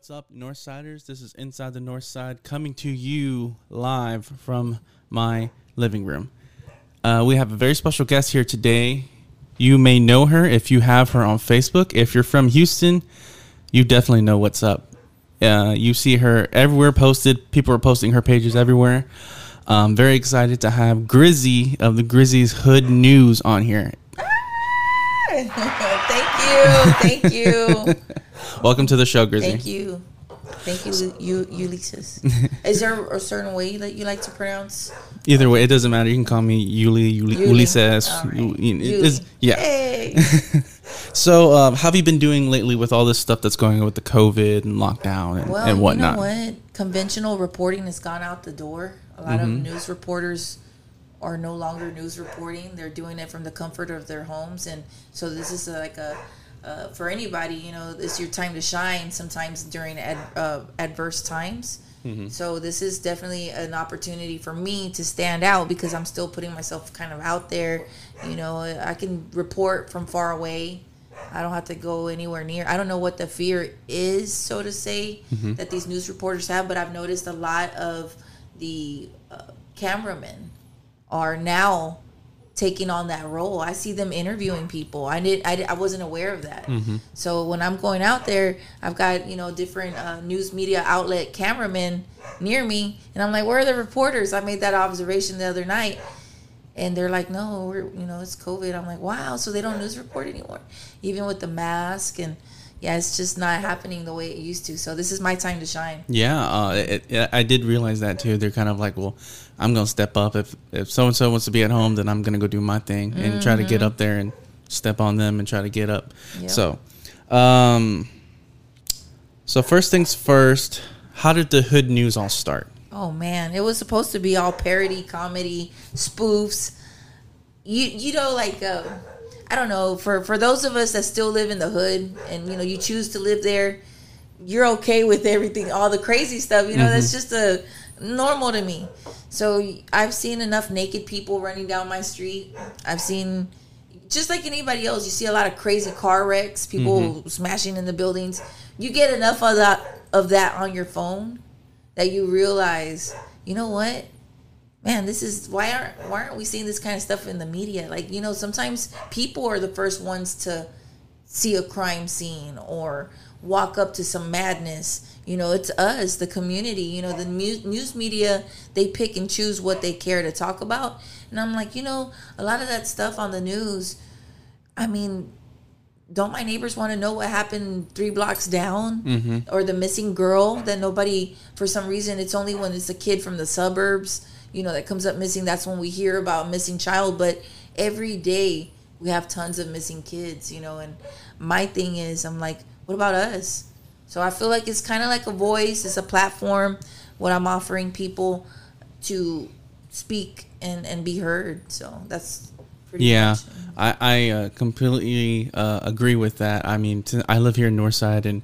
What's up, Northsiders? This is Inside the North Side coming to you live from my living room. Uh, we have a very special guest here today. You may know her if you have her on Facebook. If you're from Houston, you definitely know what's up. Uh, you see her everywhere posted. People are posting her pages everywhere. I'm very excited to have Grizzy of the Grizzy's Hood News on here. thank you, thank you, Welcome to the show, Grizzy. thank you, thank you, you, Ulysses. Is there a certain way that you like to pronounce? Either way, it doesn't matter. You can call me Yuli, Yuli, Yuli. Ulysses. Right. Yuli. yeah. Hey. So, um, how have you been doing lately with all this stuff that's going on with the COVID and lockdown and, Well, and whatnot? you know what? Conventional reporting has gone out the door. A lot Mm-hmm. of news reporters are no longer news reporting. They're doing it from the comfort of their homes, and so this is like a uh, for anybody. You know, it's your time to shine. Sometimes during ad, uh, adverse times. Mm-hmm. So this is definitely an opportunity for me to stand out because I'm still putting myself kind of out there. You know, I can report from far away. I don't have to go anywhere near. I don't know what the fear is, so to say, Mm-hmm. that these news reporters have, but I've noticed a lot of the uh, cameramen are now taking on that role. I see them interviewing people. I did. I, did- I wasn't aware of that. So when I'm going out there, I've got you know different uh, news media outlet cameramen near me, and I'm like, "Where are the reporters?" I made that observation the other night, and they're like, "No, we're you know it's COVID." I'm like, "Wow!" So they don't news report anymore, even with the mask and. Yeah, it's just not happening the way it used to. So this is my time to shine. yeah, uh, it, it, I did realize that too. They're kind of like, well, I'm gonna step up. If if so and so wants to be at home, then I'm gonna go do my thing and try to get up there and step on them and try to get up. Yep. So, um, so first things first. How did the Hood News all start? Oh man, it was supposed to be all parody, comedy, spoofs. You you know like uh, I don't know for for those of us that still live in the hood and you know you choose to live there, you're okay with everything, all the crazy stuff. You know that's just a normal to me. So I've seen enough naked people running down my street. I've seen just like anybody else, you see a lot of crazy car wrecks, people mm-hmm. smashing in the buildings. You get enough of that of that on your phone that you realize, you know what? Man, this is why aren't why aren't we seeing this kind of stuff in the media? Like, you know, sometimes people are the first ones to see a crime scene or walk up to some madness. You know, it's us, the community. You know, the news media they pick and choose what they care to talk about. And I'm like, you know, a lot of that stuff on the news. I mean, don't my neighbors want to know what happened three blocks down mm-hmm. or the missing girl that nobody for some reason it's only when it's a kid from the suburbs you know that comes up missing that's when we hear about missing child but every day we have tons of missing kids you know and my thing is i'm like what about us so i feel like it's kind of like a voice it's a platform what i'm offering people to speak and and be heard so that's pretty Yeah, much I, I uh, completely uh, agree with that. I mean, t- I live here in Northside, and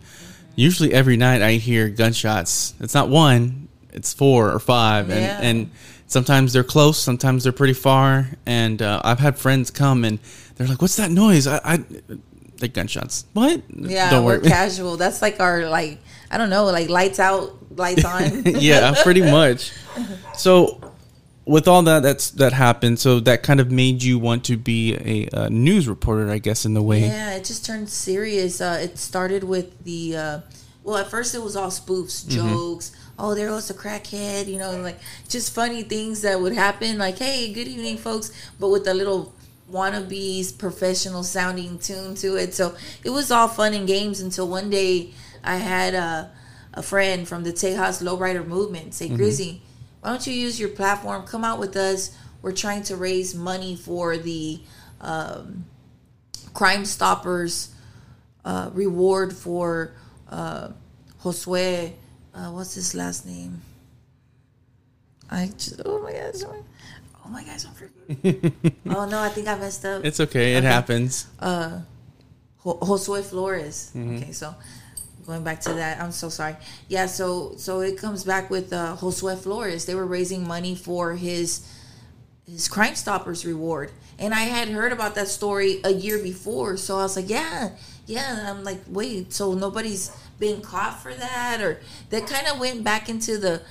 usually every night I hear gunshots. It's not one, it's four or five, and, Yeah. and sometimes they're close, sometimes they're pretty far. And uh, I've had friends come and they're like, "What's that noise?" I, I the gunshots. What? Yeah, Don't we're worry. casual. That's like our like I don't know, like lights out, lights on. yeah, pretty much. So, with all that that's that happened, so that kind of made you want to be a, uh news reporter, I guess, in the way. yeah, it just turned serious. Uh, it started with the uh, well, at first it was all spoofs, Mm-hmm. jokes. Oh, there goes the crackhead, you know, like just funny things that would happen. Like, hey, good evening, folks, but with a little wannabes professional sounding tune to it. So it was all fun and games until one day I had a, a friend from the Tejas Lowrider movement say, Grizzy, why don't you use your platform? Come out with us. We're trying to raise money for the um, Crime Stoppers uh, reward for uh, Josue. Uh, what's his last name? I just, oh my gosh. Oh my gosh, I'm forgetting. oh no, I think I messed up. It's okay. It Okay. happens. Uh, Josue Flores. Okay, so going back to that, I'm so sorry. Yeah, so so it comes back with uh, Josue Flores. They were raising money for his his Crime Stoppers reward. And I had heard about that story a year before, so I was like, yeah, yeah. And I'm like, wait, so nobody's been caught for that, or that kind of went back into the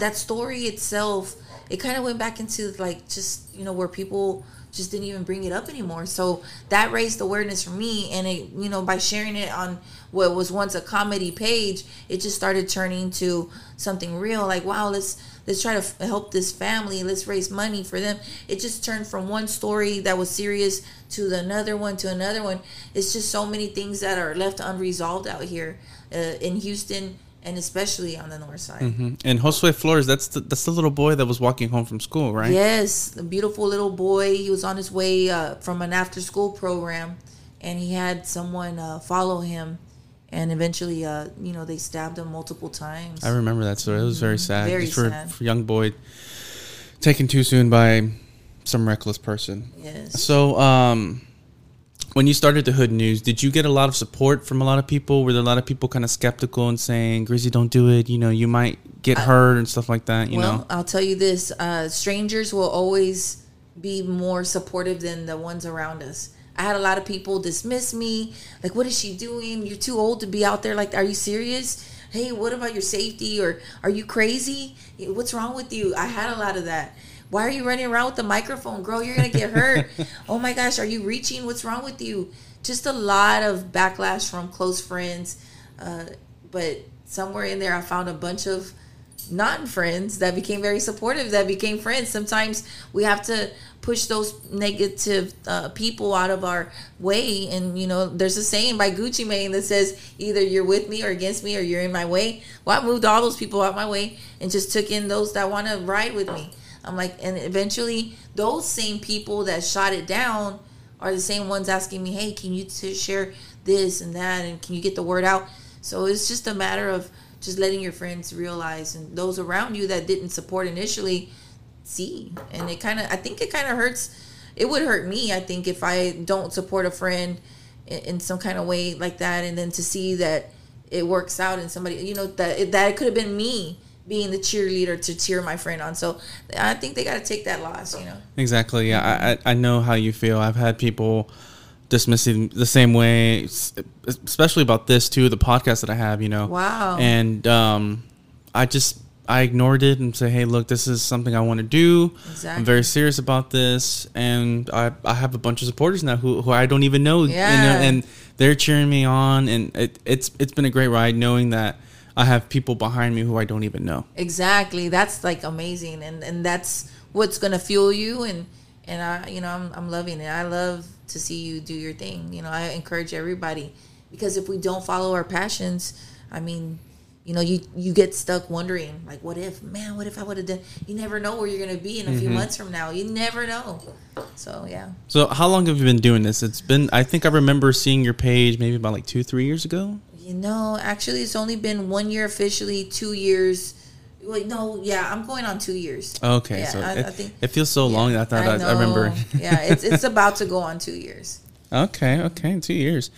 that story itself. It kind of went back into like just you know where people just didn't even bring it up anymore. So that raised awareness for me, and it you know by sharing it on what was once a comedy page, it just started turning to something real. Like wow, let's let's try to f- help this family. Let's raise money for them. It just turned from one story that was serious to the another one to another one. It's just so many things that are left unresolved out here uh, in Houston and especially on the north side. Mm-hmm. And Josue Flores, that's the, that's the little boy that was walking home from school, right? Yes, a beautiful little boy. He was on his way uh, from an after school program, and he had someone uh, follow him, and eventually, uh, you know, they stabbed him multiple times. I remember that story. It was very sad. Mm-hmm. Very Just for, sad. for a young boy taken too soon by some reckless person. yes. So, um, when you started the Hood News, did you get a lot of support from a lot of people? Were there a lot of people kind of skeptical and saying, "Grizzy, don't do it. You know, you might get hurt and stuff like that." You well, know, I'll tell you this: uh, strangers will always be more supportive than the ones around us. I had a lot of people dismiss me, like, "What is she doing? You're too old to be out there. Like, are you serious? Hey, what about your safety? Or are you crazy? What's wrong with you?" I had a lot of that. Why are you running around with the microphone, girl? You're gonna get hurt. oh my gosh, are you reaching? What's wrong with you? Just a lot of backlash from close friends. Uh, but somewhere in there, I found a bunch of non-friends that became very supportive that became friends sometimes we have to push those negative uh, people out of our way and you know there's a saying by gucci mane that says either you're with me or against me or you're in my way well i moved all those people out my way and just took in those that want to ride with me i'm like and eventually those same people that shot it down are the same ones asking me hey can you t- share this and that and can you get the word out? So it's just a matter of just letting your friends realize and those around you that didn't support initially see. And it kind of i think it kind of hurts it would hurt me i think if i don't support a friend in, in some kind of way like that and then to see that it works out and somebody you know that it, that it could have been me being the cheerleader to cheer my friend on so i think they got to take that loss you know exactly. Yeah, I, I know how you feel. I've had people dismissing the same way, especially about this too. The podcast that I have, you know. Wow. And um, I just I ignored it and say, hey, look, this is something I want to do. Exactly. I'm very serious about this, and I, I have a bunch of supporters now who, who I don't even know, you Yeah. know, and they're cheering me on, and it, it's it's been a great ride knowing that I have people behind me who I don't even know. Exactly. That's like amazing, and and that's what's gonna fuel you. And and I, you know, I'm I'm loving it. I love to see you do your thing. You know, I encourage everybody because if we don't follow our passions, I mean, you know, you you get stuck wondering like, what if, man, what if I would have done? You never know where you're gonna be in a few mm-hmm. months from now. You never know. So yeah. So how long have you been doing this? It's been I think I remember seeing your page maybe about like two three years ago. You know, actually, it's only been one year officially, two years. Wait, no, yeah, I'm going on two years. Okay, Yeah, so I- it, I think- it feels so long I thought I, I, remember. yeah, it's it's about to go on two years. okay, okay, two years.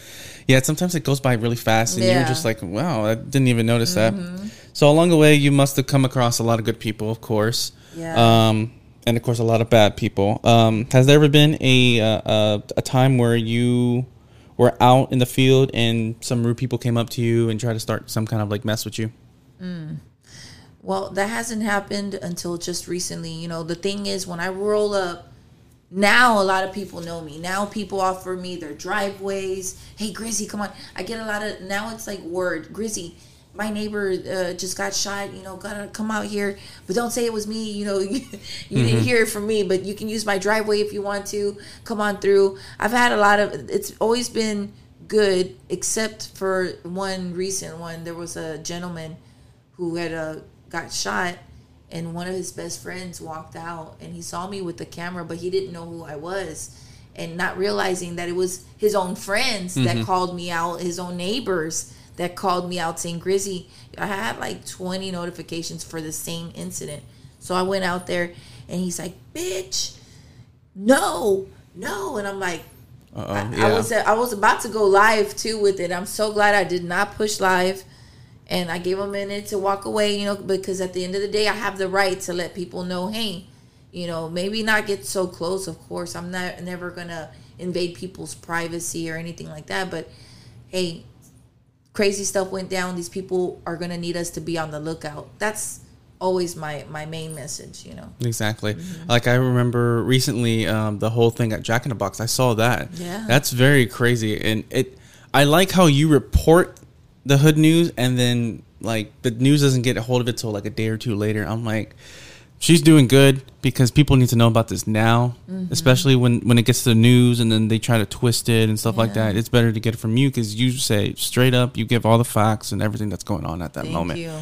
Yeah, sometimes it goes by really fast, and you're Mm-hmm. just like, wow, I didn't even notice that. So along the way, you must have come across a lot of good people, of course. Yeah. Um, and of course, a lot of bad people. Um, has there ever been a uh, a, a time where you were out in the field and some rude people came up to you and tried to start some kind of like mess with you? Mm. Well, that hasn't happened until just recently. You know, the thing is, when I roll up, now a lot of people know me. Now people offer me their driveways. Hey, Grizzy, come on. I get a lot of, now it's like word. Grizzy, my neighbor uh, just got shot. You know, gotta come out here. But don't say it was me. You know, you, didn't hear it from me, but you can use my driveway if you want to. Come on through. I've had a lot of, it's always been good, except for one recent one. There was a gentleman who had uh, got shot and one of his best friends walked out and he saw me with the camera but he didn't know who i was and not realizing that it was his own friends that called me out his own neighbors that called me out saying grizzy i had like 20 notifications for the same incident so i went out there and he's like bitch no no and i'm like I, yeah. I was I was about to go live too with it. I'm so glad I did not push live, and I gave a minute to walk away. You know, because at the end of the day, I have the right to let people know, hey, you know, maybe not get so close. Of course, I'm not never gonna invade people's privacy or anything like that. But hey, crazy stuff went down. These people are gonna need us to be on the lookout. That's always my my main message. You know. Exactly. Like I remember recently, um, the whole thing at Jack in the Box. I saw that. Yeah. That's very crazy, and it. I like how you report the hood news, and then like the news doesn't get a hold of it till like a day or two later. I'm like, she's doing good because people need to know about this now, Mm-hmm. especially when when it gets to the news and then they try to twist it and stuff like that. It's better to get it from you because you say straight up, you give all the facts and everything that's going on at that Thank moment. you.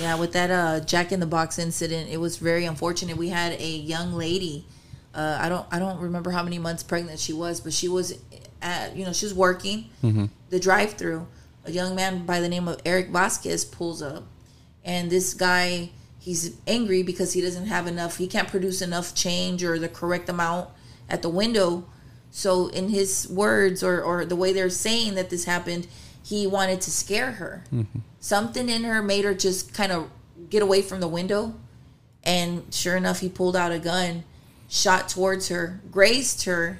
Yeah, with that uh, Jack in the Box incident, it was very unfortunate. We had a young lady. Uh, I don't I don't remember how many months pregnant she was, but she was at you know she was working the drive through. A young man by the name of Eric Vasquez pulls up, and this guy he's angry because he doesn't have enough. He can't produce enough change or the correct amount at the window. So in his words or or the way they're saying that this happened, he wanted to scare her mm-hmm. something in her made her just kind of get away from the window and sure enough he pulled out a gun shot towards her grazed her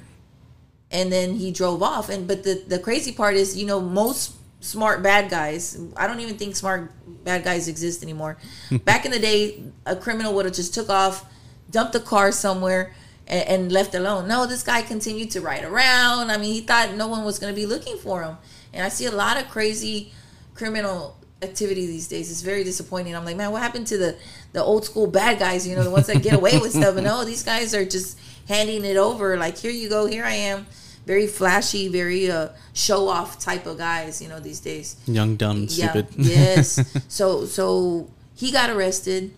and then he drove off and but the the crazy part is you know most smart bad guys. I don't even think smart bad guys exist anymore. Back in the day a criminal would have just took off dumped the car somewhere and, and left alone. No this guy continued to ride around. I mean he thought no one was going to be looking for him. And i see a lot of crazy criminal activity these days. It's very disappointing. I'm like man what happened to the the old school bad guys you know the ones that get away with stuff? And no oh, these guys are just handing it over like here you go here i am very flashy very uh show off type of guys you know these days Young, dumb, stupid. yes so so he got arrested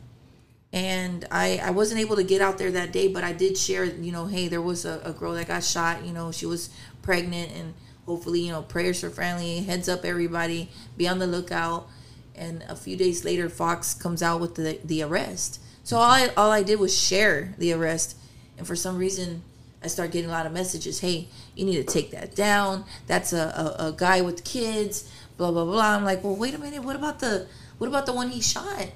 and I, I wasn't able to get out there that day, but I did share, you know, hey, there was a, a girl that got shot, you know, she was pregnant, and hopefully, you know, prayers for family, heads up, everybody, be on the lookout. And a few days later, Fox comes out with the, the arrest. So all I, all I did was share the arrest, and for some reason, I start getting a lot of messages. Hey, you need to take that down. That's a, a, a guy with kids. Blah blah blah. I'm like, well, wait a minute. What about the what about the one he shot?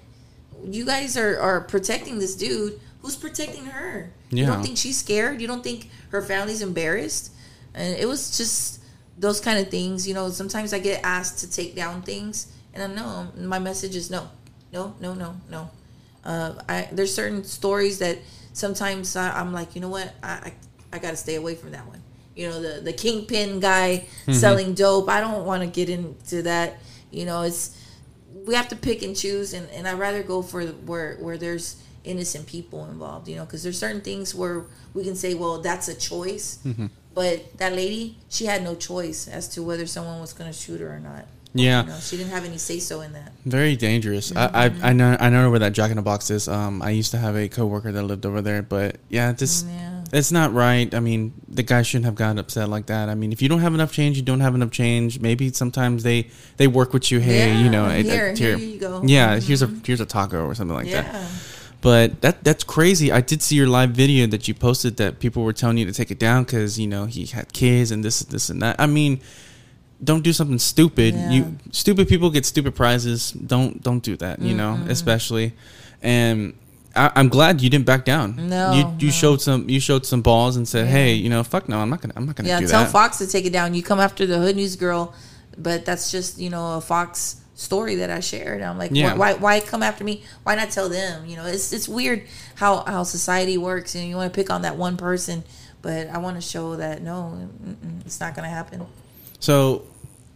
you guys are, are protecting this dude who's protecting her you don't think she's scared you don't think her family's embarrassed and it was just those kind of things you know sometimes i get asked to take down things and i know my message is no no no no no uh, I, there's certain stories that sometimes I, i'm like you know what i i, I got to stay away from that one you know the the kingpin guy mm-hmm. selling dope i don't want to get into that you know it's we have to pick and choose and, and i'd rather go for where where there's innocent people involved you know because there's certain things where we can say well that's a choice mm-hmm. but that lady she had no choice as to whether someone was going to shoot her or not Yeah. you know, she didn't have any say so in that Very dangerous. I, I mm-hmm. I know I know where that Jack in the Box is. Um, I used to have a coworker that lived over there, but yeah, this Yeah. It's not right. I mean, the guy shouldn't have gotten upset like that. I mean, if you don't have enough change, you don't have enough change. Maybe sometimes they they work with you. Hey, you know, Yeah, it- here, here you go. Yeah, here's a mm-hmm. here's a taco or something like yeah that. But that that's crazy. I did see your live video that you posted that people were telling you to take it down because you know he had kids and this and this and that. I mean, don't do something stupid. Yeah. You stupid people get stupid prizes. Don't don't do that. You know, mm-hmm. especially. And I, I'm glad you didn't back down. No, you you no. showed some you showed some balls and said, hey, you know, fuck no, I'm not gonna I'm not gonna yeah do tell that. fox to take it down you come after the hood news girl but that's just you know a fox story that i shared i'm like Yeah. why, why come after me why not tell them you know it's it's weird how how society works and you want to pick on that one person but i want to show that no it's not gonna happen So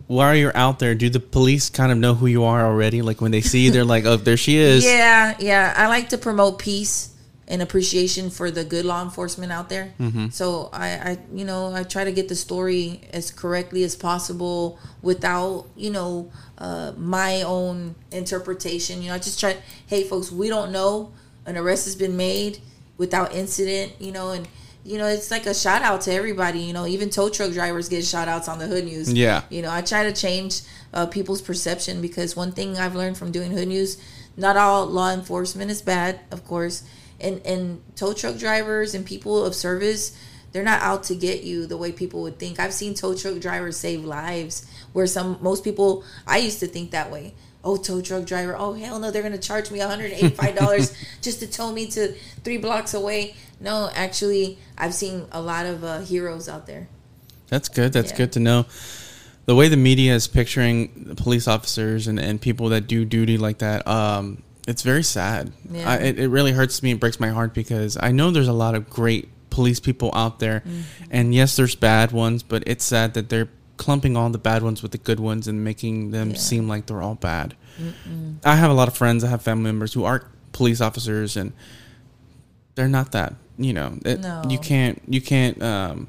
while you're out there, do the police kind of know who you are already? Like when they see you, they're like, oh, there she is. Yeah, yeah. I like to promote peace and appreciation for the good law enforcement out there. Mm-hmm. So I, I, you know, I try to get the story as correctly as possible without, you know, uh, my own interpretation. You know, I just try. Hey, folks, we don't know an arrest has been made without incident. You know, and you know, it's like a shout out to everybody. You know, even tow truck drivers get shout outs on the hood news. Yeah. You know, I try to change uh, people's perception because one thing I've learned from doing hood news, not all law enforcement is bad, of course, and and tow truck drivers and people of service, they're not out to get you the way people would think. I've seen tow truck drivers save lives where some most people I used to think that way. Oh tow truck driver oh hell no they're gonna charge me $185 just to tow me to three blocks away no actually i've seen a lot of uh, heroes out there That's good. That's Yeah. good to know. The way the media is picturing the police officers and, and people that do duty like that, um, it's very sad. Yeah. I, it, it really hurts me. It breaks my heart because I know there's a lot of great police people out there. Mm-hmm. And yes, there's bad ones, but it's sad that they're clumping all the bad ones with the good ones and making them Yeah. seem like they're all bad. I have a lot of friends, I have family members who are police officers and they're not that. You know, it, No. you can't you can't um,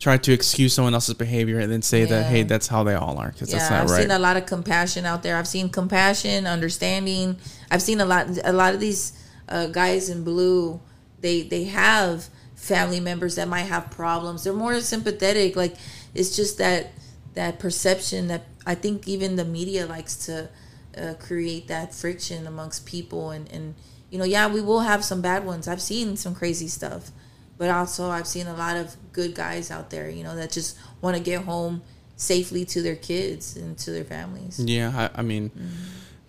try to excuse someone else's behavior and then say that hey, that's how they all are because yeah that's not i've right. seen a lot of compassion out there i've seen compassion understanding i've seen a lot a lot of these uh, guys in blue they they have family members that might have problems they're more sympathetic like it's just that that perception that i think even the media likes to uh, create that friction amongst people and and you know yeah we will have some bad ones i've seen some crazy stuff but also I've seen a lot of good guys out there, you know, that just want to get home safely to their kids and to their families. yeah, I, I mean, Mm-hmm.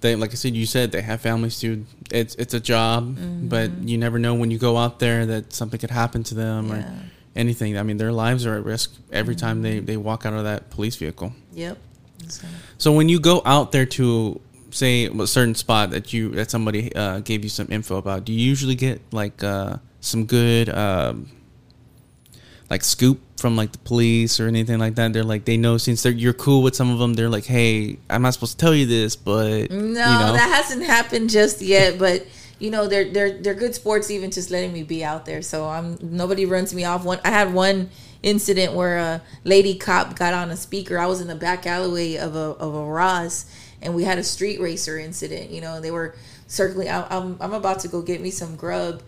they like I said, you said they have families too. It's it's a job, Mm-hmm. but you never know when you go out there that something could happen to them Yeah. or anything. I mean, their lives are at risk every time they Mm-hmm. they walk out of that police vehicle. Yep. So, So when you go out there to say a certain spot that you that somebody uh, gave you some info about, do you usually get like uh, some good um, like scoop from like the police or anything like that? They're like they know since they're you're cool with some of them. They're like, hey, I'm not supposed to tell you this, but no, you know, that hasn't happened just yet, but you know, they're they're they're good sports even just letting me be out there. So I'm nobody runs me off. One I had one incident where a lady cop got on a speaker. I was in the back alleyway of a of a Ross and we had a street racer incident. You know, they were circling. I, I'm I'm about to go get me some grub,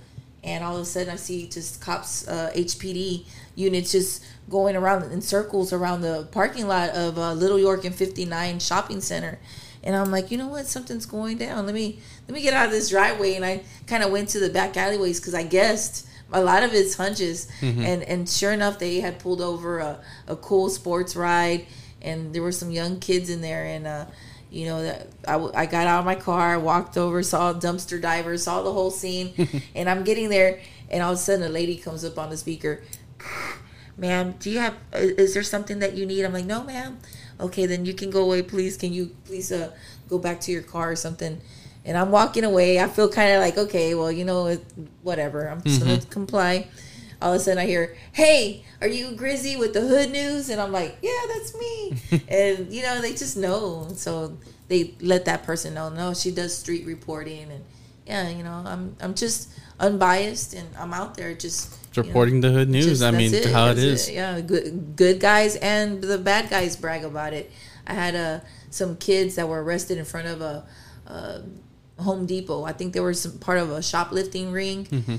and all of a sudden I see just cops uh, HPD units just going around in circles around the parking lot of uh, Little York and 59 shopping center. And I'm like, you know what? Something's going down. Let me let me get out of this driveway. And I kind of went to the back alleyways because I guessed a lot of it's hunches. And and sure enough, they had pulled over a, a cool sports ride, and there were some young kids in there. And uh, you know that I, w- I got out of my car, walked over, saw a dumpster diver, saw the whole scene, and I'm getting there, and all of a sudden a lady comes up on the speaker. Ma'am, do you have? Is there something that you need? I'm like, no, ma'am. Okay, then you can go away, please. Can you please uh, go back to your car or something? And I'm walking away. I feel kind of like, okay, well, you know, whatever. I'm just gonna comply. All of a sudden, I hear, "Hey, are you Grizzy with the Hood News?" And I'm like, "Yeah, that's me." and you know, they just know, so they let that person know. No, she does street reporting, and yeah, you know, I'm I'm just unbiased, and I'm out there just you know, reporting the hood news. just- I mean, that's how it is. Yeah, good good guys and the bad guys brag about it. I had uh, some kids that were arrested in front of a, a Home Depot. I think they were some part of a shoplifting ring. Mm-hmm.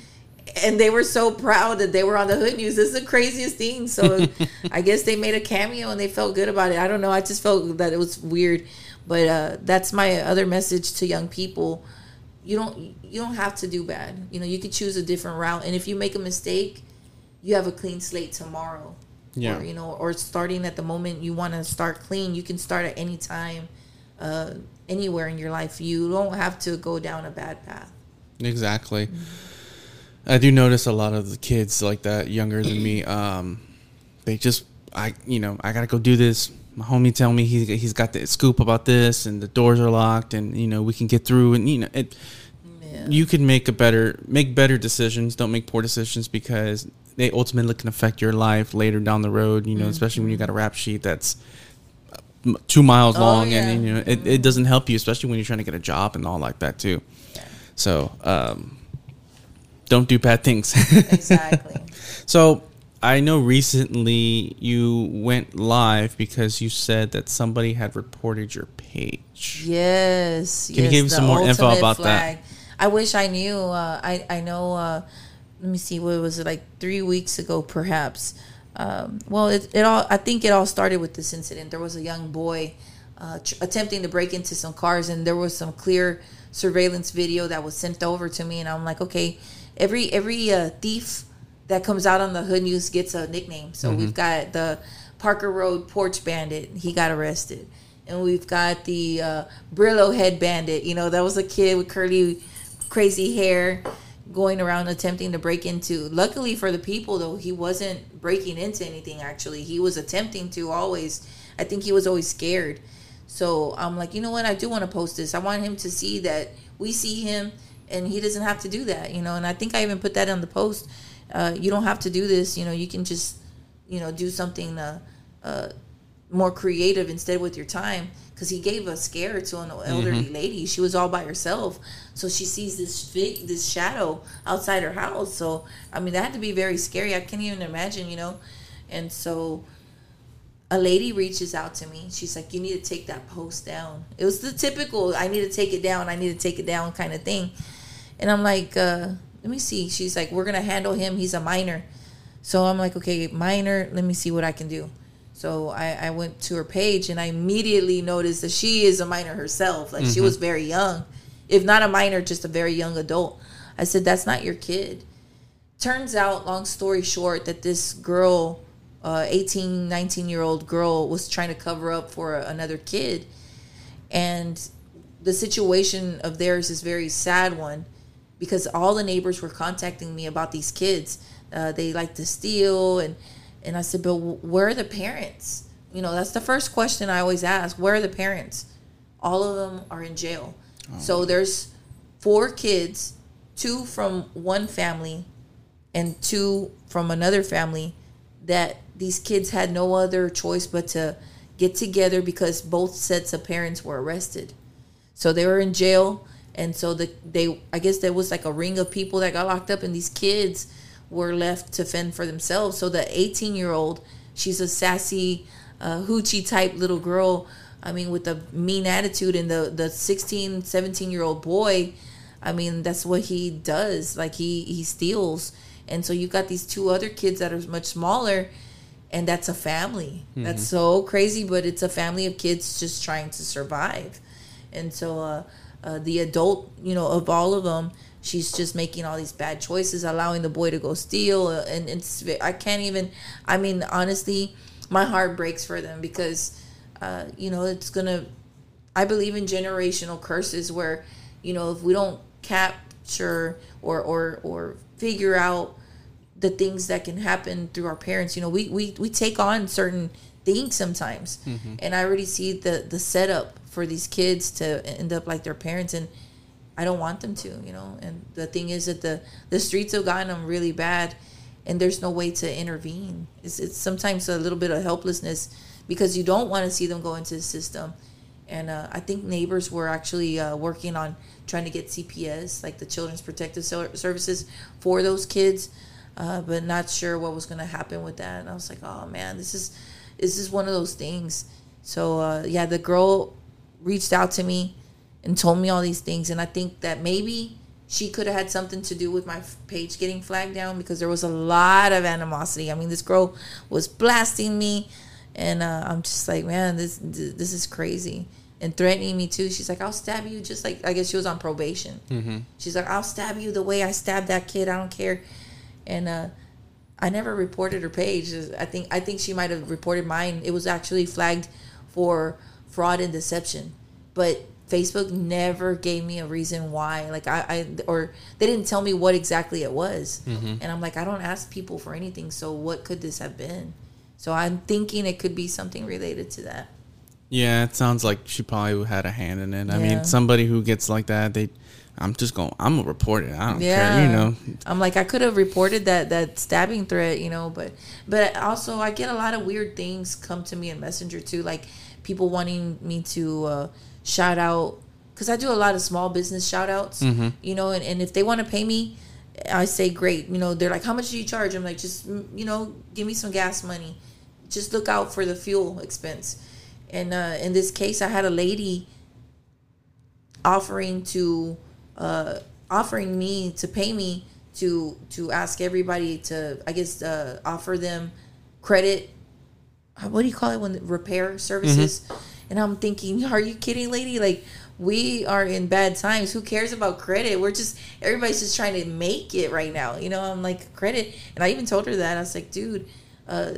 And they were so proud that they were on the hood news. This is the craziest thing. So I guess they made a cameo and they felt good about it. I don't know. I just felt that it was weird. But uh, that's my other message to young people you don't you don't have to do bad. You know, you could choose a different route, and if you make a mistake, you have a clean slate tomorrow. Yeah. Or, you know, or starting at the moment you want to start clean, you can start at any time, uh, anywhere in your life. You don't have to go down a bad path. Exactly. I do notice a lot of the kids like that, younger than me. Um, they just, I, you know, I gotta go do this. My homie tell me he he's got the scoop about this, and the doors are locked, and you know we can get through, and you know it. Yeah. You can make a better, make better decisions. Don't make poor decisions because they ultimately can affect your life later down the road. You know, especially when you got a rap sheet that's two miles Oh, long, yeah. and you know it, it doesn't help you, especially when you're trying to get a job and all like that too. So, um, don't do bad things. Exactly. so, I know recently you went live because you said that somebody had reported your page. Yes. Can you give some more info about that? I wish I knew. Uh, I I know. Uh, let me see. What was it like three weeks ago, perhaps? Um, well, it, it all. I think it all started with this incident. There was a young boy uh, tr- attempting to break into some cars, and there was some clear surveillance video that was sent over to me, and I'm like, okay, every every uh, thief that comes out on the hood news gets a nickname. So we've got the Parker Road Porch Bandit. He got arrested. and we've got the uh, Brillo head bandit. You know, that was a kid with curly, crazy hair going around attempting to break into. Luckily for the people, though, he wasn't breaking into anything. Actually, he was attempting to always. I think he was always scared. So I'm like, you know what? I do want to post this. I want him to see that we see him, and he doesn't have to do that. You know, and I think I even put that on the post. Uh, you don't have to do this. You know, you can just, you know, do something. Uh, uh, more creative instead with your time because he gave a scare to an elderly mm-hmm. lady. She was all by herself, so she sees this fig, this shadow outside her house. So I mean, that had to be very scary. I can't even imagine, you know. And so a lady reaches out to me. She's like, "You need to take that post down." It was the typical, "I need to take it down. I need to take it down" kind of thing. And I'm like, uh, "Let me see." She's like, "We're gonna handle him. He's a minor." So I'm like, "Okay, minor. Let me see what I can do." So I, I went to her page and I immediately noticed that she is a minor herself. Like mm-hmm. she was very young, if not a minor, just a very young adult. I said, That's not your kid. Turns out, long story short, that this girl, uh, 18, 19 year old girl, was trying to cover up for another kid. And the situation of theirs is very sad one because all the neighbors were contacting me about these kids. Uh, they like to steal and and I said, but where are the parents? You know, that's the first question I always ask. Where are the parents? All of them are in jail. Oh. So there's four kids, two from one family and two from another family that these kids had no other choice but to get together because both sets of parents were arrested. So they were in jail and so the they I guess there was like a ring of people that got locked up and these kids were left to fend for themselves. So the 18 year old, she's a sassy, uh, hoochie type little girl. I mean, with a mean attitude, and the the 16, 17 year old boy, I mean, that's what he does. Like he he steals, and so you got these two other kids that are much smaller, and that's a family. Mm-hmm. That's so crazy, but it's a family of kids just trying to survive, and so uh, uh, the adult, you know, of all of them she's just making all these bad choices, allowing the boy to go steal, uh, and it's I can't even. I mean, honestly, my heart breaks for them because, uh, you know, it's gonna. I believe in generational curses where, you know, if we don't capture or or or figure out the things that can happen through our parents, you know, we we we take on certain things sometimes, mm-hmm. and I already see the the setup for these kids to end up like their parents and I don't want them to, you know. And the thing is that the the streets have gotten them really bad, and there's no way to intervene. It's it's sometimes a little bit of helplessness because you don't want to see them go into the system. And uh, I think neighbors were actually uh, working on trying to get CPS, like the Children's Protective Services, for those kids, uh, but not sure what was going to happen with that. And I was like, oh man, this is this is one of those things. So uh, yeah, the girl reached out to me and told me all these things. And I think that maybe she could have had something to do with my page getting flagged down because there was a lot of animosity. I mean, this girl was blasting me, and uh, I'm just like, man, this this is crazy. And threatening me too. She's like, I'll stab you just like I guess she was on probation. Mm-hmm. She's like, I'll stab you the way I stabbed that kid. I don't care. And uh, I never reported her page. I think I think she might have reported mine. It was actually flagged for fraud and deception, but Facebook never gave me a reason why. Like I, I or they didn't tell me what exactly it was. Mm-hmm. And I'm like, I don't ask people for anything. So what could this have been? So I'm thinking it could be something related to that. Yeah, it sounds like she probably had a hand in it. I mean, somebody who gets like that, they, I'm just going. I'm gonna report it. I don't yeah. care. You know. I'm like, I could have reported that that stabbing threat, you know, but but also I get a lot of weird things come to me in Messenger too, like people wanting me to. Uh, shout out because I do a lot of small business shout outs, mm-hmm. you know, and, and if they want to pay me, I say great. You know, they're like, how much do you charge? I'm like, just, mm, you know, give me some gas money. Just look out for the fuel expense. And uh, in this case, I had a lady offering to, uh, offering me to pay me to to ask everybody to, I guess, uh, offer them credit. What do you call it when repair services? Mm-hmm and I'm thinking, are you kidding, lady? Like, we are in bad times. Who cares about credit? We're just, everybody's just trying to make it right now. You know, I'm like, credit. And I even told her that. I was like, dude, uh,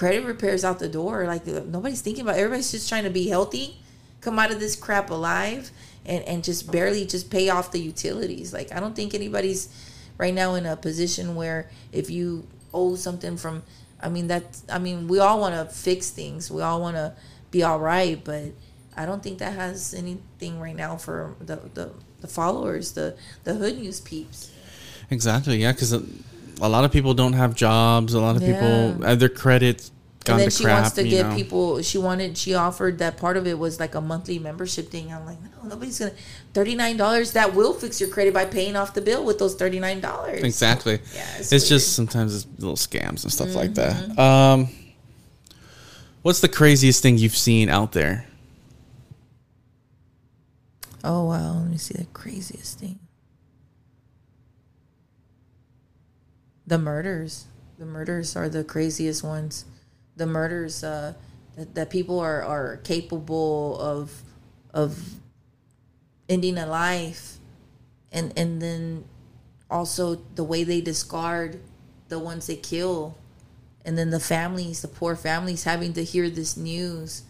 credit repairs out the door. Like nobody's thinking about. It. Everybody's just trying to be healthy, come out of this crap alive, and and just barely just pay off the utilities. Like I don't think anybody's right now in a position where if you owe something from, I mean that I mean we all want to fix things. We all want to be all right, but I don't think that has anything right now for the the, the followers, the the hood news peeps. Exactly. Yeah, because a lot of people don't have jobs. A lot of yeah. people have their credit and then she crap, wants to get know. people. She wanted. She offered that part of it was like a monthly membership thing. I'm like, no, nobody's gonna. Thirty nine dollars that will fix your credit by paying off the bill with those thirty nine dollars. Exactly. Yeah, it's, it's just sometimes it's little scams and stuff mm-hmm. like that. Um, what's the craziest thing you've seen out there? Oh wow! Let me see the craziest thing. The murders. The murders are the craziest ones. The murders uh, that, that people are, are capable of of ending a life, and and then also the way they discard the ones they kill, and then the families, the poor families, having to hear this news,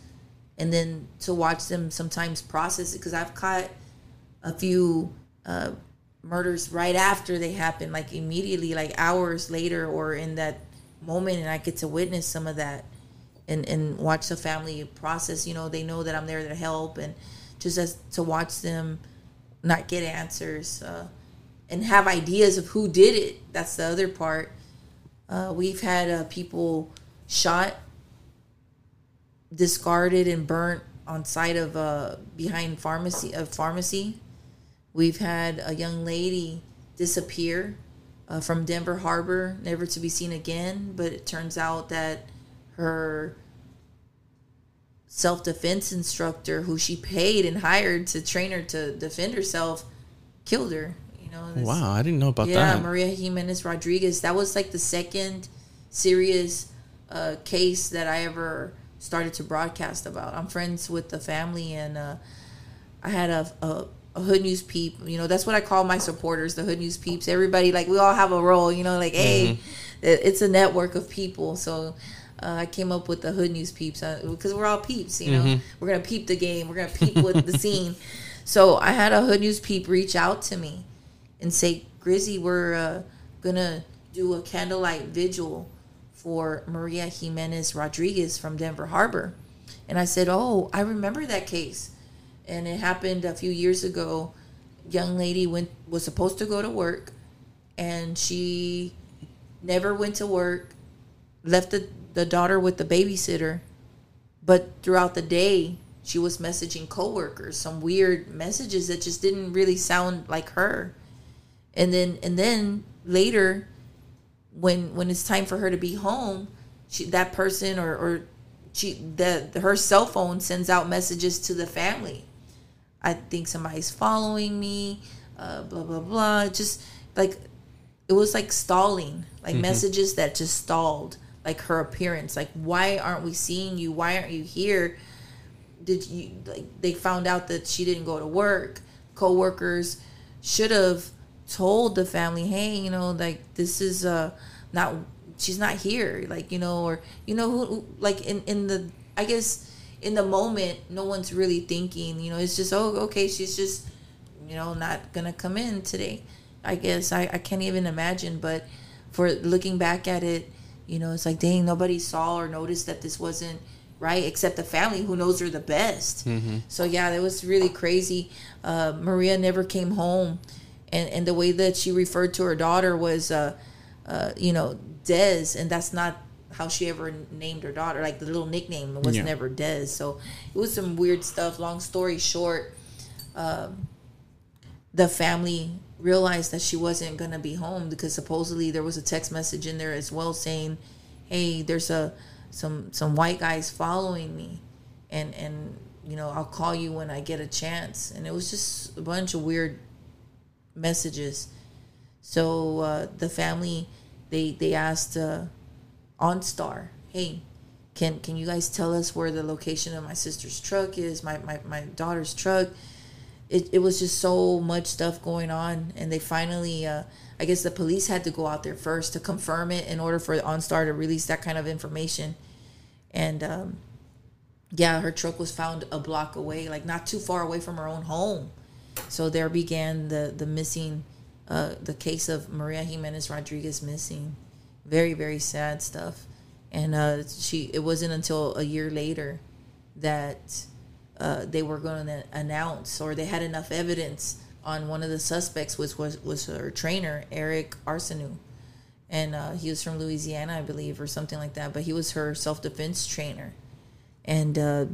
and then to watch them sometimes process it. Because I've caught a few uh, murders right after they happen, like immediately, like hours later, or in that moment, and I get to witness some of that and and watch the family process. You know, they know that I'm there to help, and just as to watch them not get answers uh, and have ideas of who did it. That's the other part. Uh, we've had uh, people shot, discarded, and burnt on site of uh, behind pharmacy of pharmacy We've had a young lady disappear uh, from Denver Harbor, never to be seen again. But it turns out that her self defense instructor, who she paid and hired to train her to defend herself, killed her. You know. This, wow, I didn't know about yeah, that. Yeah, Maria Jimenez Rodriguez. That was like the second serious uh, case that I ever started to broadcast about. I'm friends with the family, and uh, I had a, a a hood news peep. You know, that's what I call my supporters, the hood news peeps. Everybody, like, we all have a role. You know, like, hey, mm-hmm. it's a network of people. So uh, I came up with the hood news peeps because uh, we're all peeps. You know, mm-hmm. we're gonna peep the game. We're gonna peep with the scene. So I had a hood news peep reach out to me and say, Grizzy, we're uh, gonna do a candlelight vigil for Maria Jimenez Rodriguez from Denver Harbor. And I said, Oh, I remember that case and it happened a few years ago. Young lady went was supposed to go to work, and she never went to work. Left the, the daughter with the babysitter, but throughout the day she was messaging coworkers some weird messages that just didn't really sound like her. And then and then later, when when it's time for her to be home, she that person or or she the her cell phone sends out messages to the family I think somebody's following me, uh, blah blah blah. Just like it was like stalling, like mm-hmm. messages that just stalled, like her appearance. Like, why aren't we seeing you? Why aren't you here? Did you like? They found out that she didn't go to work. Co-workers should have told the family, hey, you know, like this is uh not she's not here, like you know, or you know who like in in the I guess in the moment, no one's really thinking. You know, it's just oh, okay, she's just you know not gonna come in today. I guess I I can't even imagine, but for looking back at it, you know, it's like dang, nobody saw or noticed that this wasn't right except the family who knows her the best. Mm-hmm. So yeah, that was really crazy. Uh, Maria never came home, and and the way that she referred to her daughter was, uh, uh, you know, Des, and that's not how she ever named her daughter. Like the little nickname was yeah. never Des. So it was some weird stuff. Long story short, um, the family realized that she wasn't gonna be home because supposedly there was a text message in there as well saying, "Hey, there's a some some white guys following me, and and you know I'll call you when I get a chance." And it was just a bunch of weird messages. So uh, the family they they asked. Uh, OnStar, hey, can can you guys tell us where the location of my sister's truck is, my, my, my daughter's truck? It, it was just so much stuff going on and they finally uh, i guess the police had to go out there first to confirm it in order for onstar to release that kind of information and um, yeah, her truck was found a block away, like not too far away from her own home. So there began the the missing, uh, the case of Maria Jimenez Rodriguez missing. Very very sad stuff, and uh, she it wasn't until a year later that uh, they were going to announce or they had enough evidence on one of the suspects, which was was her trainer Eric Arsenault, and uh, he was from Louisiana, I believe, or something like that. But he was her self defense trainer and uh,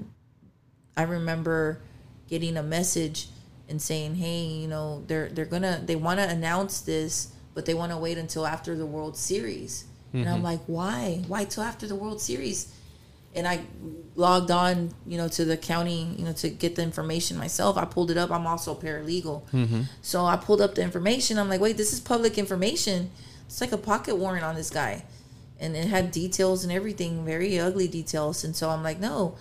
I remember getting a message and saying, "Hey, you know, they're they're gonna they want to announce this, but they want to wait until after the World Series." Mm-hmm. And I'm mm-hmm. like, "Why? Why till after the World Series?" And I logged on, you know, to the county, you know, to get the information myself. I pulled it up. I'm also paralegal, mm-hmm. so I pulled up the information. I'm like, "Wait, this is public information. It's like a pocket warrant on this guy." and it had details and everything, very ugly details. And so I'm like, no.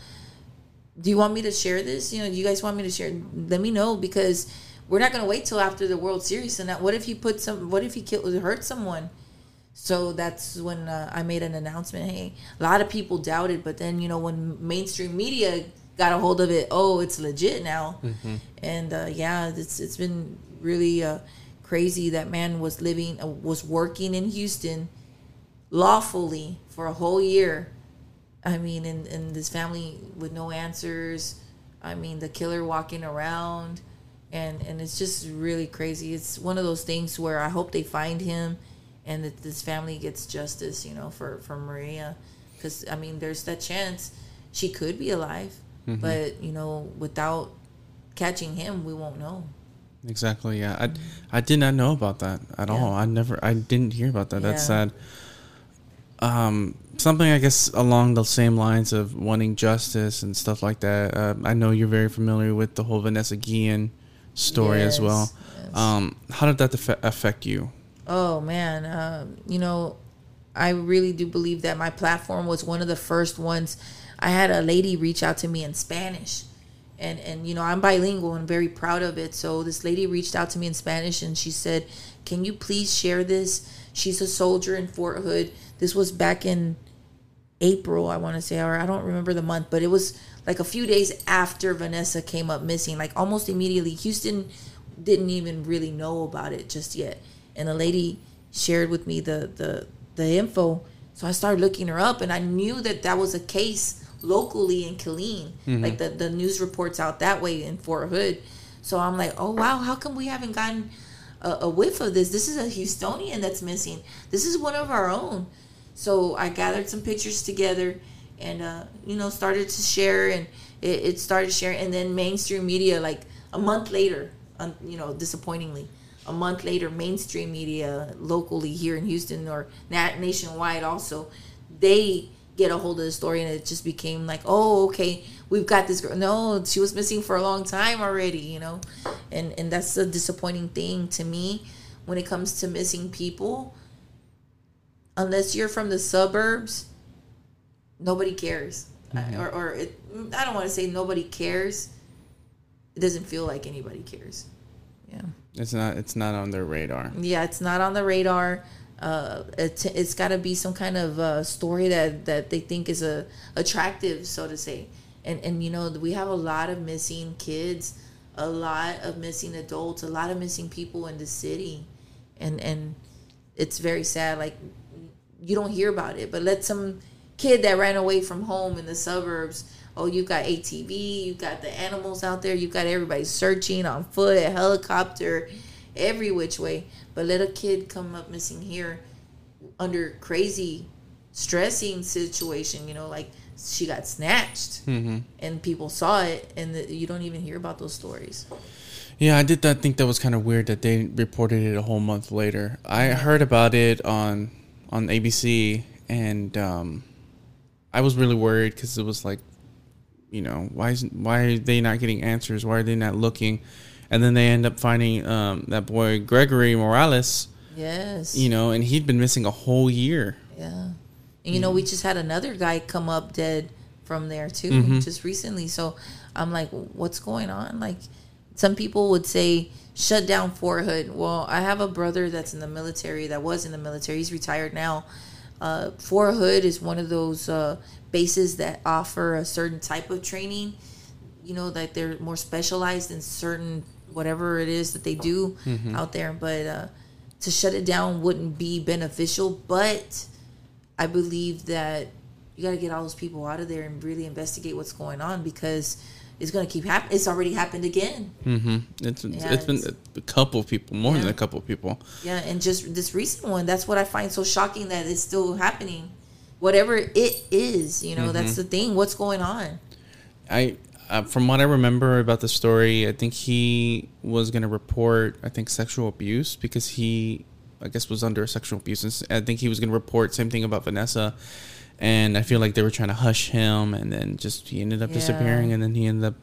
Do you want me to share this? You know, do you guys want me to share? Let me know because we're not going to wait till after the World Series. And that, what if he put some? What if he killed, hurt someone? So that's when uh, I made an announcement. Hey, a lot of people doubted, but then you know when mainstream media got a hold of it, oh, it's legit now. Mm-hmm. And uh, yeah, it's it's been really uh, crazy. That man was living, uh, was working in Houston lawfully for a whole year. I mean, in, in this family with no answers. I mean, the killer walking around. And, and it's just really crazy. It's one of those things where I hope they find him and that this family gets justice, you know, for, for Maria. Because, I mean, there's that chance she could be alive. Mm-hmm. But, you know, without catching him, we won't know. Exactly. Yeah, I, I did not know about that at yeah. all. I never, I didn't hear about that. Yeah. That's sad um, something I guess along the same lines of wanting justice and stuff like that. Uh, I know you're very familiar with the whole Vanessa Guillen story yes, as well. Yes. Um, how did that affect you? Oh man, um, you know, I really do believe that my platform was one of the first ones. I had a lady reach out to me in Spanish. And, and you know I'm bilingual and very proud of it. So this lady reached out to me in Spanish and she said, "Can you please share this?" She's a soldier in Fort Hood this was back in April, I want to say, or I don't remember the month, but it was like a few days after Vanessa came up missing, like almost immediately. Houston didn't even really know about it just yet, and a lady shared with me the the the info. So I started looking her up, and I knew that that was a case locally in Killeen, mm-hmm. like the the news reports out that way in Fort Hood. So I'm like, oh wow, how come we haven't gotten a, a whiff of this? This is a Houstonian that's missing. This is one of our own. So I gathered some pictures together and, uh, you know, started to share and it, it, started sharing. And then mainstream media, like a month later, um, you know, disappointingly, a month later, mainstream media locally here in Houston or nationwide also, they get a hold of the story and it just became like, oh, okay, we've got this girl. No, she was missing for a long time already, you know? And, and that's a disappointing thing to me when it comes to missing people unless you're from the suburbs, nobody cares. Mm-hmm. Or, or it, I don't want to say nobody cares. It doesn't feel like anybody cares. Yeah. It's not. It's not on their radar. Yeah, it's not on the radar. Uh, it, it's got to be some kind of uh, story that that they think is a attractive, so to say. And and you know we have a lot of missing kids, a lot of missing adults, a lot of missing people in the city, and and it's very sad. Like you don't hear about it. But let some kid that ran away from home in the suburbs. Oh, you got ATV, you got the animals out there, you got everybody searching on foot, a helicopter, every which way. But let a kid come up missing here under crazy, stressing situation. You know, like she got snatched, mm-hmm. and people saw it, and the, you don't even hear about those stories. Yeah, I did that. think that was kind of weird that they reported it a whole month later. I heard about it on on ABC, and um, I was really worried because it was like, you know, why is why are they not getting answers? Why are they not looking? And then they end up finding um, that boy Gregory Morales. Yes. You know, and he'd been missing a whole year. Yeah. And you know, we just had another guy come up dead from there too, mm-hmm. just recently. So I'm like, what's going on? Like, some people would say shut down Fort Hood. Well, I have a brother that's in the military that was in the military. He's retired now. Uh, Fort Hood is one of those uh, bases that offer a certain type of training. You know, that they're more specialized in certain whatever it is that they do out there. But uh, to shut it down wouldn't be beneficial. But I believe that you got to get all those people out of there and really investigate what's going on because it's going to keep happening. It's already happened again. Mm-hmm. It's Yeah, it's been a couple of people, more than a couple of people. Yeah, and just this recent one, that's what I find so shocking that it's still happening. Whatever it is, you know, that's the thing. What's going on? I uh, from what I remember about the story, I think he was going to report I think sexual abuse because he I guess was under sexual abuse. And I think he was going to report same thing about Vanessa, and I feel like they were trying to hush him, and then just he ended up Yeah. disappearing, and then he ended up.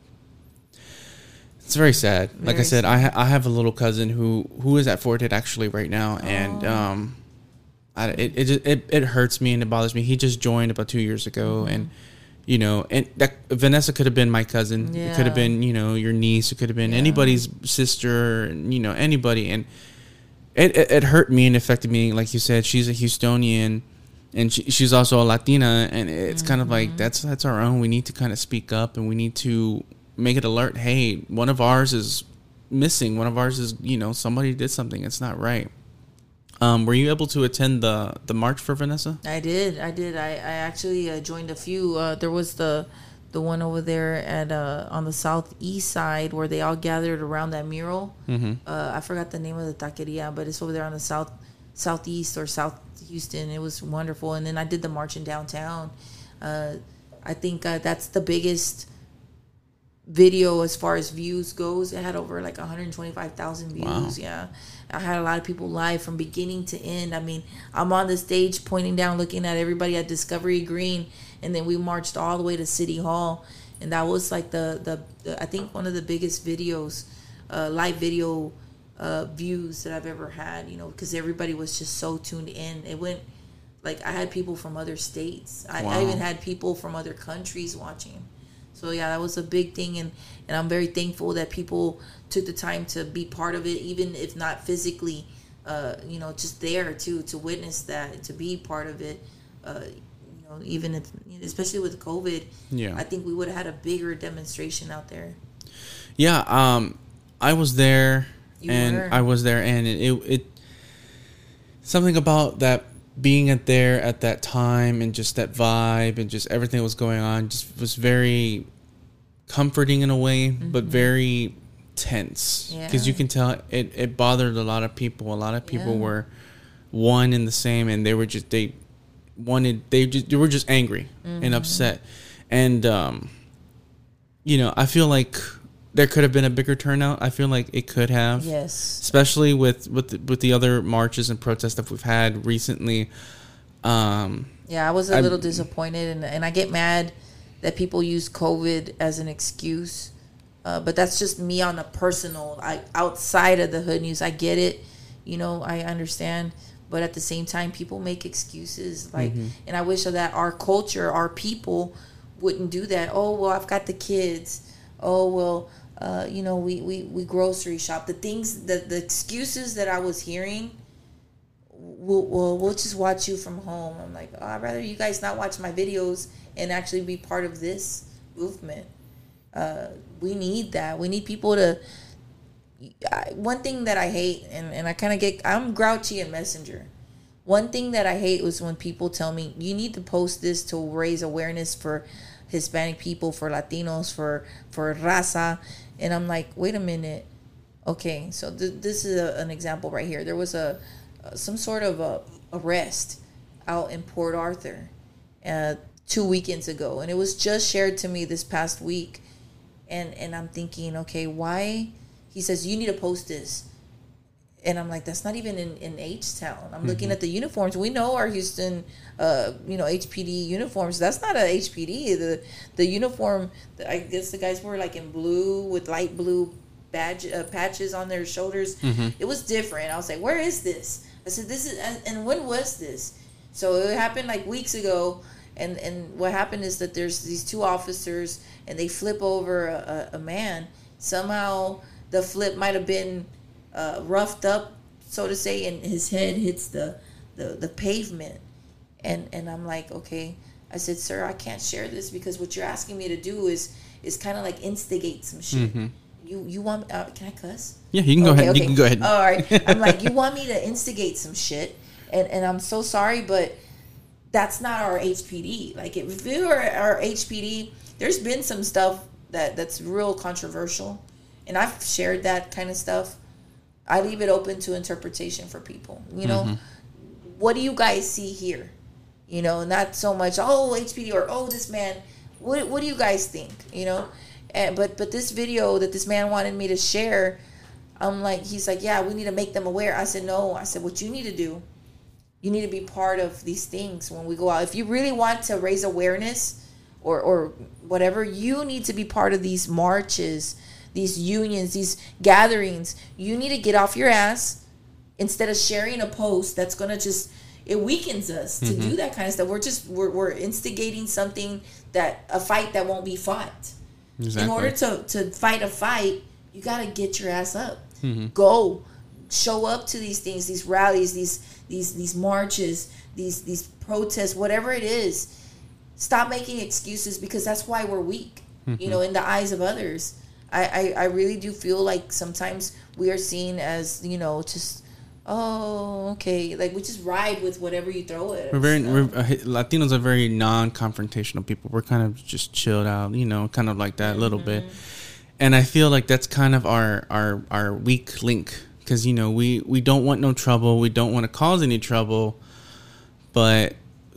It's very sad. like I Very said, I ha- I have a little cousin who who is at Fort Hood actually right now, and Oh. um, I, it it, just, it it hurts me and it bothers me. He just joined about two years ago, Mm-hmm. and you know, and that Vanessa could have been my cousin. It could have been you know your niece. It could have been Yeah. anybody's sister. You know anybody, and it, it it hurt me and affected me. Like you said, she's a Houstonian. And she, she's also a Latina, and it's kind of Mm-hmm. like that's that's our own. We need to kind of speak up, and we need to make it alert. Hey, one of ours is missing. One of ours is you know somebody did something. It's not right. Um, were you able to attend the the march for Vanessa? I did. I did. I, I actually uh, joined a few. Uh, there was the the one over there at uh, on the southeast side where they all gathered around that mural. Mm-hmm. Uh, I forgot the name of the taqueria, but it's over there on the south southeast or south Houston. It was wonderful. And then I did the march in downtown. Uh, I think uh, that's the biggest video as far as views goes. It had over like 125,000 views. Wow. Yeah. I had a lot of people live from beginning to end. I mean, I'm on the stage pointing down, looking at everybody at Discovery Green, and then we marched all the way to City Hall. And that was like the, the, the I think one of the biggest videos, uh, live video uh, views that I've ever had, you know, because everybody was just so tuned in. It went, like, I had people from other states. I, I even had people from other countries watching. So yeah, that was a big thing, and and I'm very thankful that people took the time to be part of it, even if not physically, uh, you know, just there to to witness that, to be part of it. Uh, you know, even if, especially with COVID, Yeah. I think we would have had a bigger demonstration out there. Yeah, um, I was there, You and were. I was there, and it, it, it something about that being at there at that time, and just that vibe, and just everything that was going on, just was very comforting in a way, but very tense because you Mm-hmm. Can tell it, it bothered a lot of people. A lot of people Yeah. were one and the same, and they were just they wanted they just they were just angry Mm-hmm. and upset, and um, you know, I feel like there could have been a bigger turnout. I feel like it could have, Yes. especially with with the, with the other marches and protests that we've had recently. Um, Yeah, I was a little disappointed, and, and I get mad that people use COVID as an excuse. Uh, but that's just me on a personal, I outside of the hood news. I get it, you know, I understand. But at the same time, people make excuses, like, and I wish that our culture, our people, wouldn't do that. Oh well, I've got the kids. Oh well, uh, you know, we, we we grocery shop. The things, the the excuses that I was hearing we'll, we'll, we'll just watch you from home. I'm like, oh, I'd rather you guys not watch my videos and actually be part of this movement. Uh, we need that. We need people to. I, one thing that I hate, and, and I kind of get, I'm grouchy in Messenger. One thing that I hate was when people tell me, you need to post this to raise awareness for Hispanic people, for Latinos, for, for raza. And I'm like, wait a minute. Okay, so th- this is a, an example right here. There was a uh, some sort of a arrest out in Port Arthur uh, two weekends ago, and it was just shared to me this past week. And and I'm thinking, okay, why? He says you need to post this, and I'm like, that's not even in in H Town. I'm looking at the uniforms. We know our Houston, uh, you know, HPD uniforms. That's not a HPD. The the uniform. I guess the guys were like in blue with light blue badge uh, patches on their shoulders. It was different. I was like, where is this? I said, this is, and- and when was this? So it happened like weeks ago. And, and what happened is that there's these two officers and they flip over a, a, a man. Somehow the flip might have been uh, roughed up, so to say, and his head hits the, the, the pavement. and and I'm like, okay. I said, sir, I can't share this because what you're asking me to do is is kind of like instigate some shit. Mm-hmm. You you want uh, can I cuss? Yeah, you can go Okay, ahead. You can go ahead. All right. I'm like, you want me to instigate some shit, and and I'm so sorry, but that's not our HPD. Like if you were our HPD, there's been some stuff that that's real controversial, and I've shared that kind of stuff. I leave it open to interpretation for people. You know, Mm-hmm. what do you guys see here? You know, not so much oh HPD or oh this man. What what do you guys think? You know, and but but this video that this man wanted me to share, I'm like he's like yeah we need to make them aware. I said no. I said what you need to do you need to be part of these things when we go out. If you really want to raise awareness or or whatever, you need to be part of these marches, these unions, these gatherings. You need to get off your ass instead of sharing a post that's going to just it weakens us to do that kind of stuff. We're just we're, we're instigating something that a fight that won't be fought. Exactly. In order to to fight a fight, you got to get your ass up. Mm-hmm. Go show up to these things, these rallies, these these these marches, these these protests, whatever it is. Stop making excuses because that's why we're weak. You know, in the eyes of others. I, I, I really do feel like sometimes we are seen as, you know, just oh, okay. Like we just ride with whatever you throw at us. We're very we're, uh, Latinos are very non-confrontational people. We're kind of just chilled out, you know, kind of like that a little bit. And I feel like that's kind of our our our weak link because you know we we don't want no trouble. We don't want to cause any trouble, but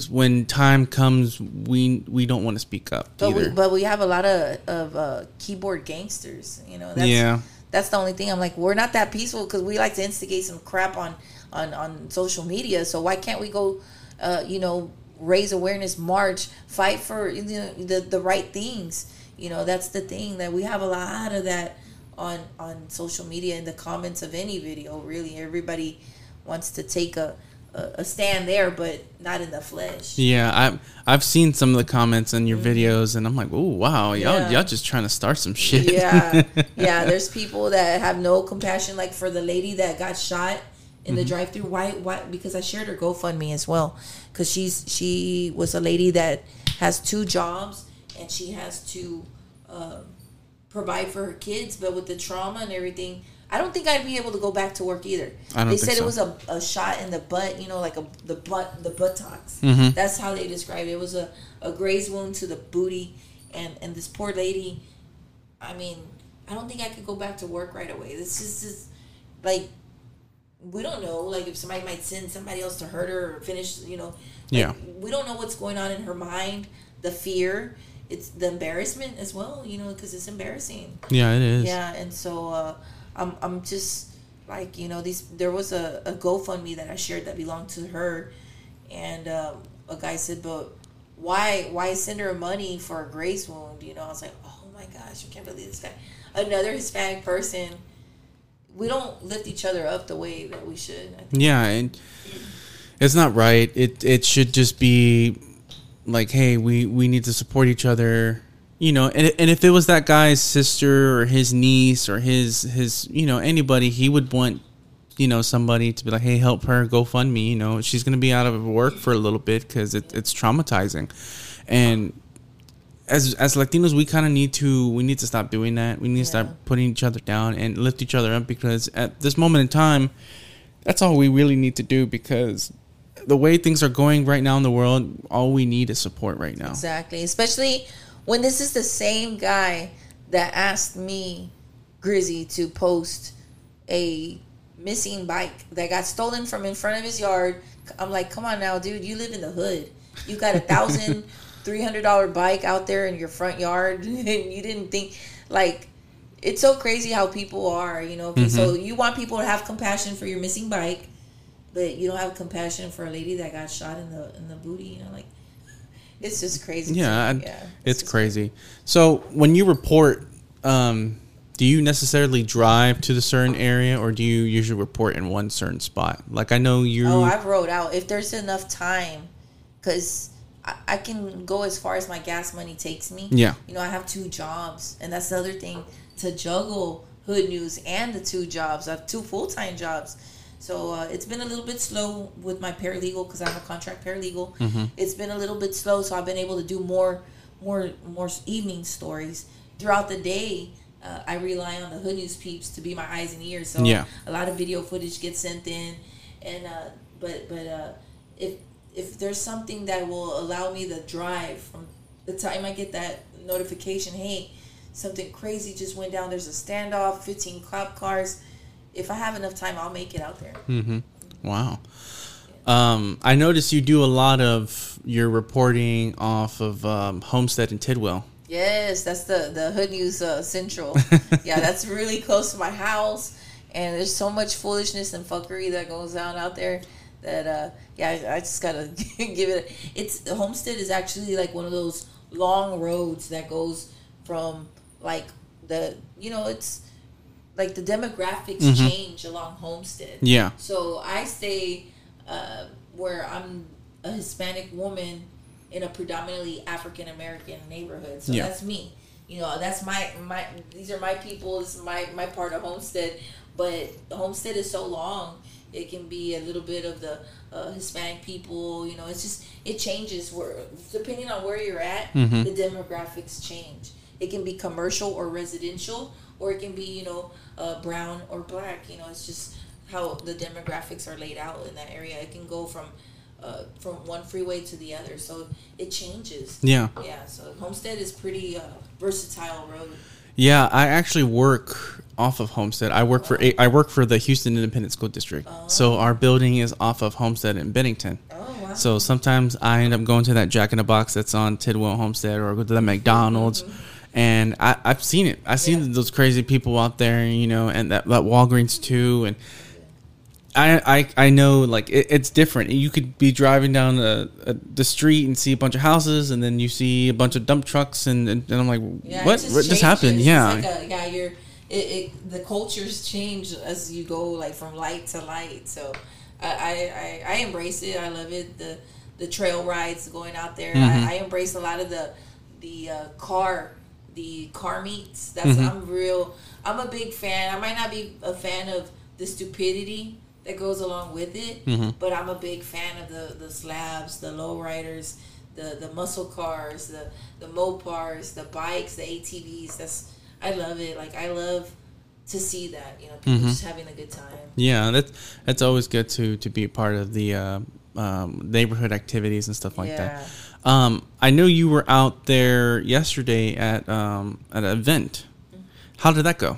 when time comes, we we don't want to speak up but either. we, but we have a lot of, of uh, keyboard gangsters, you know. That's, yeah, that's the only thing i'm like we're not that peaceful because we like to instigate some crap on on on social media so why can't we go uh you know raise awareness march fight for you know the the right things you know that's the thing that we have a lot of that on on social media in the comments of any video really everybody wants to take a a, a stand there but not in the flesh yeah. I've I've seen some of the comments in your videos, and I'm like, oh wow, y'all Mm-hmm. Yeah. y'all just trying to start some shit. yeah yeah there's people that have no compassion like for the lady that got shot in the drive-through why why because i shared her gofundme as well because she's she was a lady that has two jobs and she has to uh, provide for her kids but with the trauma and everything i don't think i'd be able to go back to work either they said so. it was a, a shot in the butt you know like a the butt the buttocks Mm-hmm. that's how they described it it was a, a graze wound to the booty and and this poor lady I mean, I don't think I could go back to work right away. This is just like we don't know, like if somebody might send somebody else to hurt her or finish, you know. like, Yeah. We don't know what's going on in her mind, the fear, it's the embarrassment as well, you know, because it's embarrassing. yeah, it is. Yeah, and so uh, I'm I'm just like you know these. There was a, a GoFundMe that I shared that belonged to her, and um, a guy said, "But why why send her money for a grace wound?" You know, I was like, "Oh my gosh, I can't believe this guy." Another Hispanic person. We don't lift each other up the way that we should. Yeah, and it's not right. It it should just be like, hey, we we need to support each other. You know, and and if it was that guy's sister or his niece or his his you know anybody, he would want you know somebody to be like, hey, help her, go fund me. You know, she's gonna be out of work for a little bit because it, it's traumatizing, and as as Latinos, we kind of need to we need to stop doing that. We need to start putting each other down and lift each other up because at this moment in time, that's all we really need to do because the way things are going right now in the world, all we need is support right now. Exactly. Especially when this is the same guy that asked me, Grizzy, to post a missing bike that got stolen from in front of his yard. I'm like, come on now, dude. You live in the hood. You got a thousand, three hundred dollar bike out there in your front yard, and you didn't think like. It's so crazy how people are, you know. Okay, so mm-hmm. you want people to have compassion for your missing bike, but you don't have compassion for a lady that got shot in the in the booty. You know, like it's just crazy. Yeah. I- yeah, it's just crazy. So when you report, um, do you necessarily drive to the certain area or do you usually report in one certain spot? Like I know you. Oh, I've rode out if there's enough time, because I, I can go as far as my gas money takes me. Yeah. You know, I have two jobs, and that's the other thing to juggle Hood News and the two jobs. I have two full time jobs. So uh, it's been a little bit slow with my paralegal because I'm a contract paralegal. Mm-hmm. It's been a little bit slow, so I've been able to do more, more, more evening stories throughout the day. Uh, I rely on the hood news peeps to be my eyes and ears. So Yeah. a lot of video footage gets sent in, and uh, but but uh, if if there's something that will allow me to drive from the time I get that notification, hey, something crazy just went down. There's a standoff, 15 cop cars. If I have enough time, I'll make it out there. Mm-hmm. Wow. Um, I noticed you do a lot of your reporting off of um, Homestead and Tidwell. Yes, that's the the Hood News uh, Central. yeah, that's really close to my house, and there's so much foolishness and fuckery that goes on out there that uh, yeah, I, I just gotta give it. It's Homestead is actually like one of those long roads that goes from like the you know it's like the demographics Mhm. change along Homestead. Yeah. So I stay uh, where I'm a Hispanic woman in a predominantly African American neighborhood. So Yeah. that's me. You know, that's my my. These are my people. This is my my part of Homestead. But Homestead is so long. It can be a little bit of the uh, Hispanic people. You know, it's just it changes where depending on where you're at, Mhm. the demographics change. It can be commercial or residential, or it can be you know uh, brown or black. You know, it's just how the demographics are laid out in that area. It can go from uh, from one freeway to the other, so it changes. Yeah. Yeah, so Homestead is pretty uh, versatile road. Yeah, I actually work off of Homestead. I work for a- I work for the Houston Independent School District. So our building is off of Homestead in Bennington. Oh wow! So sometimes I end up going to that Jack in the Box that's on Tidwell Homestead or go to the McDonald's. And I, I've seen it. I've seen Yeah. those crazy people out there, you know, and that, that Walgreens too. And I, I, I know like it, it's different. You could be driving down the, uh, the street and see a bunch of houses, and then you see a bunch of dump trucks, and, and, and I'm like, yeah, what? what just happened? It's Yeah. like a, yeah, you're. It, it the cultures change as you go like from light to light. So I, I, I, embrace it. I love it. The the trail rides going out there. Mhm. I, I embrace a lot of the the uh, car the car meets. That's Mhm. I'm real. I'm a big fan. I might not be a fan of the stupidity that goes along with it, Mhm. but I'm a big fan of the the slabs, the lowriders, the the muscle cars, the the mopars, the bikes, the ATVs. That's I love it. Like I love to see that. You know, people Mhm. just having a good time. Yeah, that's that's always good to to be a part of the uh, um, neighborhood activities and stuff like that. Um, I know you were out there yesterday at um, at an event. How did that go?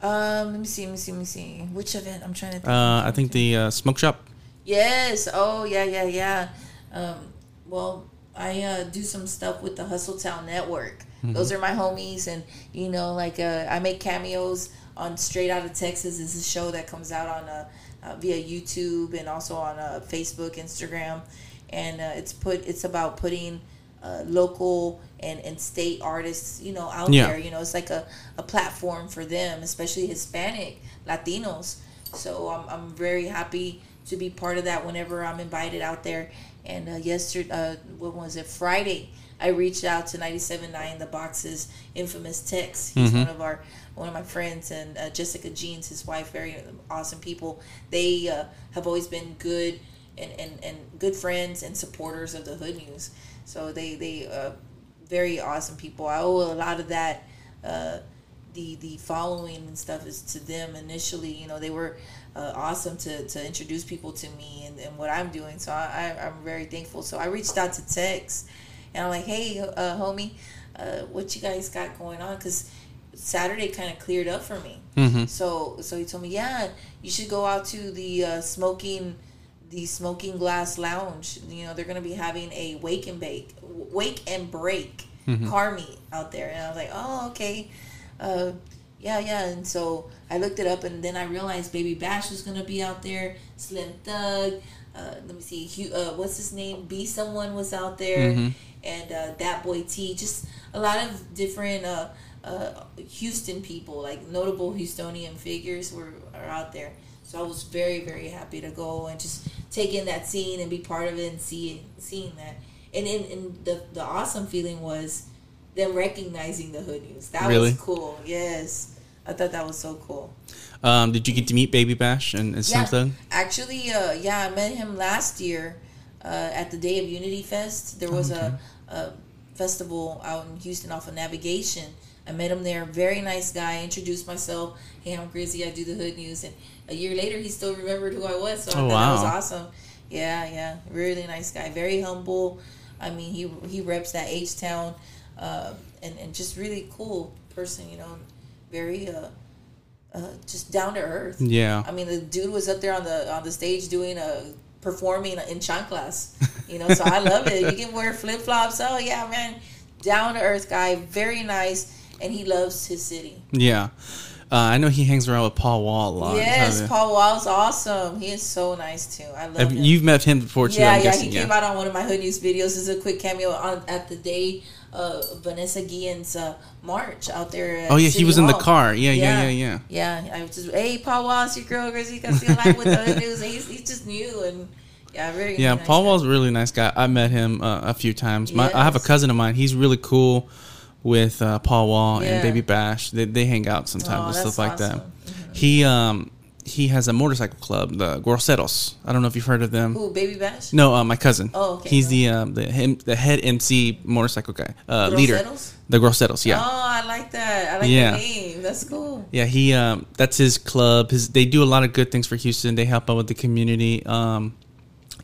Um, let me see. Let me see. Let me see. Which event? I'm trying to. Think. Uh, I think the uh, smoke shop. Yes. Oh, yeah, yeah, yeah. Um, well, I uh, do some stuff with the Hustle Town Network. Those are my homies, and you know, like uh, I make cameos on Straight Out of Texas. Is a show that comes out on uh, uh, via YouTube and also on uh, Facebook, Instagram, and uh, it's put. It's about putting uh, local and, and state artists, you know, out Yeah. there. You know, it's like a, a platform for them, especially Hispanic Latinos. So I'm, I'm very happy to be part of that whenever I'm invited out there. And uh, yesterday, uh, what was it? Friday, I reached out to 97.9 The Box's infamous Tex. He's Mhm. one of our one of my friends, and uh, Jessica Jeans, his wife, very awesome people. They uh, have always been good and, and, and good friends and supporters of the Hood News. So they they uh, very awesome people. I owe a lot of that. Uh, the the following and stuff is to them initially. You know, they were uh, awesome to, to introduce people to me and, and what I'm doing. So I, I, I'm very thankful. So I reached out to Tex and I'm like, hey, uh, homie, uh, what you guys got going on? Because Saturday kind of cleared up for me. Mm-hmm. So so he told me, yeah, you should go out to the uh, smoking, the smoking glass lounge. You know, they're gonna be having a wake and bake, wake and break Mhm. car meet out there, and I was like, oh okay, uh, yeah yeah. And so I looked it up, and then I realized Baby Bash was gonna be out there, Slim Thug. Uh, let me see, Hugh, uh, what's his name? Be someone was out there, Mhm. and uh, that boy T. Just a lot of different. Uh, uh, Houston people, like notable Houstonian figures, were are out there. So I was very very happy to go and just take in that scene and be part of it and see seeing that. And and, and the the awesome feeling was them recognizing the hood news. That Really? was cool. Yes. I thought that was so cool. Um, did you get to meet Baby Bash and, and Yeah, Thug? actually, uh, yeah, I met him last year uh, at the Day of Unity Fest. There was a, a festival out in Houston off of Navigation. I met him there. Very nice guy. Introduced myself. Hey, I'm Grizzy. I do the Hood News. And a year later, he still remembered who I was. So I Oh, thought that was awesome. Yeah, yeah, really nice guy. Very humble. I mean, he he reps that H Town, uh, and and just really cool person. You know, very uh, uh, just down to earth. Yeah. I mean, the dude was up there on the on the stage doing a performing in chanclas. You know, so I love it. You can wear flip flops. Oh yeah, man, down to earth guy, very nice, and he loves his city. Yeah. Uh, I know he hangs around with Paul Wall a lot. yes, Paul Wall's awesome. He is so nice too. I love have- him. You've met him before too, yeah, I'm yeah, guessing. he Yeah. came out on one of my hood news videos. This is a quick cameo on at the day uh, Vanessa Guillen's uh, march out there. At Oh yeah, he City was in the car. Yeah, yeah, yeah, yeah. Yeah, I was just, hey, Paul Wall's your girl, Grizzy Castillo live with the hood news. And he's, he's just new and yeah, very Yeah, nice Paul guy. Wall's a really nice guy. I met him uh, a few times. My, I have a cousin of mine. He's really cool with uh, Paul Wall Yeah. and Baby Bash. They, they hang out sometimes Oh, and stuff like awesome. that. He um he has a motorcycle club, the Groseros. I don't know if you've heard of them. Who, Baby Bash? No, uh, my cousin. Oh, okay, He's the um, the him, the head MC motorcycle guy, uh, leader. The Groseros, yeah. Oh, I like that. I like Yeah. the name. That's cool. Yeah, he um that's his club. His they do a lot of good things for Houston. They help out with the community. Um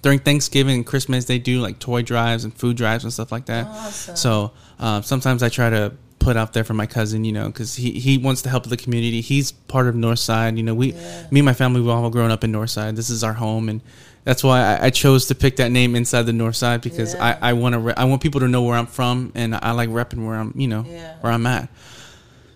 during Thanksgiving and Christmas they do like toy drives and food drives and stuff like that. Awesome. So, um, sometimes I try to put out there for my cousin, you know, cuz he he wants to help the community. He's part of Northside, you know. We Yeah. me and my family we all grown up in Northside. This is our home and that's why I, I chose to pick that name inside the North Side because Yeah. I, I want to re- I want people to know where I'm from and I like repping where I'm you know Yeah. where I'm at.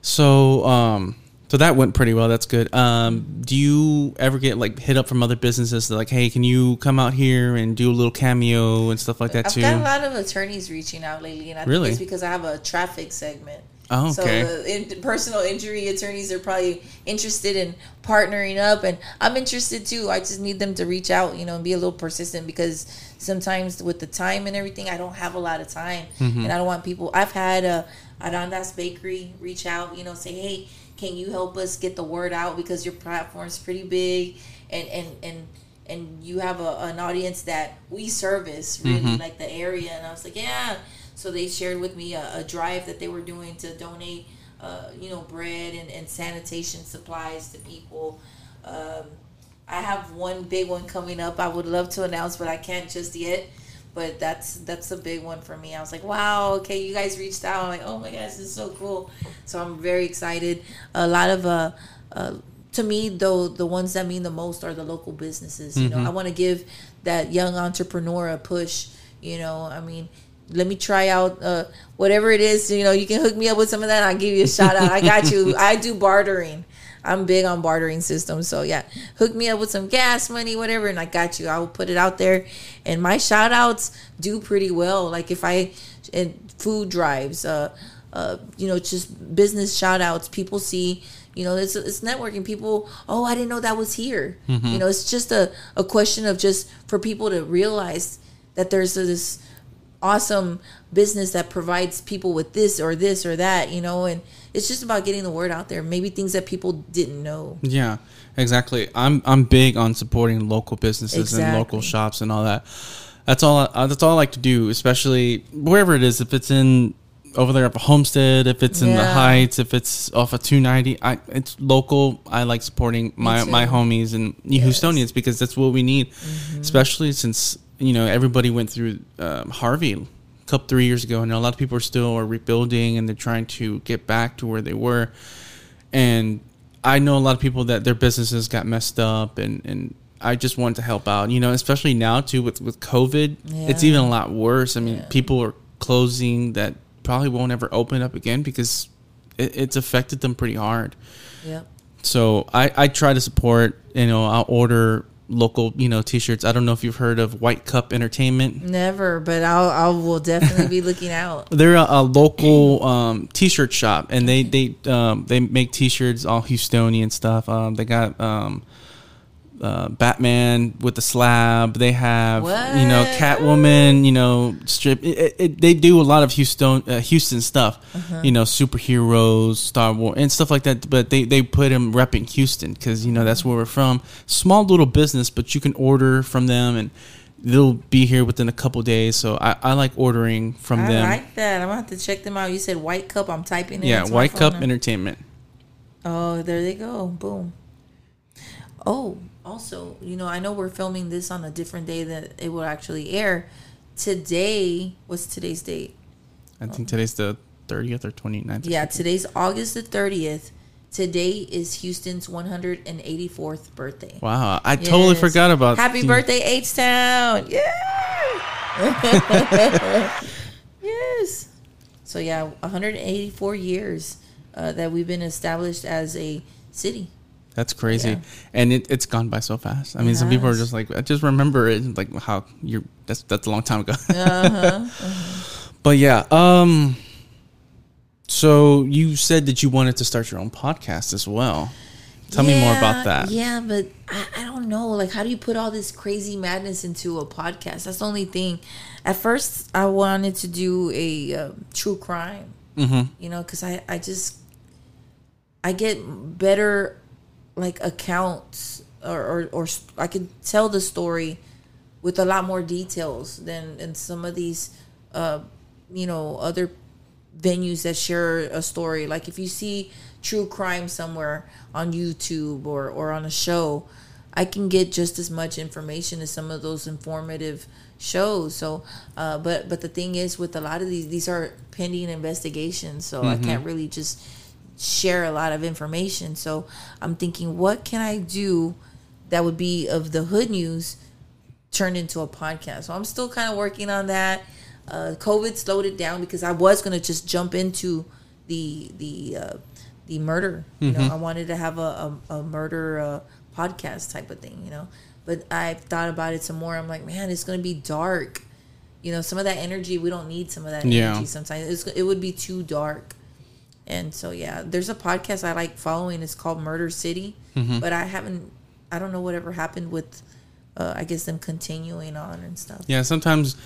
So, um, so that went pretty well. That's good. Um, do you ever get like hit up from other businesses that like, hey, can you come out here and do a little cameo and stuff like that I've too? got a lot of attorneys reaching out lately, and I Really? think it's because I have a traffic segment. Oh, So okay. the in, personal injury attorneys are probably interested in partnering up, and I'm interested too. I just need them to reach out, you know, and be a little persistent because sometimes with the time and everything, I don't have a lot of time, Mm-hmm. and I don't want people. I've had a Arandas Bakery reach out, you know, say, hey, can you help us get the word out? Because your platform's pretty big, and and and and you have a, an audience that we service really Mm-hmm. like the area. And i was like yeah. So they shared with me a, a drive that they were doing to donate uh, you know bread and, and sanitation supplies to people. Um, i have one big one coming up i would love to announce but i can't just yet but that's that's a big one for me. I was like wow okay you guys reached out. I'm like oh my gosh this is so cool. So i'm very excited. A lot of uh, uh to me though the ones that mean the most are the local businesses you know. I want to give that young entrepreneur a push you know. I mean let me try out uh, whatever it is you know you can hook me up with some of that i'll give you a shout out. I got you. I do bartering i'm big on bartering systems so yeah hook me up with some gas money whatever and i got you i will put it out there and my shout outs do pretty well like if i and food drives uh uh, you know, just business shout outs. People see, you know, it's, it's networking. People, oh, I didn't know that was here. You know, it's just a, a question of just for people to realize that there's this awesome business that provides people with this or this or that, you know, and it's just about getting the word out there. Maybe things that people didn't know. Yeah, exactly. I'm I'm big on supporting local businesses and local shops and all that. That's all. I, that's all I like to do, especially wherever it is. If it's in over there at a Homestead, if it's in the Heights, if it's off of 290, I it's local. I like supporting my my homies and Yes. Mm-hmm. Houstonians because that's what we need, especially since you know everybody went through um, Harvey couple three years ago, and a lot of people are still are rebuilding and they're trying to get back to where they were and I know a lot of people that their businesses got messed up, and and I just want to help out. You know, especially now too with with COVID, it's even a lot worse. I mean, Yeah. people are closing that probably won't ever open up again because it, it's affected them pretty hard. Yeah. So I I try to support. You know, I'll order local you know t-shirts. I don't know if you've heard of White Cup Entertainment. Never, but I'll, I will definitely be looking out. They're a, a local um, t-shirt shop, and they they um, they make t-shirts all Houstonian stuff. Um, they got um, uh, Batman with the slab. They have you know Catwoman. You know strip. It, it, it- they do a lot of Houston uh, Houston stuff. Uh-huh. You know superheroes, Star Wars, and stuff like that. But they they put him repping Houston because you know that's where we're from. Small little business, but you can order from them and. They'll be here within a couple days, so I, I like ordering from I them. like that. I'm gonna have to check them out. You said White Cup. I'm typing it. yeah, White Cup now. Entertainment. Oh, there they go. Boom. Oh, also, you know, I know we're filming this on a different day that it will actually air. Today, what's today's date? I think today's the 30th or 29th. or Yeah, something. today's August the 30th. Today is Houston's 184th birthday. Wow, I totally forgot about. Happy the- birthday, H Town! Yeah. yes. So yeah, 184 years uh, that we've been established as a city. That's crazy, Yeah. and it, it's gone by so fast. I mean, It some people are just like, I just remember it, like how you're. That's that's a long time ago. Uh-huh. but yeah, um. So you said that you wanted to start your own podcast as well. Tell me more about that. Yeah, but I, I don't know. Like, how do you put all this crazy madness into a podcast? That's the only thing. At first, I wanted to do a uh, true crime. Mm-hmm. You know, because I I just I get better like accounts or, or or I could tell the story with a lot more details than in some of these uh you know other venues that share a story. Like if you see true crime somewhere on YouTube or or on a show I can get just as much information as some of those informative shows. So uh but but the thing is with a lot of these these are pending investigations so I can't really just share a lot of information so I'm thinking what can I do that would be of the hood news turned into a podcast. So I'm still kind of working on that. Uh, COVID slowed it down because I was gonna just jump into the the uh, the murder. You know, I wanted to have a a, a murder uh, podcast type of thing. You know, but I've thought about it some more. I'm like, man, it's gonna be dark. You know, some of that energy we don't need. Some of that Yeah. energy sometimes it's, it would be too dark. And so yeah, there's a podcast I like following. It's called Murder City, but I haven't. I don't know whatever happened with. Uh, I guess them continuing on and stuff. Yeah, sometimes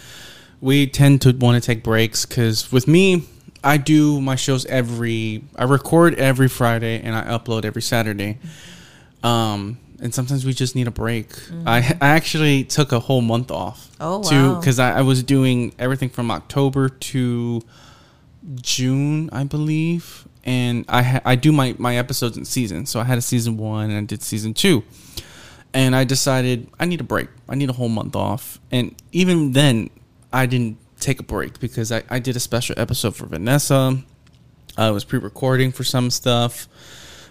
we tend to want to take breaks because with me, I do my shows every. I record every Friday and I upload every Saturday. Um, and sometimes we just need a break. I I actually took a whole month off. Oh, To wow. because I, I was doing everything from October to June, I believe, and I ha- I do my my episodes in season. So I had a season one and I did season two and I decided I need a break. I need a whole month off. And even then, I didn't take a break because I, I did a special episode for Vanessa. I was pre recording for some stuff.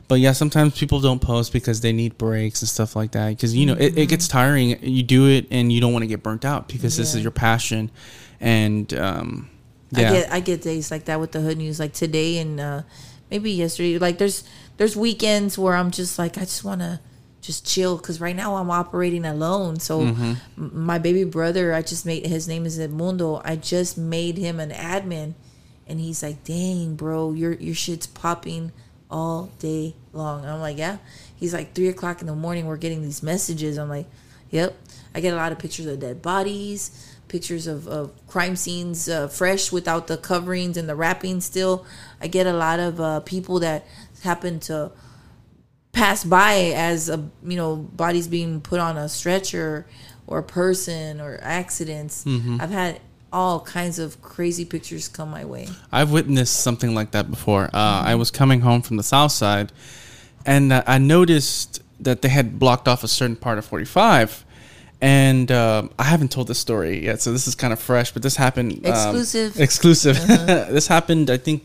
But yeah, sometimes people don't post because they need breaks and stuff like that. Because, you know, it, it gets tiring. You do it and you don't want to get burnt out because this is your passion. And, um, yeah. I get I get days like that with the hood news, like today and uh, maybe yesterday. Like there's there's weekends where I'm just like I just want to just chill because right now I'm operating alone. So Mm-hmm. m- my baby brother, I just made his name is Edmundo. I just made him an admin, and he's like, "Dang, bro, your your shit's popping all day long." I'm like, "Yeah." He's like, three o'clock in the morning. We're getting these messages. I'm like, "Yep." I get a lot of pictures of dead bodies, pictures of, of crime scenes uh, fresh without the coverings and the wrapping still. I get a lot of uh, people that happen to pass by as a you know bodies being put on a stretcher or a person or accidents. I've had all kinds of crazy pictures come my way. I've witnessed something like that before. Uh, I was coming home from the south side, and uh, I noticed that they had blocked off a certain part of 45. And uh, I haven't told this story yet, so this is kind of fresh. But this happened um, Exclusive. exclusive. this happened, I think,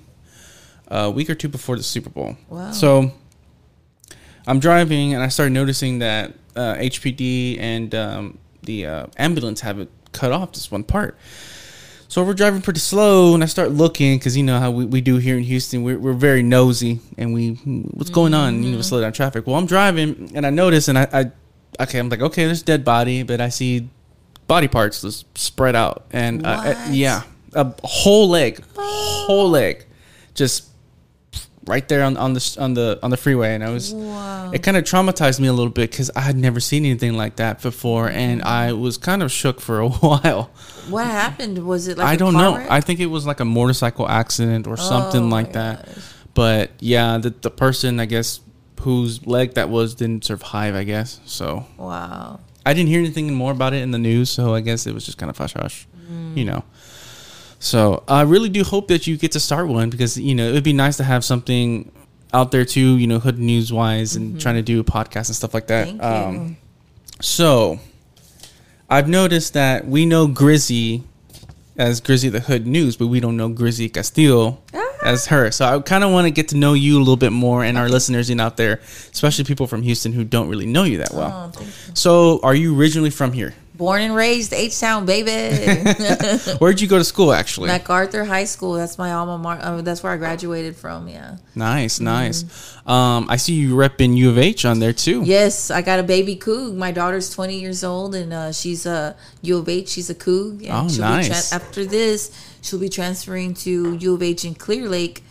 a week or two before the Super Bowl. Wow. So I'm driving, and I started noticing that uh, HPD and um, the uh, ambulance have it cut off this one part. So we're driving pretty slow, and I start looking because you know how we, we do here in Houston. We're, we're very nosy, and we what's going on? You know, slow down traffic. Well, I'm driving, and I notice, and I, I okay, I'm like, okay, there's dead body, but I see body parts just spread out, and uh, uh, yeah, a whole leg, whole leg, just right there on, on the on the on the freeway, and I was. Wow. It kind of traumatized me a little bit because I had never seen anything like that before, and I was kind of shook for a while. What happened? Was it like I don't know. wreck? I think it was like a motorcycle accident or something Oh, like that. gosh. But yeah, the the person I guess whose leg that was didn't survive. I guess so. wow. I didn't hear anything more about it in the news, so I guess it was just kind of hush hush, you know. So I really do hope that you get to start one because you know it would be nice to have something out there too, you know, hood news wise, and trying to do a podcast and stuff like that. Um, so I've noticed that we know Grizzy as Grizzy the Hood News, but we don't know Grizzy Castillo Ah. as her. So I kind of want to get to know you a little bit more and our listeners in out there, especially people from Houston who don't really know you that well. Oh, you. So, are you originally from here? Born and raised H Town, baby. Where'd you go to school, actually? MacArthur High School. That's my alma mater. Uh, that's where I graduated from. Yeah. Nice, nice. Um, I see you repping U of H on there too. Yes, I got a baby Coug. My daughter's 20 years old, and uh, she's a U of H. She's a Coug. Oh, she'll nice. Be tran- after this, she'll be transferring to U of H in Clear Lake,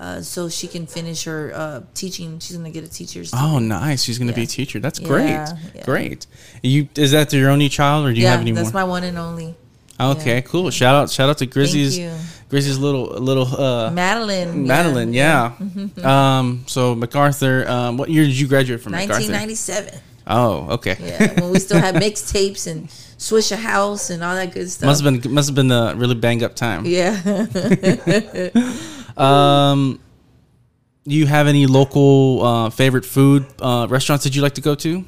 uh, so she can finish her uh, teaching. She's gonna get a teacher's. Oh, nice. She's going to be a teacher. That's Yeah, great. yeah. Great. You is that your only child, or do you yeah, have any more? that's my one and only. okay, cool. Shout out, shout out to Grizzy's. Grizzy's little little uh, Madeline. Madeline. Yeah. um. So MacArthur. Um. What year did you graduate from MacArthur? 1997. Oh, okay. Yeah, when we still had mixtapes and Swishahouse and all that good stuff. Must have been must have been a really bang up time. Yeah. Um, do you have any local uh, favorite food uh, restaurants that you like to go to?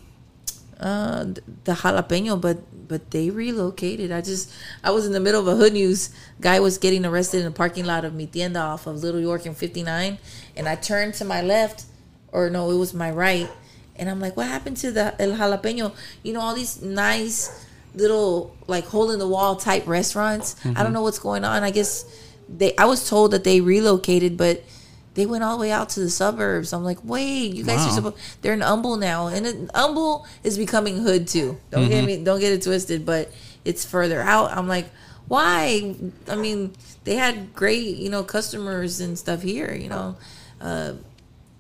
uh, the jalapeno, but but they relocated. I just I was in the middle of a hood news. Guy was getting arrested in the parking lot of Mi Tienda off of Little York and 59, and I turned to my left, or no, it was my right, and I'm like, what happened to the el jalapeno? You know, all these nice little like hole in the wall type restaurants. I don't know what's going on. I guess they. I was told that they relocated, but. They went all the way out to the suburbs. I'm like, wait, you guys Wow. are supposed. They're in Humble now, and it, Humble is becoming hood too. Don't get me, don't get it twisted, but it's further out. I'm like, why? I mean, they had great, you know, customers and stuff here. You know, uh,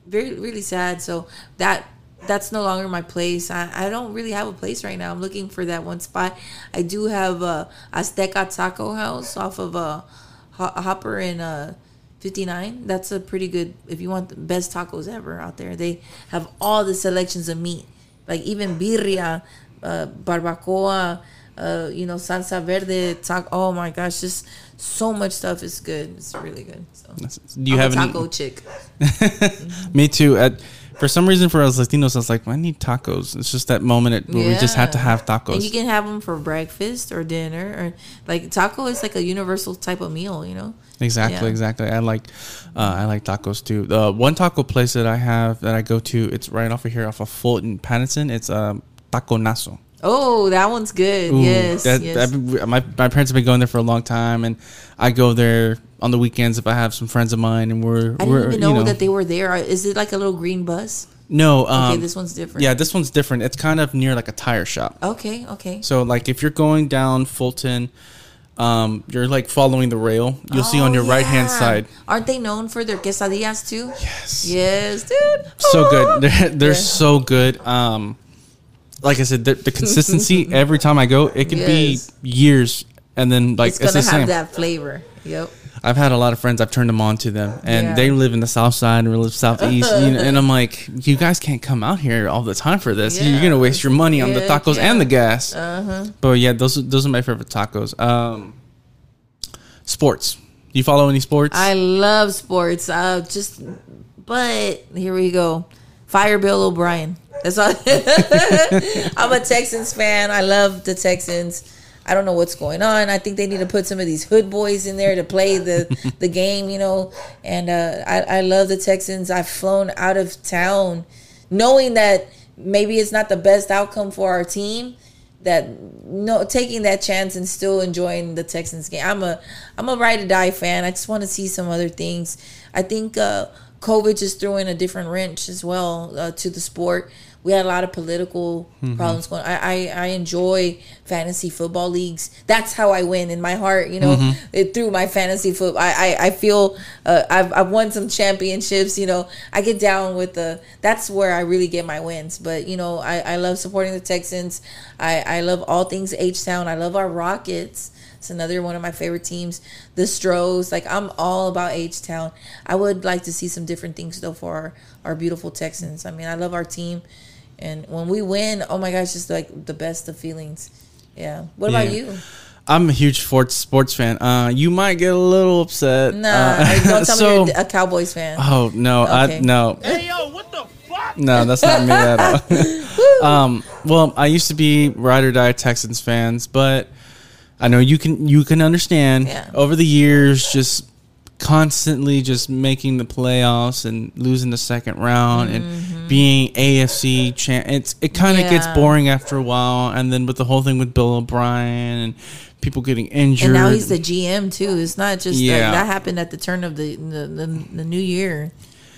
very really sad. So that that's no longer my place. I, I don't really have a place right now. I'm looking for that one spot. I do have a Azteca Taco House off of a Hopper and uh 59 that's a pretty good if you want the best tacos ever out there they have all the selections of meat like even birria uh, barbacoa uh, you know salsa verde taco oh my gosh just so much stuff is good it's really good so Do you I'm have a any? taco chick Me too. At, for some reason, for us Latinos, I was like, I need tacos. It's just that moment at, where we just have to have tacos. and you can have them for breakfast or dinner or like taco is like a universal type of meal you know Exactly, Yeah. exactly. I like, uh, I like tacos too. The one taco place that I have that I go to, it's right off of here, off of Fulton, Patterson. It's um, Taconazo. Oh that one's good Ooh, yes, that, yes. I've my my parents have been going there for a long time, and I go there on the weekends if I have some friends of mine, and we're I we're didn't even you know, that they were there. Is it like a little green bus? no. Um, Okay, this one's different. yeah, this one's different. It's kind of near like a tire shop. Okay, okay. So like if you're going down Fulton, um, you're like following the rail. You'll see on Oh, your right hand side. Aren't they known for their quesadillas too? Yes. Yes, dude. So good. They're, they're Yeah. so good. Um, like I said, the, the consistency every time I go, it could Yes. be years, and then like It's it's, gonna the have same. that flavor. Yep. I've had a lot of friends. I've turned them on to them, and Yeah. they live in the south side and we live southeast. you know, and I'm like, you guys can't come out here all the time for this. You're gonna waste your money on the Heck tacos and the gas. Uh-huh. But yeah, those are- those are my favorite tacos. Um, sports. You follow any sports? I love sports. Uh, just, but here we go. Fire Bill O'Brien. That's all. I'm a Texans fan. I love the Texans. I don't know what's going on. I think they need to put some of these hood boys in there to play the the game, you know. And uh, I I love the Texans. I've flown out of town, knowing that maybe it's not the best outcome for our team. That no taking that chance and still enjoying the Texans game. I'm a I'm a ride or die fan. I just want to see some other things. I think uh, COVID just threw in a different wrench as well uh, to the sport we had a lot of political Mm-hmm. problems going. I, I I enjoy fantasy football leagues. That's how I win in my heart. You know, Mm-hmm. it, through my fantasy football. I I, I feel uh, I've I've won some championships. You know, I get down with the. That's where I really get my wins. But you know, I I love supporting the Texans. I I love all things H Town. I love our Rockets. It's another one of my favorite teams. The Stros, like I'm all about H Town. I would like to see some different things though for our, our beautiful Texans. I mean, I love our team, and when we win, oh my gosh, just like the best of feelings. Yeah. What about you? I'm a huge sports sports fan. Uh, you might get a little upset. Nah, Uh, don't tell so- me you're a Cowboys fan. Oh no, Okay. I no. Hey yo, what the fuck? No, that's not me at all. um, well, I used to be ride or die Texans fans, but I know you can you can understand Yeah. over the years just constantly just making the playoffs and losing the second round and being AFC champ. It's it kind of gets Mm-hmm. Boring after a while, and then with the whole thing with Bill O'Brien and people getting injured. and now he's the GM too. It's not just Yeah. that, that happened at the turn of the the, the, the new year.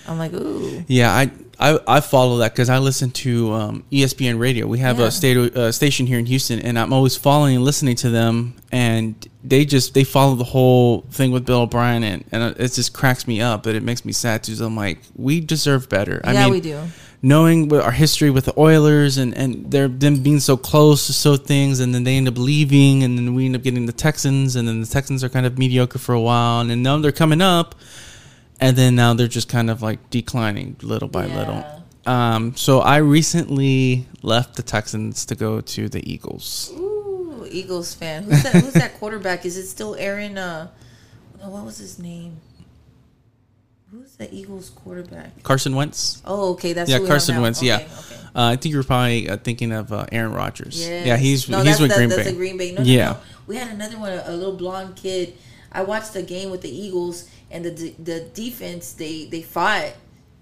I'm like, ooh, Yeah, I I, I follow that because I listen to um, ESPN radio. We have Yeah. a state uh, station here in Houston, and I'm always following and listening to them. And they just they follow the whole thing with Bill O'Brien, and, and it just cracks me up. But it makes me sad too. So I'm like, we deserve better. I Yeah, mean, we do. Knowing our history with the Oilers and and they're them being so close to so things, and then they end up leaving, and then we end up getting the Texans, and then the Texans are kind of mediocre for a while, and then now they're coming up and then now they're just kind of like declining little by Yeah. little. Um, so I recently left the Texans to go to the Eagles. Ooh, Eagles fan. Who's that? Who's that quarterback? Is it still Aaron? Uh, what was his name? Who's the Eagles quarterback? Carson Wentz. Oh, okay, that's yeah, Carson. Wentz. Okay, yeah, okay. uh, I think you were probably uh, thinking of uh, Aaron Rodgers. Yes. Yeah, he's no, he's with that- Green that's Bay. Green Bay. No, no, Yeah. no. We had another one, a, a little blonde kid. I watched the game with the Eagles, and the de- the defense they they fought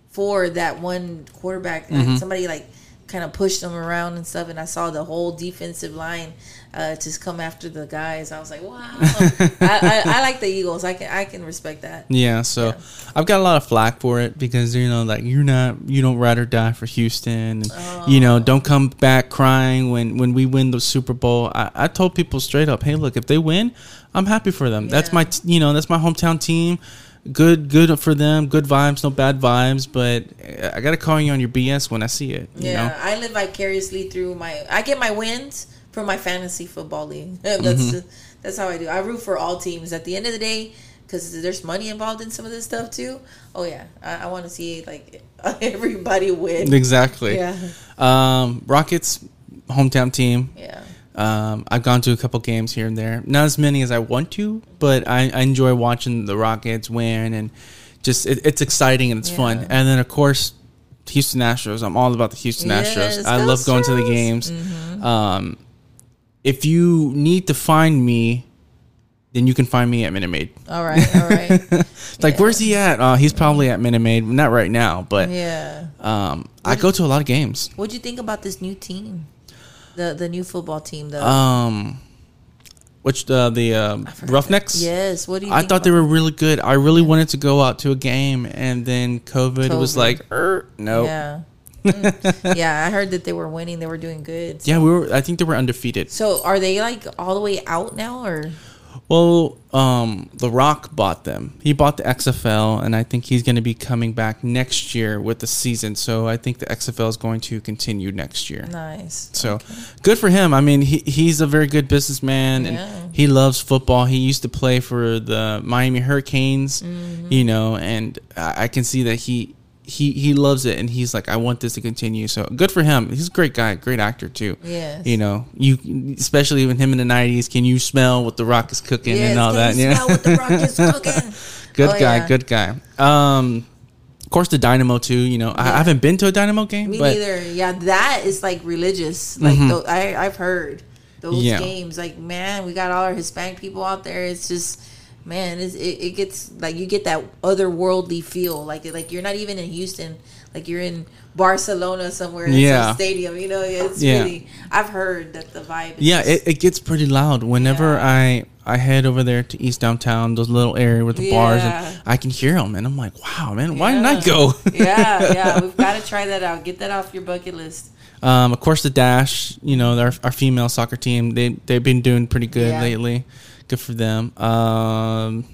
for that one quarterback. Mm-hmm. Somebody like kind of pushed them around and stuff, and I saw the whole defensive line uh, just come after the guys. I was like, wow. I, I, I like the Eagles. I can I can respect that. Yeah, so Yeah. I've got a lot of flack for it because you know, like you're not, you don't ride or die for Houston, and you Oh. know, don't come back crying when when we win the Super Bowl. I, I told people straight up, hey, look, if they win, I'm happy for them. That's my, t- you know, that's my hometown team. Good, good for them. Good vibes, no bad vibes. But I gotta call you on your BS when I see it. You Yeah, know? I live vicariously through my. I get my wins from my fantasy football league. that's Mm-hmm. that's how I do. I root for all teams. At the end of the day, because there's money involved in some of this stuff too. Oh yeah, I, I want to see like everybody win. Exactly. Yeah, Um, Rockets, hometown team. yeah, Um, I've gone to a couple games here and there, not as many as I want to, but I, I enjoy watching the Rockets win and just it, it's exciting and it's fun. And then of course, Houston Astros. I'm all about the Houston Yes, Astros. I love going to the games. Um, if you need to find me, then you can find me at Minute Maid. all right, all right. Like, Yeah. where's he at? Uh, he's probably at Minute Maid. Not right now, but yeah. um, I go to a lot of games. What'd you think about this new team? The the new football team. though. Um, which uh, the uh, Roughnecks? yes. What do you? I thought they were really good. I really wanted to go out to a game, and then COVID, was like, er, no. Yeah. Yeah. Mm. yeah, I heard that they were winning. They were doing good. Yeah, we were. I think they were undefeated. So are they like all the way out now, or Well, um, The Rock bought them. He bought the XFL, and I think he's going to be coming back next year with the season. So I think the XFL is going to continue next year. nice? So good for him. I mean, he, he's a very good businessman and he loves football. He used to play for the Miami Hurricanes, Mm-hmm. you know, and I, I can see that he, he, he loves it and he's like, I want this to continue. So good for him. He's a great guy, great actor too. yeah You know, you, especially with him in the nineties, can you smell what the rock is cooking Yes, and all can that? you Yeah. smell what the rock is cooking? good Oh, guy, yeah. good guy. Um, of course the Dynamo too, you know, I, I haven't been to a Dynamo game, Me neither. Yeah, that is like religious. Like tho- I, I've heard those Mm-hmm. Yeah. games. Like man, we got all our Hispanic people out there. It's just man, it it gets like you get that otherworldly feel. Like like you're not even in Houston. Like you're in Barcelona somewhere in Yeah. some stadium. You know, it's Yeah. really. I've heard that the vibe. Is yeah just- it, it gets pretty loud whenever Yeah. i I head over there to East Downtown, those little area with the bars, and I can hear them, and I'm like, wow, man, why didn't I go? yeah, yeah, we've got to try that out. Get that off your bucket list. Um, of course, the Dash, you know, our, our female soccer team, they they've been doing pretty good Yeah. lately. Good for them. Um,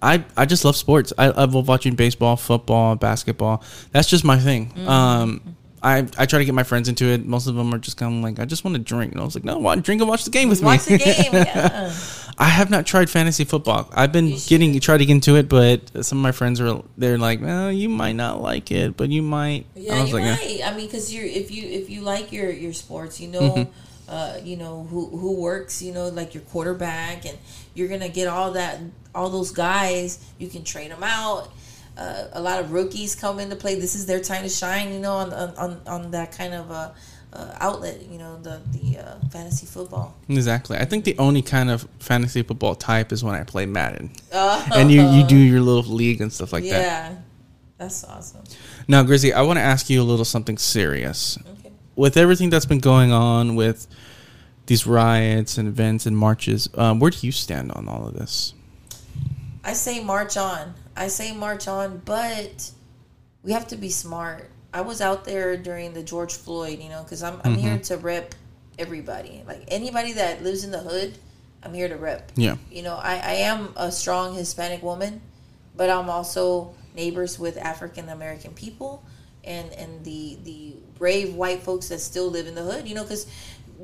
I I just love sports. I, I love watching baseball, football, basketball. That's just my thing. Mm-hmm. Um, I I try to get my friends into it. Most of them are just kind of like, I just want to drink. And I was like, no, want drink and watch the game with Watch me. the game. Yeah. I have not tried fantasy football. I've been getting try to get into it, but some of my friends are they're like, well, you might not like it, but you might. Yeah, I was you're like, right. I mean, because you're if you if you like your your sports, you know, Mm-hmm. Uh, you know who who works, you know, like your quarterback, and you're gonna get all that all those guys. You can trade them out. Uh, a lot of rookies come into play. This is their time to shine, you know, on on on, that kind of uh, uh, outlet, you know, the the uh, fantasy football. Exactly. I think the only kind of fantasy football type is when I play Madden, Uh, and you you do your little league and stuff like that. yeah, that's awesome. Now, Grizzy, I want to ask you a little something serious. Okay. With everything that's been going on with these riots and events and marches, um, where do you stand on all of this? I say march on. I say march on, but we have to be smart. I was out there during the George Floyd, you know, because I'm I'm here to rep everybody. Like anybody that lives in the hood, I'm here to rep. Yeah. You know, I, I am a strong Hispanic woman, but I'm also neighbors with African American people and and the the brave white folks that still live in the hood. You know, because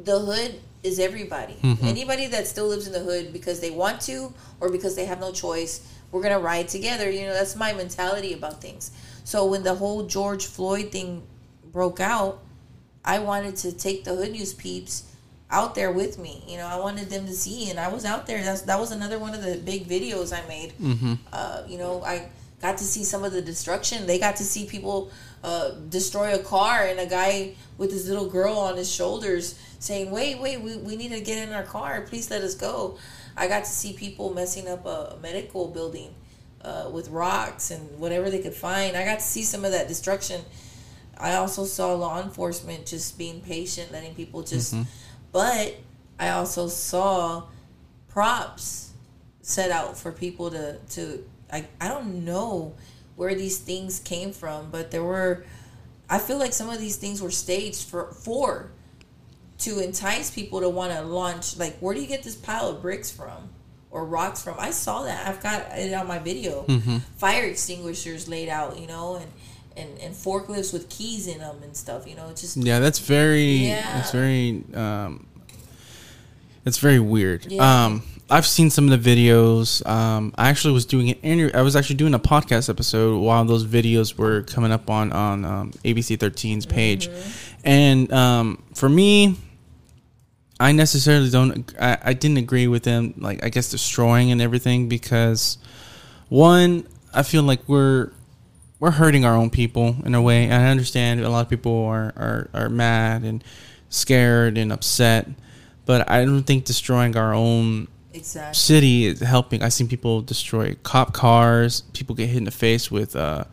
the hood is everybody. Anybody that still lives in the hood because they want to or because they have no choice, we're gonna ride together. You know, that's my mentality about things. So when the whole George Floyd thing broke out, I wanted to take the Hood News peeps out there with me. You know, I wanted them to see, and I was out there. That's that was another one of the big videos I made. Mm-hmm. Uh, you know, I got to see some of the destruction. They got to see people uh, destroy a car, and a guy with his little girl on his shoulders saying, "Wait, wait, we, we need to get in our car. Please let us go." I got to see people messing up a, medical building uh, with rocks and whatever they could find. I got to see some of that destruction. I also saw law enforcement just being patient, letting people just. But I also saw props set out for people to to. I I don't know where these things came from, but there were. I feel like some of these things were staged for for to entice people to want to launch. Like, where do you get this pile of bricks from? Or rocks from? I saw that. I've got it on my video. Fire extinguishers laid out, you know, and, and and forklifts with keys in them and stuff. You know, it's just Yeah, that's very. Yeah. It's very. Um, it's very weird. Yeah. Um, I've seen some of the videos. Um, I actually was doing an interview. I was actually doing a podcast episode while those videos were coming up on on um, ABC 13's page, and um, for me, I necessarily don't. I, I didn't agree with them. Like I guess destroying and everything because one, I feel like we're we're hurting our own people in a way. And I understand a lot of people are, are, are mad and scared and upset, but I don't think destroying our own exactly. city is helping. I've seen people destroy cop cars. People get hit in the face with uh,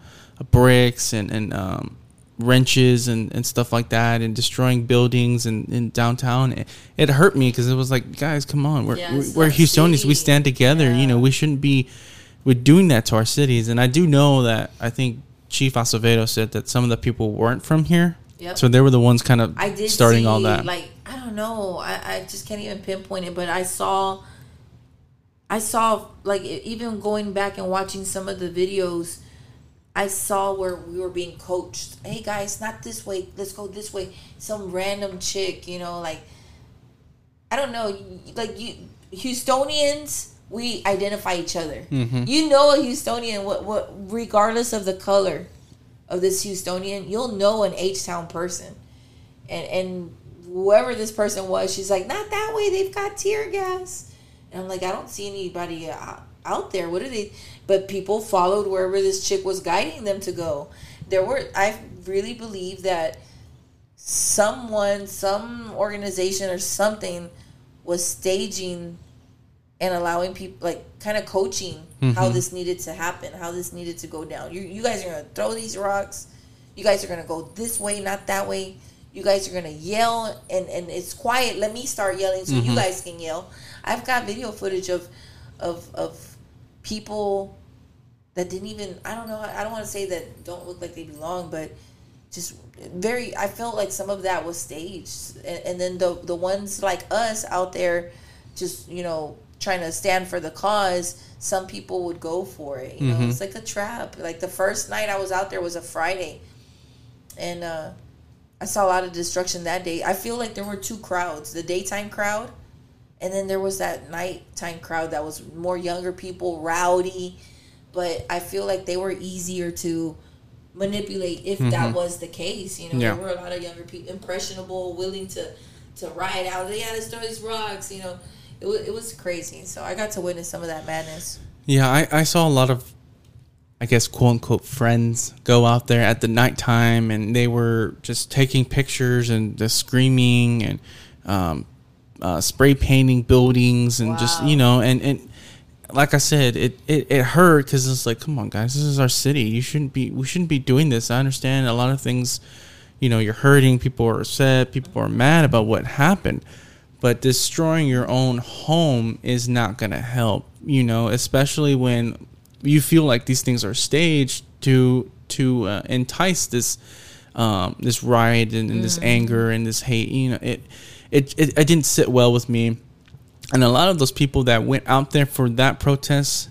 bricks and and um, wrenches and, and stuff like that, and destroying buildings in, in downtown. It, it hurt me because it was like, guys, come on, we're Yeah, it's we're Houstonians. We stand together. You know, we shouldn't be we're doing that to our cities. And I do know that I think Chief Acevedo said that some of the people weren't from here. Yep. So they were the ones kind of I did starting see, all that. Like I don't know, I, I just can't even pinpoint it, but I saw, I saw like even going back and watching some of the videos, I saw where we were being coached. Hey guys, not this way. Let's go this way. Some random chick, you know, like I don't know, like you Houstonians. We identify each other. Mm-hmm. You know a Houstonian, what what regardless of the color of this Houstonian, you'll know an H Town person. And and whoever this person was, she's like, not that way. They've got tear gas. And I'm like, I don't see anybody out, out there. What are they? But people followed wherever this chick was guiding them to go. There were. I really believe that someone, some organization or something, was staging and allowing people like kind of coaching how mm-hmm. this needed to happen, how this needed to go down. You you guys are gonna throw these rocks. You guys are gonna go this way, not that way. you guys are gonna yell and and it's quiet. Let me start yelling so you mm-hmm. guys can yell. I've got video footage of of of people that didn't even I don't know I don't want to say that don't look like they belong, but just very I felt like some of that was staged, and, and then the the ones like us out there, just you know trying to stand for the cause. Some people would go for it. You know, it's like a trap. Like the first night I was out there was a Friday, and uh, I saw a lot of destruction that day. I feel like there were two crowds: the daytime crowd, and then there was that nighttime crowd that was more younger people, rowdy. But I feel like they were easier to manipulate if that was the case. You know, Yeah. there were a lot of younger people, impressionable, willing to to ride out. They had to throw these rocks. You know, it was it was crazy. So I got to witness some of that madness. Yeah, I, I saw a lot of, I guess, quote unquote, friends go out there at the nighttime and they were just taking pictures and just screaming and um, uh, spray painting buildings and just, you know, and, and like I said, it, it, it hurt because it's like, come on, guys, this is our city. You shouldn't be, we shouldn't be doing this. I understand a lot of things, you know, you're hurting, people are upset, people are mad about what happened but destroying your own home is not going to help you know especially when you feel like these things are staged to to uh, entice this um, this riot and, and this anger and this hate you know it, it it it didn't sit well with me. And a lot of those people that went out there for that protest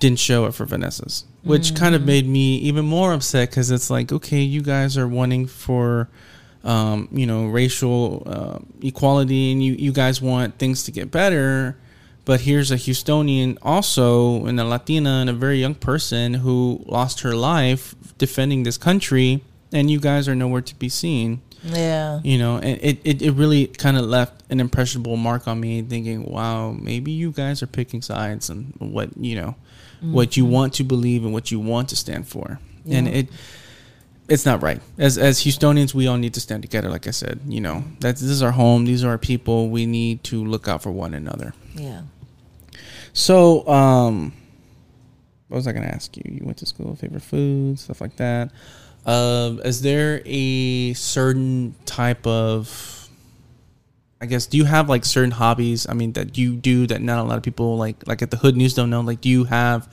didn't show up for Vanessa's, which kind of made me even more upset because it's like, okay, you guys are wanting for, um, you know, racial uh, equality, and you you guys want things to get better, but here's a Houstonian also, and a Latina, and a very young person who lost her life defending this country, and you guys are nowhere to be seen. Yeah. you know and it, it, it really kind of left an impressionable mark on me thinking wow maybe you guys are picking sides and what you know what you want to believe and what you want to stand for. And it it's not right. As as houstonians we all need to stand together like i said you know. That this is our home. These are our people. We need to look out for one another. Yeah. so um what was i going to ask you? You went to school favorite food stuff like that um is there a certain type of i guess do you have like certain hobbies i mean that you do that not a lot of people like like at the hood news don't know like do you have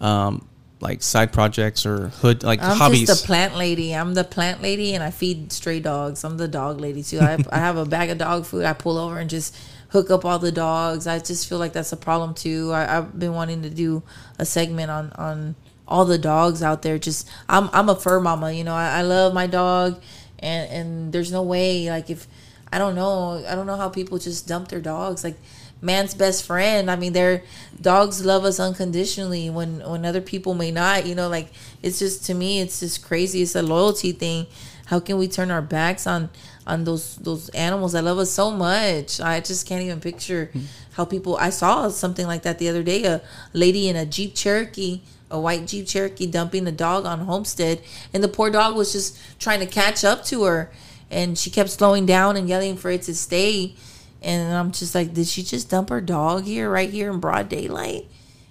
um like side projects or hood like hobbies? I'm hobbies just the plant lady. I'm the plant lady, and I feed stray dogs. I'm the dog lady too. I, I have a bag of dog food. I pull over and just hook up all the dogs. I just feel like that's a problem too. I, I've been wanting to do a segment on on all the dogs out there. Just I'm I'm a fur mama. You know, I, I love my dog, and and there's no way like if I don't know I don't know how people just dump their dogs like man's best friend. I mean, their dogs love us unconditionally when when other people may not. You know, like it's just to me, it's just crazy. It's a loyalty thing. How can we turn our backs on on those those animals that love us so much? I just can't even picture hmm. how people. I saw something like that the other day. A lady in a Jeep Cherokee. A white Jeep Cherokee dumping a dog on Homestead, and the poor dog was just trying to catch up to her, and she kept slowing down and yelling for it to stay and I'm just like, did she just dump her dog here, right here in broad daylight?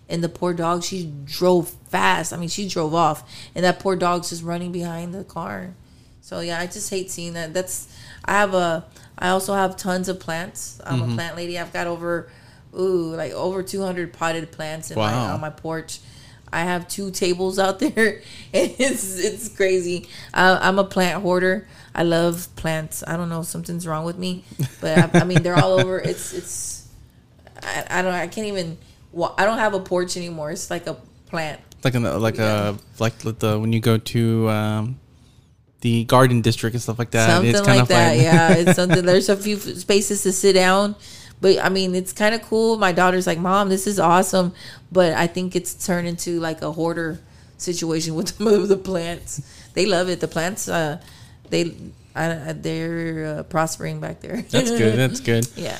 And the poor dog, she drove fast. I mean, she drove off, and that poor dog's just running behind the car. So yeah, I just hate seeing that. That's I have a. I also have tons of plants. I'm a mm-hmm. plant lady. I've got over, ooh, like over 200 potted plants in my, on my porch. I have two tables out there, and it's it's crazy. I, I'm a plant hoarder. I love plants. I don't know, something's wrong with me, but I, I mean they're all over. It's it's. I, I don't. I can't even. I don't have a porch anymore. It's like a plant. like in the, like a like the when you go to um the garden district and stuff like that something it's kind like of that. like yeah, it's something. There's a few spaces to sit down, but I mean, it's kind of cool. My daughter's like, "Mom, this is awesome," but I think it's turned into like a hoarder situation with the plants. They love it. The plants, uh, they, I, they're uh, prospering back there. that's good that's good yeah.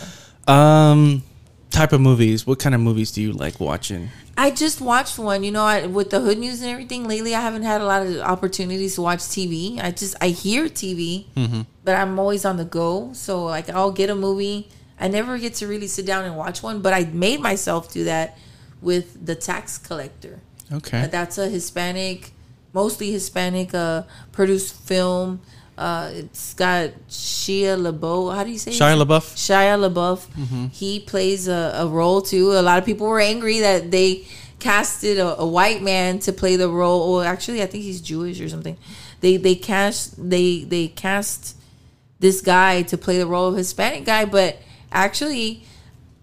um type of movies what kind of movies do you like watching I just watched one, you know, I, with the hood news and everything. Lately, I haven't had a lot of opportunities to watch TV. I just I hear TV, but I'm always on the go. So like I'll get a movie. I never get to really sit down and watch one, but I made myself do that with the Tax Collector. okay Uh, That's a Hispanic, mostly Hispanic uh, produced film Uh, it's got Shia LaBeouf. How do you say Shia name? LaBeouf. Shia LaBeouf. He plays a, a role too. A lot of people were angry that they casted a, a white man to play the role. Well, actually, I think he's Jewish or something. They they cast they they cast this guy to play the role of Hispanic guy, but actually,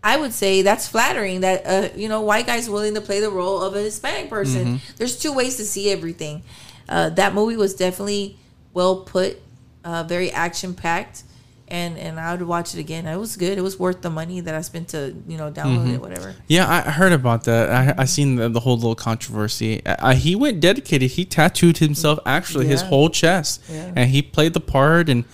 I would say that's flattering that uh, you know white guys willing to play the role of a Hispanic person. There's two ways to see everything. Uh, that movie was definitely well put, uh, very action packed, and and I would watch it again. It was good. It was worth the money that I spent to you know download it, whatever. Yeah, I heard about that. I I seen the, the whole little controversy. I, he went dedicated. He tattooed himself actually his whole chest, Yeah. and he played the part. And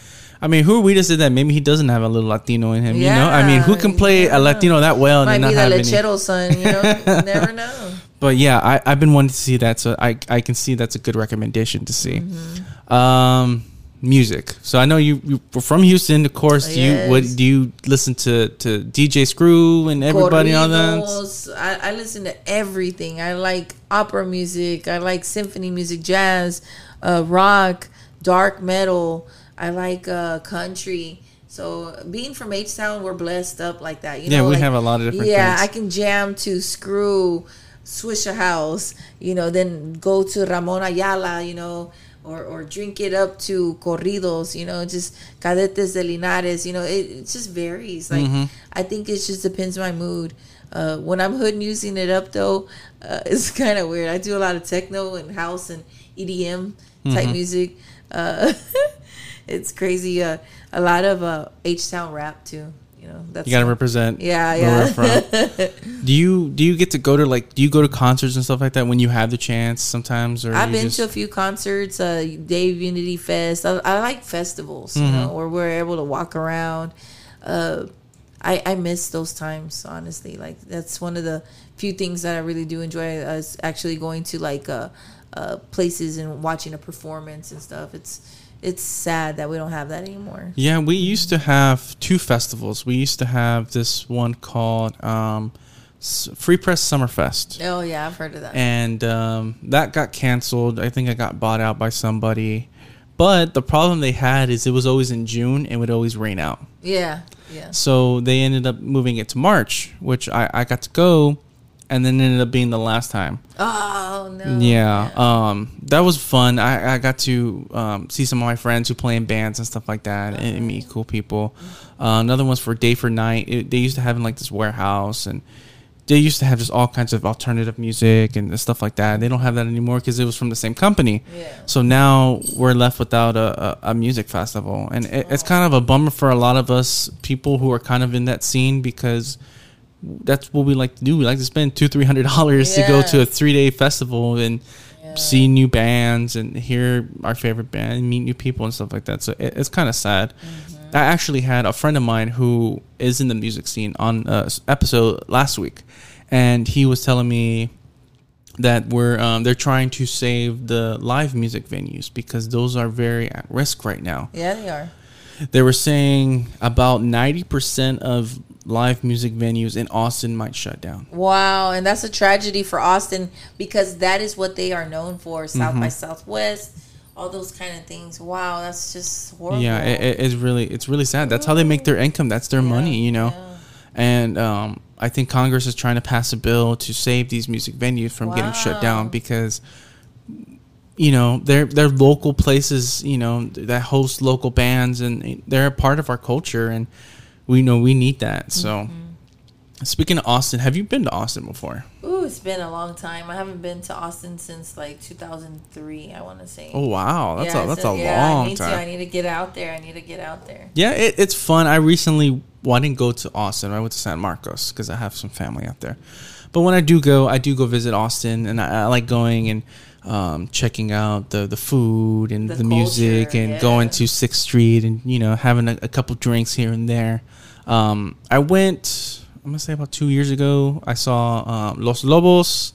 I mean, who are we to say that maybe he doesn't have a little Latino in him? you know, I mean, who can play you a. Latino that well and Might not be the any? Lechero son. You know, you never know. But yeah, I I've been wanting to see that, so I I can see that's a good recommendation to see. Mm-hmm. Um, music. So I know you you were from Houston, of course. Do you what do you listen to to DJ Screw and everybody on that? I, I listen to everything. I like opera music. I like symphony music, jazz, uh, rock, dark metal. I like uh, country. So being from H Town, we're blessed up like that. You Yeah, know, we like- have a lot of different Yeah, things. I can jam to Screw, Swishahouse. You know, then go to Ramon Ayala. You know. Or, or drink it up to corridos, you know, just cadetes de Linares, you know, it, it just varies. Like, Mm-hmm. I think it just depends on my mood. Uh, when I'm hood using it up though, uh, it's kind of weird. I do a lot of techno and house and EDM type Mm-hmm. music. Uh, it's crazy. Uh, a lot of uh, H Town rap too. You know, that's You got to represent. Yeah, yeah. from. do you do you get to go to like do you go to concerts and stuff like that when you have the chance sometimes or I've been just- to a few concerts, uh, Dave Unity Fest. I, I like festivals, you Mm-hmm. know, where we're able to walk around. Uh, I, I miss those times, honestly. Like that's one of the few things that I really do enjoy uh, is actually going to like uh, uh, places and watching a performance and stuff. It's it's sad that we don't have that anymore. Yeah, we used to have two festivals. We used to have this one called um, Free Press Summerfest. Oh yeah, I've heard of that. and um, that got canceled. I think it got bought out by somebody. But the problem they had is it was always in June and would always rain out. yeah, yeah. So they ended up moving it to March, which I, I got to go, and then ended up being the last time. Oh no. Yeah, um, that was fun. I, I got to um, see some of my friends who play in bands and stuff like that, and, and meet cool people. Uh, another one's for Day for Night. It, they used to have in like this warehouse, and they used to have just all kinds of alternative music and stuff like that. They don't have that anymore because it was from the same company. Yeah. So now we're left without a, a, a music festival, and it, it's kind of a bummer for a lot of us people who are kind of in that scene because that's what we like to do. We like to spend two, three hundred dollars to go to a three day festival and see new bands and hear our favorite band and meet new people and stuff like that. So it, it's kind of sad. I actually had a friend of mine who is in the music scene on a episode last week, and he was telling me that we're um, they're trying to save the live music venues because those are very at risk right now. Yeah, they are. They were saying about ninety percent of live music venues in Austin might shut down. Wow, and that's a tragedy for Austin because that is what they are known for. South Mm-hmm. by Southwest, all those kind of things. Wow, that's just horrible. Yeah, it, it- it's really it's really sad. That's how they make their income. That's their money, you know. yeah. And um, I think Congress is trying to pass a bill to save these music venues from getting shut down because you know they're they're local places, you know, that host local bands and they're a part of our culture and we know we need that. So Mm-hmm. speaking of Austin, have you been to Austin before? Ooh, it's been a long time. I haven't been to Austin since like 2003. I want to say. Oh wow, that's a that's so- a yeah, I long need time. To. I need to get out there. I need to get out there. Yeah, it, it's fun. I recently, well, I didn't go to Austin. I went to San Marcos because I have some family out there. But when I do go, I do go visit Austin, and I, I like going and um, checking out the, the food and The the, music, and yeah. going to Sixth Street and you know having a, a couple drinks here and there. Um, I went, I'm gonna say about two years ago. I saw um, Los Lobos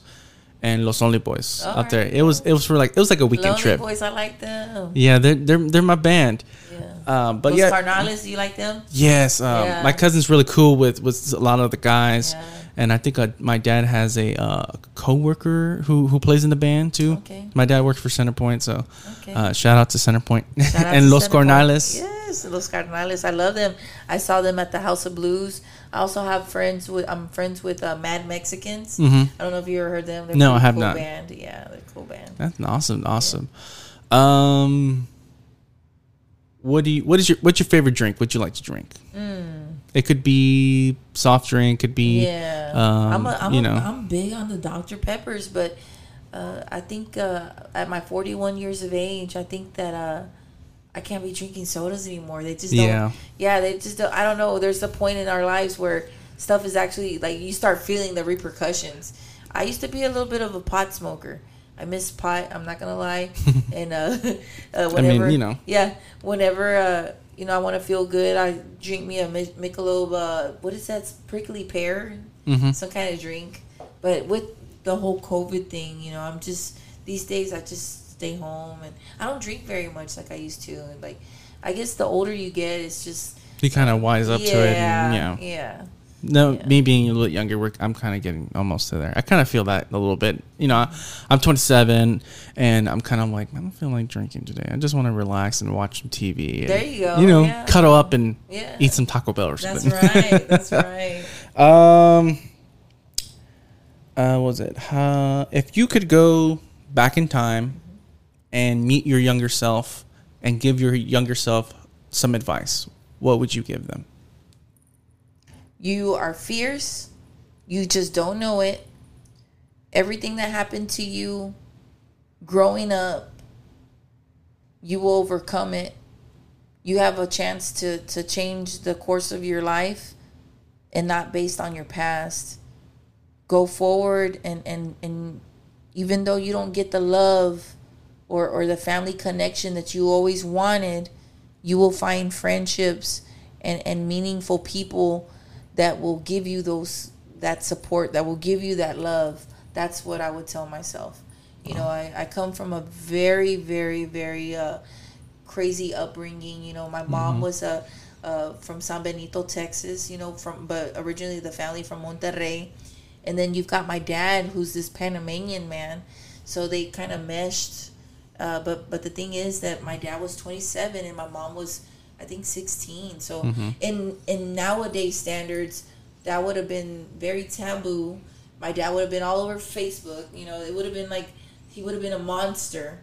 and Los Lonely Boys out there. It was it was for like it was like a weekend Lonely trip. Boys, I like them. Yeah, they're they're they're my band. Yeah. Um, but Los yeah, Carnales, you like them? Yes, um, Yeah. my cousin's really cool with with a lot of the guys, Yeah. and I think uh, my dad has a uh, coworker who who plays in the band too. Okay. My dad works for Centerpoint, so Okay. uh, shout out to Centerpoint out and to Los Centerpoint. Cornales. Los Cardenales. I love them. I saw them at the House of Blues. I also have friends with. I'm friends with uh, Mad Mexicans. Mhm. I don't know if you ever heard them. They're No, I have cool not. Band. Yeah, they're a cool band. That's awesome, awesome. Um, what do you? What is your? What's your favorite drink? What you like to drink? It could be soft drink. Could be. Mm. Yeah, Um, I'm. A, I'm, you know. I'm big on the Dr Peppers, but uh, I think uh, at my 41 years of age, I think that uh, I can't be drinking sodas anymore. They just don't. Yeah. Yeah, they just don't. I don't know. There's a point in our lives where stuff is actually like you start feeling the repercussions. I used to be a little bit of a pot smoker. I miss pot. I'm not gonna lie. and uh, uh, whenever you know. yeah, whenever uh, you know I want to feel good, I drink me a Mi- Michelob. Uh, what is that? Prickly pear, Mhm. some kind of drink. But with the whole COVID thing, you know, I'm just these days I just stay home and I don't drink very much like I used to. And like, I guess the older you get, it's just You kind of wise up yeah, to it. And, yeah. yeah. No, Yeah. me being a little younger, we're, I'm kind of getting almost to there. I kind of feel that a little bit. You know, I'm 27, and I'm kind of like, I don't feel like drinking today. I just want to relax and watch some TV. and, There you go, You know, yeah. cuddle up and Yeah. eat some Taco Bell or That's something. right. That's right. Um, uh, what was it? Uh, if you could go back in time and meet your younger self and give your younger self some advice, what would you give them? You are fierce. You just don't know it. Everything that happened to you growing up, you will overcome it. You have a chance to, to change the course of your life and not based on your past. Go forward and, and, and even though you don't get the love or, or the family connection that you always wanted, you will find friendships and, and meaningful people that will give you those that support, that will give you that love. That's what I would tell myself. You know, I, I come from a very, very, very uh, crazy upbringing. You know, my mom was a uh, from San Benito, Texas. You know, from but originally the family from Monterrey, and then you've got my dad, who's this Panamanian man. So they kind of meshed. Uh, but but the thing is that my dad was 27 and my mom was, I think 16. So in in nowadays standards, that would have been very taboo. My dad would have been all over Facebook. You know, it would have been like he would have been a monster.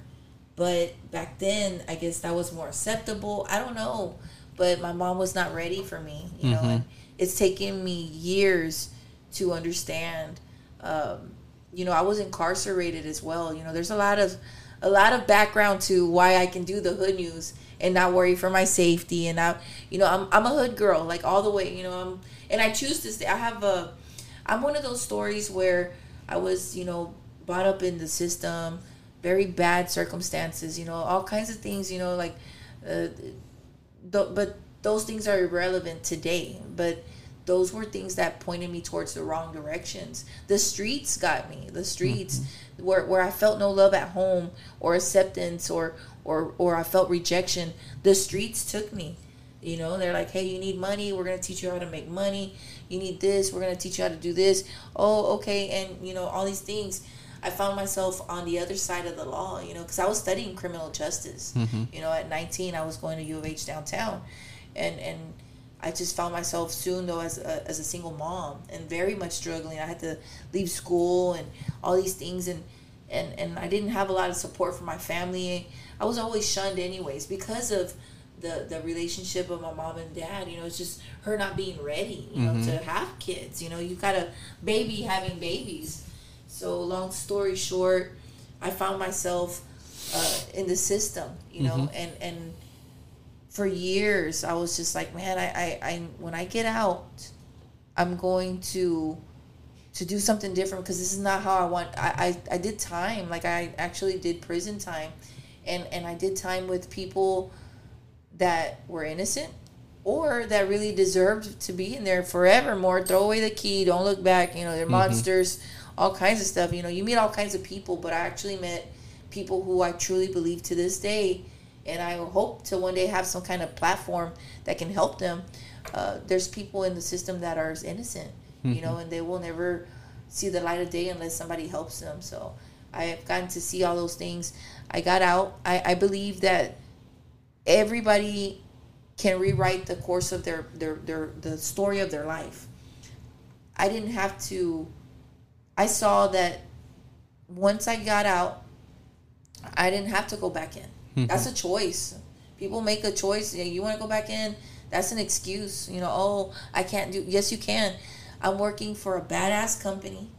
But back then, I guess that was more acceptable. I don't know, but my mom was not ready for me. You know, and it's taken me years to understand. Um, you know, I was incarcerated as well. You know, there's a lot of a lot of background to why I can do the hood news and not worry for my safety. And I, you know, I'm I'm a hood girl, like all the way. You know, I'm and I choose to stay. I have a, I'm one of those stories where I was, you know, brought up in the system, very bad circumstances. You know, all kinds of things. You know, like, uh, th- but those things are irrelevant today. But those were things that pointed me towards the wrong directions. The streets got me. The streets where, where I felt no love at home or acceptance or, or or I felt rejection. The streets took me. You know, they're like, hey, you need money. We're gonna teach you how to make money. You need this. We're gonna teach you how to do this. Oh, okay, and you know all these things. I found myself on the other side of the law. You know, because I was studying criminal justice. Mm-hmm. You know, at 19, I was going to U of H downtown, and and I just found myself soon though as a, as a single mom and very much struggling. I had to leave school and all these things and and and I didn't have a lot of support from my family. I was always shunned anyways because of the the relationship of my mom and dad. You know, it's just her not being ready. You know, to have kids. You know, you got a baby having babies. So long story short, I found myself uh, in the system. You know, and and for years I was just like, man, I, I, I when I get out, I'm going to to do something different because this is not how I want. I, I, I did time, like I actually did prison time, and and I did time with people that were innocent or that really deserved to be in there forevermore. Throw away the key, don't look back. You know, they're mm-hmm. monsters, all kinds of stuff. You know, you meet all kinds of people, but I actually met people who I truly believe to this day, and I hope to one day have some kind of platform that can help them. Uh, there's people in the system that are innocent, you know, and they will never see the light of day unless somebody helps them. So I have gotten to see all those things. I got out. I, I believe that everybody can rewrite the course of their, their, their the story of their life. I didn't have to I saw that once I got out, I didn't have to go back in. Mm-hmm. That's a choice. People make a choice. Yeah, you want to go back in? That's an excuse. You know, oh, I can't do. Yes, you can. I'm working for a badass company.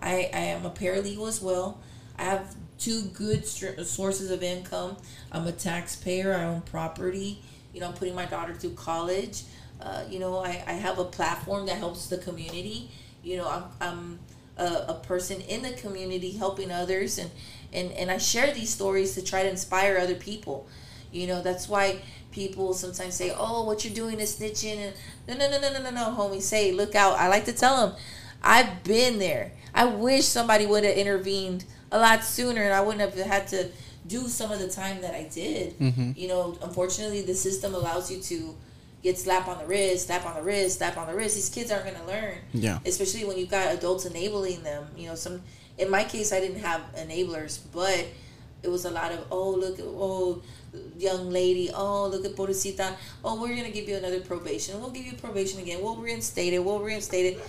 I, I am a paralegal as well. I have two good sources of income. I'm a taxpayer. I own property. You know, I'm putting my daughter through college. Uh, you know, I, I have a platform that helps the community. You know, I'm, I'm a, a person in the community helping others and, and and I share these stories to try to inspire other people. You know, that's why people sometimes say, "Oh, what you're doing is snitching." And no, no, no, no, no, no, no, homie. Say, look out. I like to tell them, I've been there. I wish somebody would have intervened a lot sooner, and I wouldn't have had to do some of the time that I did. Mm-hmm. You know, unfortunately, the system allows you to get slap on the wrist, slap on the wrist, slap on the wrist. These kids aren't going to learn. Yeah. Especially when you've got adults enabling them. You know, some. In my case, I didn't have enablers, but it was a lot of oh look at oh young lady oh look at pobrecita. Oh we're gonna give you another probation. We'll give you probation again. We'll reinstate it. We'll reinstate it.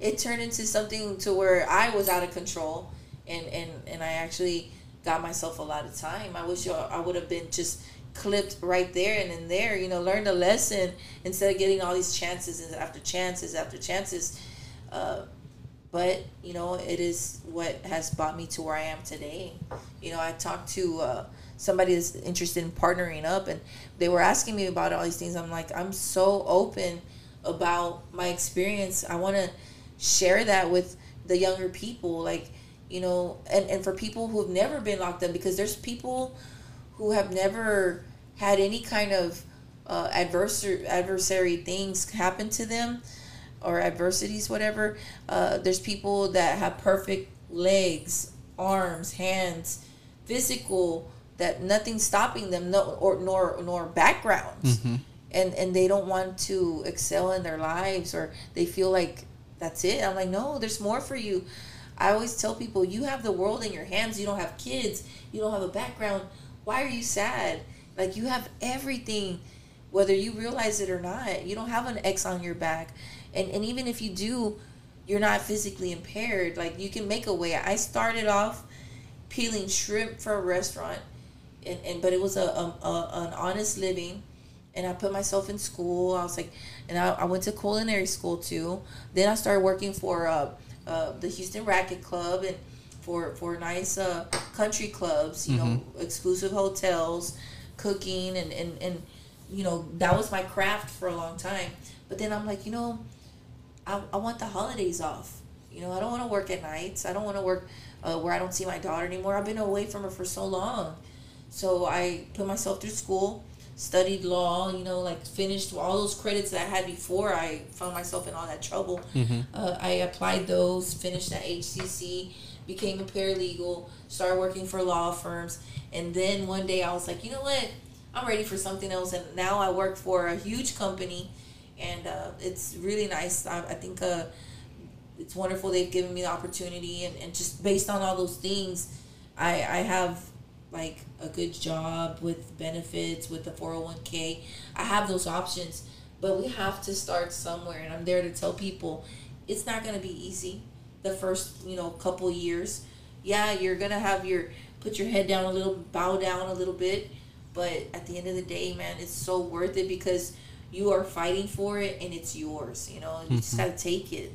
It turned into something to where I was out of control and and and I actually got myself a lot of time. I wish I would have been just clipped right there and in there you know learned a lesson instead of getting all these chances and after chances after chances. Uh, but you know it is what has brought me to where i am today. You know i talked to uh, somebody that's interested in partnering up and they were asking me about all these things. I'm like i'm so open about my experience. I want to share that with the younger people like you know and, and for people who have never been locked up because there's people who have never had any kind of uh, adversary adversary things happen to them or adversities whatever uh, there's people that have perfect legs arms hands physical that nothing's stopping them no or nor nor backgrounds mm-hmm. and and they don't want to excel in their lives or they feel like that's it i'm like no there's more for you i always tell people you have the world in your hands you don't have kids you don't have a background why are you sad? Like you have everything, whether you realize it or not. You don't have an X on your back. And and even if you do, you're not physically impaired. Like you can make a way. I started off peeling shrimp for a restaurant and, and but it was a, a, a an honest living and I put myself in school. I was like, and I, I went to culinary school too. Then I started working for uh, uh, the Houston Racquet Club, and for for nice uh, country clubs, you mm-hmm. know, exclusive hotels, cooking, and, and and you know that was my craft for a long time. But then I'm like, you know, I, I want the holidays off. You know, I don't want to work at nights. I don't want to work uh, where I don't see my daughter anymore. I've been away from her for so long. So I put myself through school, studied law, you know, like finished all those credits that I had before I found myself in all that trouble. Mm-hmm. Uh, I applied those, finished at HCC, became a paralegal, started working for law firms, and then one day I was like, you know what? I'm ready for something else, and now I work for a huge company, and uh, it's really nice. I, I think uh, it's wonderful they've given me the opportunity, and, and just based on all those things, I I have like a good job with benefits with the 401k. I have those options, but we have to start somewhere, and I'm there to tell people it's not going to be easy the first you know couple years yeah you're gonna have your put your head down a little bow down a little bit but at the end of the day man it's so worth it because you are fighting for it and it's yours you know you mm-hmm. just gotta take it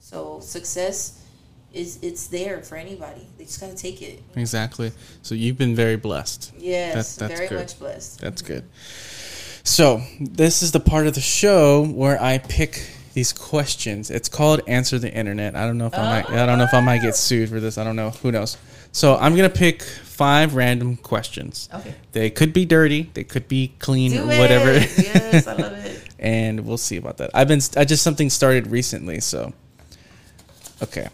so success is it's there for anybody they just gotta take it exactly so you've been very blessed yes that, that's very good. much blessed that's good so this is the part of the show where i pick these questions. It's called Answer the Internet. I don't know if I might I don't know if I might get sued for this. I don't know. Who knows? So I'm gonna pick five random questions. Okay. They could be dirty. They could be clean Do or whatever. yes, I love it. and we'll see about that. I've been I just something started recently, so okay.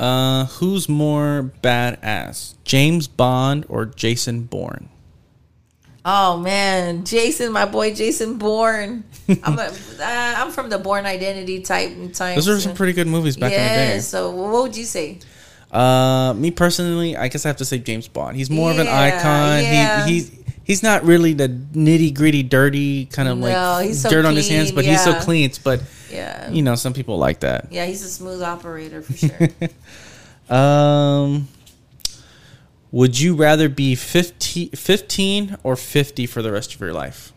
Uh, who's more badass, James Bond or Jason Bourne? Oh man, Jason, my boy Jason Bourne. I'm a, uh, I'm from the Bourne Identity type time. Those are some pretty good movies back in the day. So what would you say? Uh, me personally, I guess I have to say James Bond. He's more of an icon. yeah. He he's he's not really the nitty gritty, dirty kind of No, like so dirt on his hands, clean, but he's so clean. But Yeah. you know, some people like that. Yeah, he's a smooth operator for sure. Um, would you rather be 15, 15 or fifty for the rest of your life?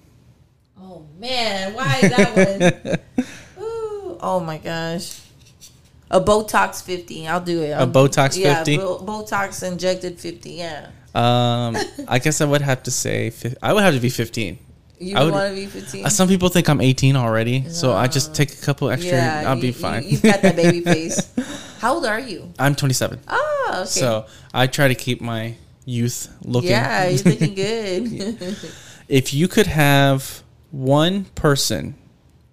oh man, why is that one? Ooh, oh my gosh. A Botox 50. I'll do it. A Botox yeah, 50? Bo- Botox injected 50. Yeah. Um, I guess I would have to say I would have to be fifteen. You want to be 15? Uh, Some people think I'm 18 already, so I just take a couple extra. and I'll be you- fine. You, have got that baby face. How old are you? I'm 27, Oh, okay. so I try to keep my youth looking. yeah, you're looking good. if you could have one person,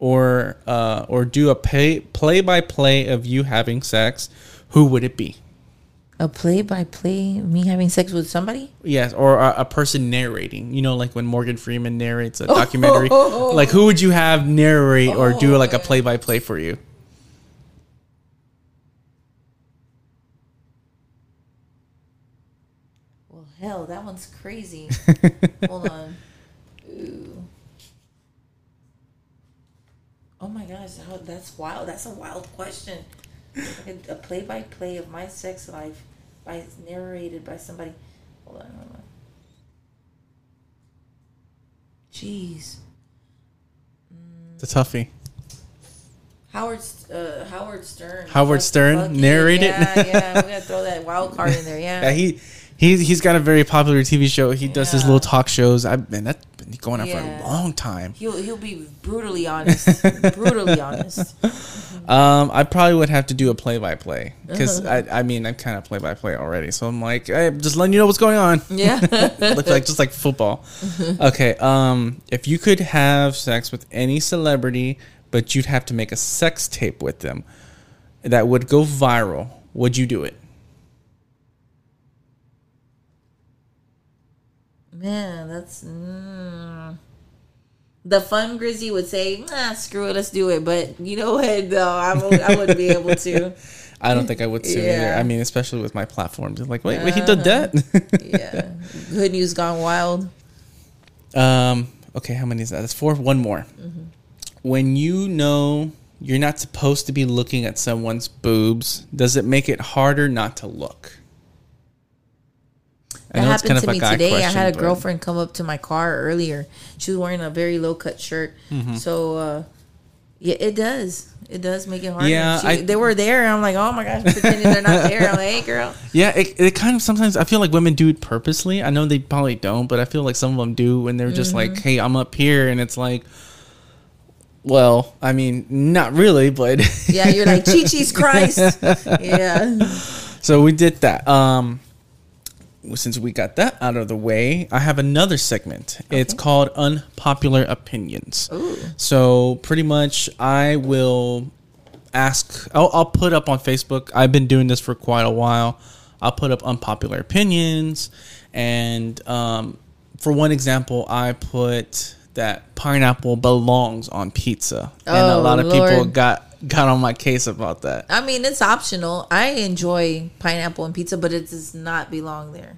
or uh, or do a pay play by play of you having sex, who would it be? a play by play, me having sex with somebody? Yes, or a, a person narrating. You know, like when Morgan Freeman narrates a documentary. like, who would you have narrate or do like a play by play for you? Well, hell, that one's crazy. Hold on. Ooh. Oh my gosh, how, that's wild. That's a wild question. A- play by play of my sex life by narrated by somebody. Hold on, hold on. Jeez. It's a toughie. Howard uh, Howard Stern. Howard Stern it. narrated? Yeah, yeah. We gotta throw that wild card in there. Yeah. Yeah, he he's he's got a very popular TV show. He does his Yeah. little talk shows. I've been that's been going on for a long time. He'll he'll be brutally honest. brutally honest. Um, I probably would have to do a play by play because I I mean I'm kind of play by play already. So I'm like, hey, just letting you know what's going on. Yeah. Look like just like football. Okay. Um, if you could have sex with any celebrity, but you'd have to make a sex tape with them that would go viral, would you do it? Man, that's mm. the fun Grizzy would say, "Nah, screw it, let's do it." But you know what? Though I would, I wouldn't be able to. I don't think I would too either. I mean, especially with my platforms. It's like, wait, wait, he did that. Yeah, good news gone wild. Um. Okay, how many is that? That's four. One more. When you know you're not supposed to be looking at someone's boobs, does it make it harder not to look? That happened to a me today. I had a girlfriend come up to my car earlier. She was wearing a very low cut shirt. Mm-hmm. So uh, yeah, it does. It does make it harder. Yeah, She- I- they were there. And I'm like, oh my gosh, pretending they're not there. I'm like, hey, girl. Yeah, it, it kind of sometimes I feel like women do it purposely. I know they probably don't, but I feel like some of them do when they're just Mm-hmm. like, "Hey, I'm up here," and it's like, well, I mean, not really, but Yeah, you're like, Chi Chi's Christ. Yeah. so we did that. Um, since we got that out of the way, I have another segment. It's called Unpopular Opinions. Ooh. So pretty much, I will ask. I'll, I'll put up on Facebook. I've been doing this for quite a while. I'll put up unpopular opinions, and um, for one example, I put that pineapple belongs on pizza, and a Oh, lot of people Lord. got got got on my case about that. I mean, it's optional. I enjoy pineapple and pizza, but it does not belong there.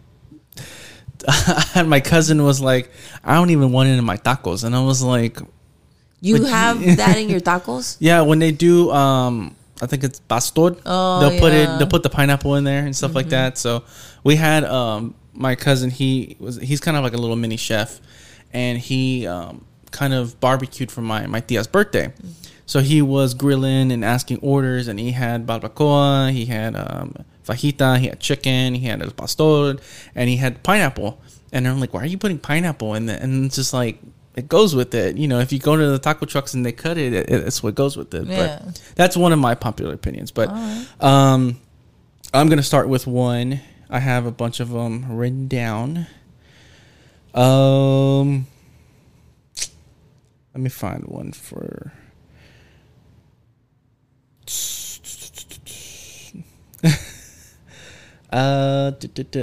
and my cousin was like, "I don't even want it in my tacos," and I was like, You have that in your tacos? "Yeah, when they do, um, I think it's pastor. Oh, they'll put yeah. Mm-hmm. it, they'll put the pineapple in there and stuff like that." So we had um, my cousin. He was he's kind of like a little mini chef, and he um, kind of barbecued for my my tia's birthday. So he was grilling and asking orders, and he had barbacoa, he had um, fajita, he had chicken, he had el pastor, and he had pineapple. And I'm like, why are you putting pineapple in it? And it's just like it goes with it. You know, if you go to the taco trucks and they cut it, it it's what goes with it. Yeah. But that's one of my popular opinions. But um, I'm gonna start with one. I have a bunch of them written down. Um, let me find one for. Uh,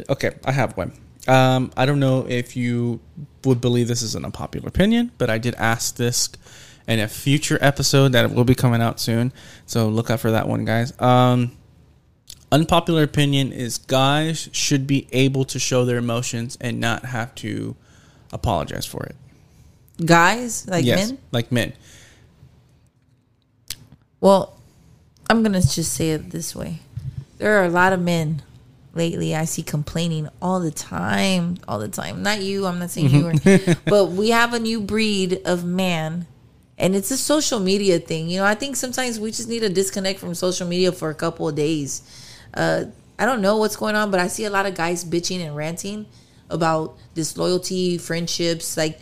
okay, I have one. Um, I don't know if you would believe this is an unpopular opinion, but I did ask this in a future episode that will be coming out soon. So look out for that one, guys. Um, unpopular opinion is guys should be able to show their emotions and not have to apologize for it. Guys, like yes, men. like men. Well, I'm gonna just say it this way: there are a lot of men lately I see complaining all the time, all the time. Not you. I'm not saying you, or, but we have a new breed of man, and it's a social media thing. You know, I think sometimes we just need to disconnect from social media for a couple of days. Uh, I don't know what's going on, but I see a lot of guys bitching and ranting about disloyalty, friendships, like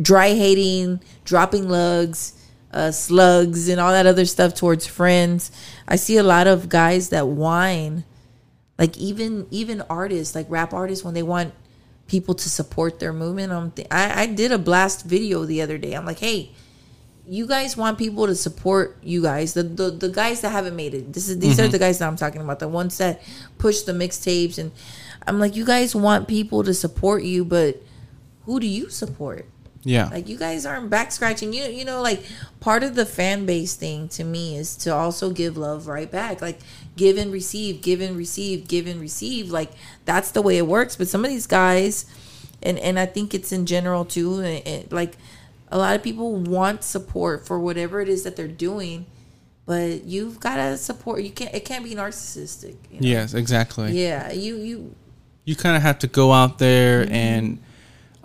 dry hating, dropping lugs, uh, slugs, and all that other stuff towards friends. I see a lot of guys that whine, like even even artists, like rap artists, when they want people to support their movement. I'm th- I, I did a blast video the other day. I'm like, hey, you guys want people to support you guys, the the, the guys that haven't made it. This is these are mm-hmm. the guys that I'm talking about, the ones that push the mixtapes, and I'm like, you guys want people to support you, but who do you support? Yeah. Like you guys aren't back scratching. You you know like part of the fan base thing to me is to also give love right back. Like give and receive, give and receive, give and receive. Like that's the way it works. But some of these guys, and and I think it's in general too. It, it, like a lot of people want support for whatever it is that they're doing, but you've got to support. You can't. It can't be narcissistic. you know? yes, exactly. Yeah. You you you kind of have to go out there mm-hmm. and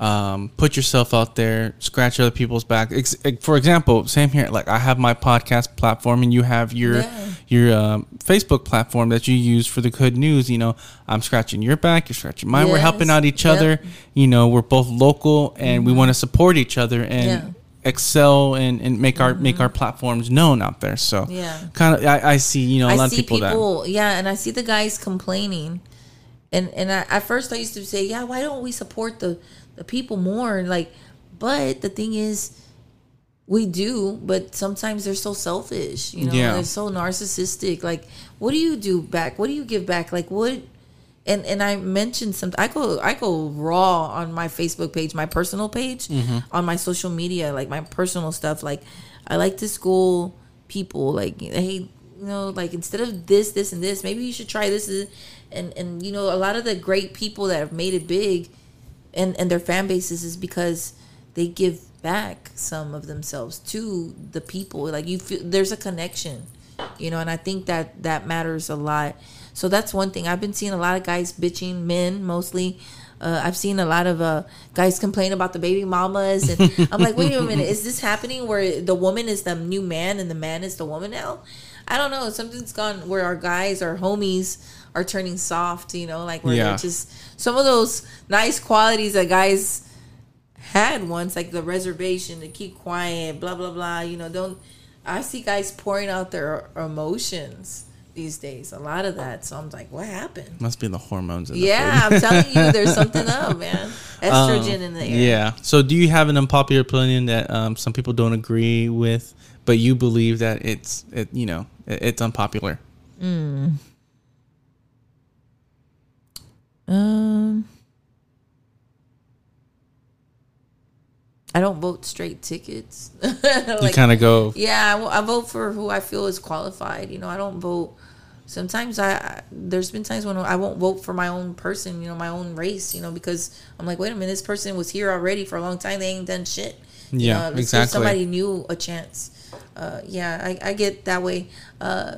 um, put yourself out there, scratch other people's back. For example, same here. Like I have my podcast platform, and you have your Yeah. your um, Facebook platform that you use for the good news. You know, I'm scratching your back, you're scratching mine. We're helping out each Yep. other. You know, we're both local, and we want to support each other and. Yeah. Excel and, and make our make our platforms known out there. So Yeah. kind of I, I see you know a I lot of people, people, yeah, and I see the guys complaining, and and I, at first I used to say, yeah, why don't we support the the people mourn like, but the thing is, we do, but sometimes they're so selfish, you know, Yeah. they're so narcissistic. Like, what do you do back? What do you give back? Like, what? And and I mentioned something. I go I go raw on my Facebook page, my personal page, mm-hmm. on my social media, like my personal stuff. Like, I like to school people. Like, hey, you know, like instead of this, this, and this, maybe you should try this. And and you know, a lot of the great people that have made it big, and and their fan bases is because they give back some of themselves to the people. Like you feel there's a connection, you know, and I think that that matters a lot. So that's one thing. I've been seeing a lot of guys bitching, men mostly. Uh, I've seen a lot of uh, guys complain about the baby mamas, and I'm like, wait a minute, is this happening where the woman is the new man and the man is the woman now? I don't know. Something's gone where our guys, our homies, are turning soft. You know, like where Yeah. they're just some of those nice qualities that guys had once, like the reservation to keep quiet, blah blah blah. You know, don't. I see guys pouring out their emotions these days. A lot of that. So I'm like, what happened? must be the hormones. In the Yeah. I'm telling you, there's something up, man. Estrogen Um, in the air. Yeah. So, do you have an unpopular opinion that um, some people don't agree with, but you believe that it's it, you know it, it's unpopular? Um, I don't vote straight tickets. you kind of go, Yeah, I, I vote for who I feel is qualified. You know, I don't vote. Sometimes I, I there's been times when I won't vote for my own person. You know, my own race. You know, because I'm like, wait a minute, this person was here already for a long time. They ain't done shit. You Yeah, know, exactly. Give somebody knew a chance. Uh, yeah, I, I get that way. Uh,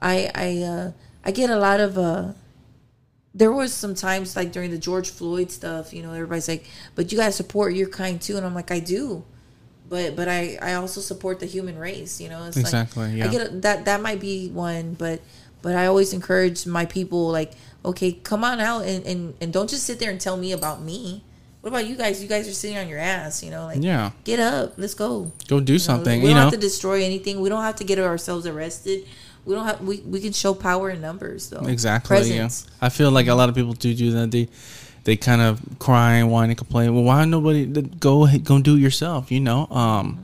I I uh, I get a lot of uh, there was some times like during the George Floyd stuff, you know, everybody's like, "But you guys support your kind too," and I'm like, "I do," but but I I also support the human race. You know, it's Exactly, Like, yeah. I get a, that that might be one, but but I always encourage my people like, okay, come on out and and and don't just sit there and tell me about me. What about you guys? You guys are sitting on your ass, you know, like Yeah. get up, let's go. go do something. We You don't know, have to destroy anything. We don't have to get ourselves arrested. We don't have. We, we can show power in numbers though. exactly. Yeah. I feel like a lot of people do do that. They they kind of cry and whine and complain. Well, why nobody go go do it yourself? You know. Um,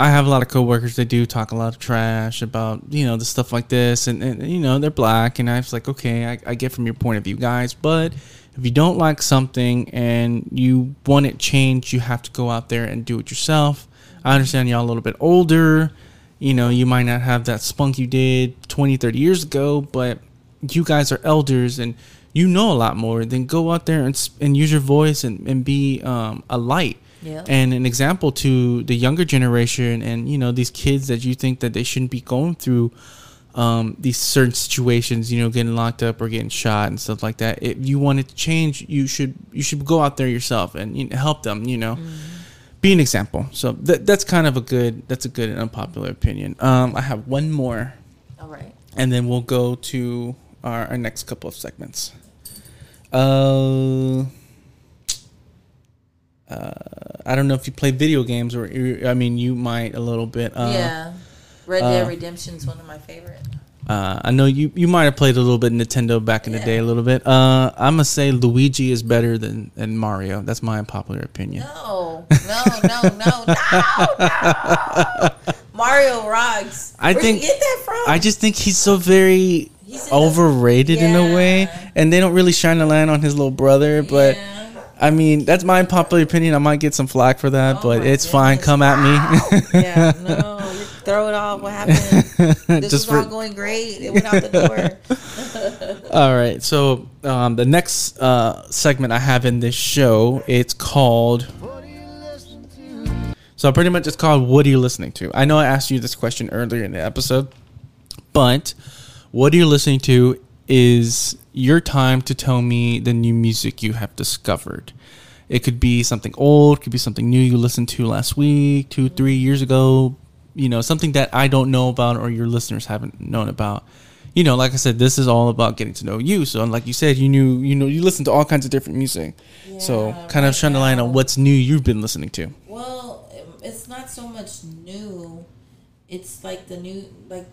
I have a lot of coworkers that do talk a lot of trash about you know the stuff like this, and, and you know they're black, and I was like, okay, I, I get from your point of view, guys, but if you don't like something and you want it changed, you have to go out there and do it yourself. I understand y'all a little bit older. You know, you might not have that spunk you did 20, 30 years ago, but you guys are elders and you know a lot more. Then go out there and, and use your voice and, and be um, a light Yeah. and an example to the younger generation and, you know, these kids that you think that they shouldn't be going through um, these certain situations, you know, getting locked up or getting shot and stuff like that. If you want it to change, you should you should go out there yourself and you know, help them. You know, be an example. So that that's kind of a good that's a good and unpopular opinion. Um, I have one more, All right. and then we'll go to our, our next couple of segments. Uh. Uh, I don't know if you play video games or I mean you might a little bit. Uh, yeah. Red Dead uh, Redemption's one of my favorite. Uh, I know you, you might have played a little bit Nintendo back in the day, a little bit. Uh, I'm gonna say Luigi is better than, than Mario. That's my unpopular opinion. No, no, no, no, no, no. Mario rocks. I Where'd think- get that from? I just think he's so very He's in the- overrated in a way, and they don't really shine a light on his little brother. But Yeah. I mean, that's my unpopular opinion. I might get some flack for that, Oh but it's fine. Come at me. yeah, no, throw it off. What happened? This was all going great. It went out the door. All right. So um, the next uh, segment I have in this show, it's called. So pretty much, it's called "What are you listening to?" I know I asked you this question earlier in the episode, but what are you listening to is your time to tell me the new music you have discovered. It could be something old, could be something new you listened to last week, two, three years ago. You know, something that I don't know about or your listeners haven't known about. You know, like I said, this is all about getting to know you. So, like you said, you knew, you know, you listen to all kinds of different music. so, Yeah, kind of shine the light on what's new you've been listening to. Well, it's not so much new. It's like the new, like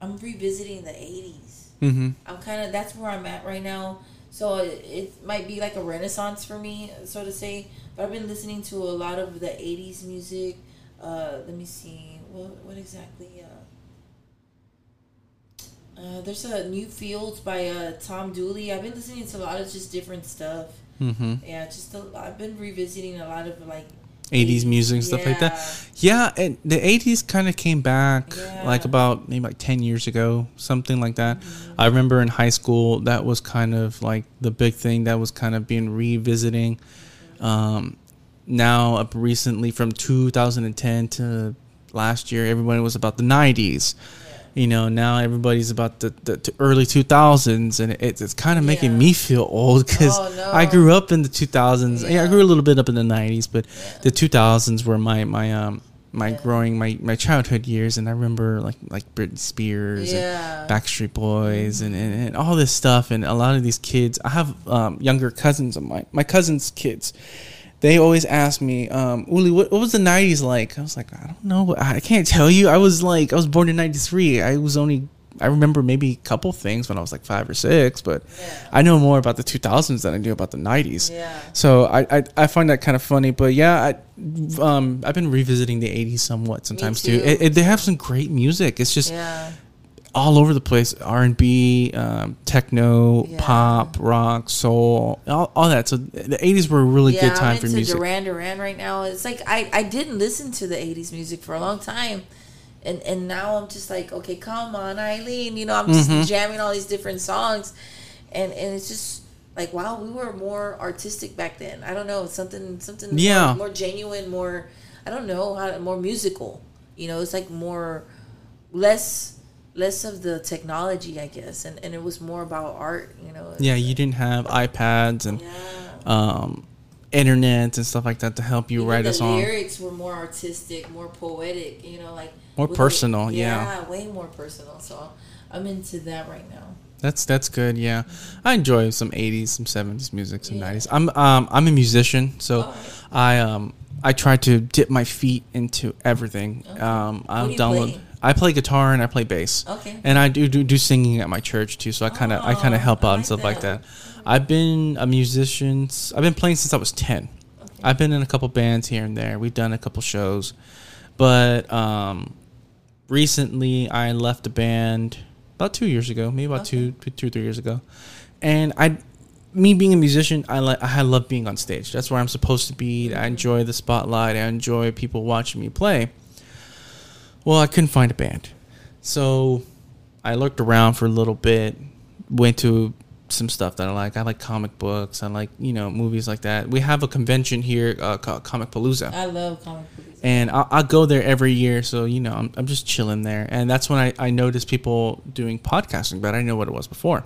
I'm revisiting the '80s. Mm-hmm. I'm kind of that's where I'm at right now. So it, it might be like a renaissance for me, so to say. But I've been listening to a lot of the '80s music. Uh, let me see, what what exactly? Uh, uh, there's a New Fields by uh, Tom Dooley. I've been listening to a lot of just different stuff. Mm-hmm. Yeah, just a, I've been revisiting a lot of like 80s music and stuff like that. Yeah, and the 80s kind of came back Yeah. like about maybe like 10 years ago, something like that. I remember in high school that was kind of like the big thing that was kind of being revisiting. Um, now, up recently from 2010 to last year, everybody was about the 90s. You know, now everybody's about the, the, the early 2000s, and it's, it's kind of making Yeah. me feel old because Oh, no. I grew up in the 2000s. Yeah. I grew a little bit up in the 90s, but Yeah. the 2000s were my my um my Yeah. growing my my childhood years, and I remember like like Britney Spears Yeah. and Backstreet Boys and, and, and all this stuff, and a lot of these kids. I have um, younger cousins of mine, my cousins' kids. They always ask me, um, Uli, what, what was the '90s like? I was like, I don't know. I can't tell you. I was like, I was born in '93. I was only, I remember maybe a couple things when I was like five or six, but Yeah. I know more about the 2000s than I do about the '90s. Yeah. So I, I I find that kind of funny, but yeah, I, um, I've been revisiting the '80s somewhat sometimes too. too. It, it- they have some great music. It's just Yeah. All over the place: R and B, um, techno, Yeah. pop, rock, soul, all, all that. So the '80s were a really yeah, good time I'm for music. Duran Duran right now. It's like I, I didn't listen to the '80s music for a long time, and and now I'm just like, okay, come on, Eileen. You know, I'm just Mm-hmm. jamming all these different songs, and and it's just like, wow, we were more artistic back then. I don't know, something something Yeah. more, more genuine, more I don't know how more musical. You know, it's like more less less of the technology, I guess, and and it was more about art. You know. yeah, you didn't have iPads and Yeah. um, internet and stuff like that to help you Even write a song. lyrics were more artistic, more poetic. You know, like More personal, the- yeah. way more personal. So I'm into that right now. That's that's good. Yeah, I enjoy some '80s, some '70s music, some Yeah. '90s. I'm um I'm a musician, so Alright. I um I try to dip my feet into everything. Okay. Um, I'll do you download. play? I play guitar and I play bass. Okay. And I do do, do singing at my church too, so I kind of I kind Oh, of help out and like stuff like that. that. I've been a musician. I've been playing since I was ten. Okay. I've been in a couple bands here and there. We've done a couple shows, but um, recently I left a band about two years ago, maybe about two, two, two, three years ago, and I me being a musician, I like I love being on stage. That's where I'm supposed to be. I enjoy the spotlight. I enjoy people watching me play. Well, I couldn't find a band, so I looked around for a little bit. Went to some stuff that I like. I like comic books. I like you know movies like that. We have a convention here uh, called Comicpalooza. I love comic books. And I'll, I'll, go there every year, so you know I'm, I'm just chilling there. And that's when I, I noticed people doing podcasting, but I didn't know what it was before.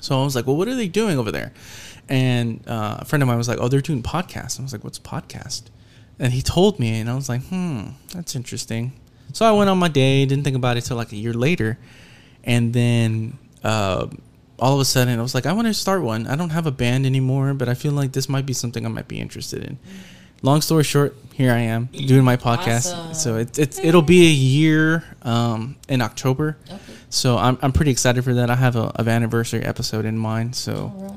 So I was like, well, what are they doing over there? And uh, a friend of mine was like, oh, they're doing podcasts. I was like, what's podcast? And he told me, and I was like, hmm, that's interesting. So I went on my day, didn't think about it till like a year later, and then uh, all of a sudden I was like, I want to start one. I don't have a band anymore, but I feel like this might be something I might be interested in. Long story short, here I am doing my podcast. Awesome. So it's it's it'll be a year um, in October. Okay. So I'm I'm pretty excited for that. I have a an anniversary episode in mind. So.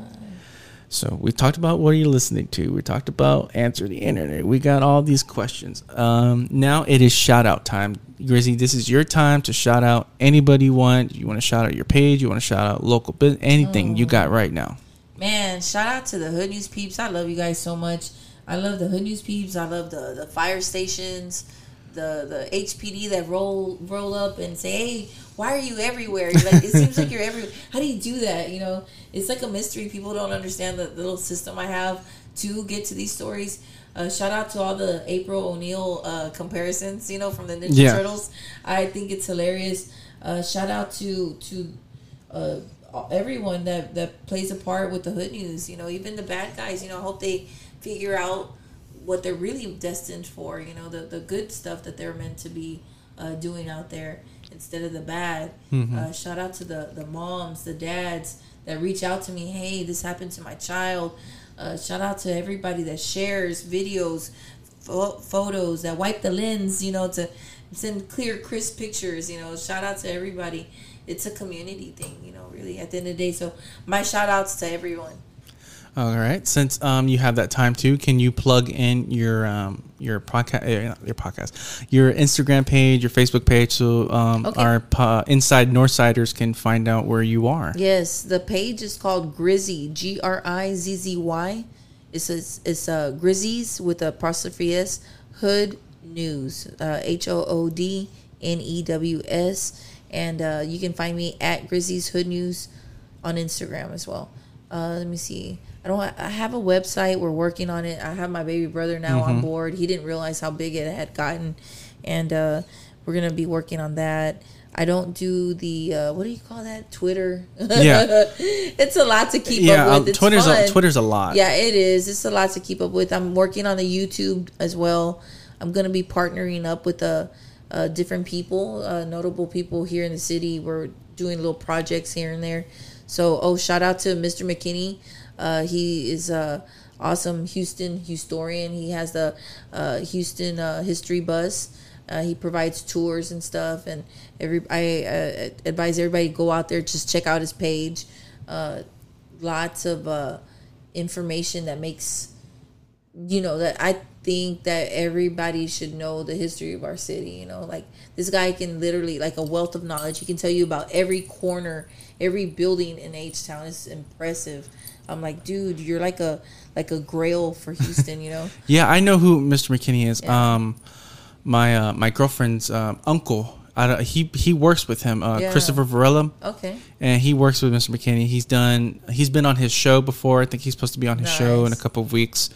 So we talked about what are you listening to? We talked about answer the internet. We got all these questions. Um, now it is shout out time. Grizzy, this is your time to shout out anybody you want. You want to shout out your page, you want to shout out local business, anything oh. you got right now. Man, shout out to the Hood News peeps. I love you guys so much. I love the Hood News peeps. I love the the fire stations, the the HPD that roll roll up and say, "Hey, why are you everywhere? You're Like, it seems like you're everywhere. How do you do that? You know, it's like a mystery. People don't understand the little system I have to get to these stories. Uh, shout out to all the April O'Neil uh, comparisons, you know, from the Ninja yeah. Turtles. I think it's hilarious. Uh, shout out to to uh, everyone that that plays a part with the Hood News. You know, even the bad guys. You know, I hope they figure out what they're really destined for. You know, the the good stuff that they're meant to be uh, doing out there instead of the bad. Mm-hmm. Uh, shout out to the the moms, the dads that reach out to me. Hey, this happened to my child. Uh, shout out to everybody that shares videos, fo- photos that wipe the lens. You know, to send clear, crisp pictures. You know, shout out to everybody. It's a community thing. You know, really at the end of the day. So my shout outs to everyone. All right. Since um, you have that time too, can you plug in your um, your podcast, uh, your podcast, your Instagram page, your Facebook page, so um, okay. our uh, inside Northsiders can find out where you are? Yes, the page is called Grizzy, G R I Z Z Y. It's a, it's a Grizzy's with a apostrophe S Hood News, uh, H O O D N E W S, and uh, you can find me at Grizzy's Hood News on Instagram as well. Uh, let me see. I don't. I have a website. We're working on it. I have my baby brother now mm-hmm. on board. He didn't realize how big it had gotten, and uh, we're gonna be working on that. I don't do the uh, what do you call that? Twitter. Yeah, it's a lot to keep yeah, up with. It's Twitter's fun. a, Twitter's a lot. Yeah, it is. It's a lot to keep up with. I'm working on the YouTube as well. I'm gonna be partnering up with uh, uh different people, uh, notable people here in the city. We're doing little projects here and there. So, oh, shout out to Mr. McKinney. Uh, he is a awesome Houston historian. He has the uh, Houston uh, history bus. Uh, he provides tours and stuff, and every I uh, advise everybody go out there just check out his page. Uh, lots of information that makes you know that I think that everybody should know the history of our city. You know, like this guy can literally like a wealth of knowledge. He can tell you about every corner, every building in H Town. It's impressive. I'm like, dude, you're like a like a grail for Houston, you know? yeah, I know who Mr. McKinney is. Yeah. Um, my uh, my girlfriend's uh, uncle. I, he he works with him, uh, yeah. Christopher Varela. Okay. And he works with Mr. McKinney. He's done. He's been on his show before. I think he's supposed to be on his nice. show in a couple of weeks.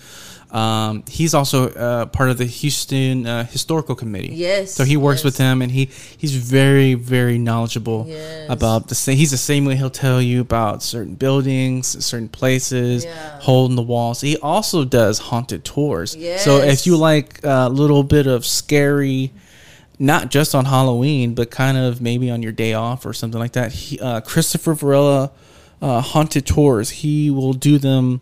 Um, he's also uh, part of the Houston uh, Historical Committee. Yes. So he works yes. with them, and he he's very very knowledgeable yes. about the same. He's the same way he'll tell you about certain buildings, certain places, yeah. holding the walls. He also does haunted tours. Yes. So if you like a little bit of scary. Not just on Halloween, but kind of maybe on your day off or something like that. He, uh, Christopher Varela, uh, haunted tours. He will do them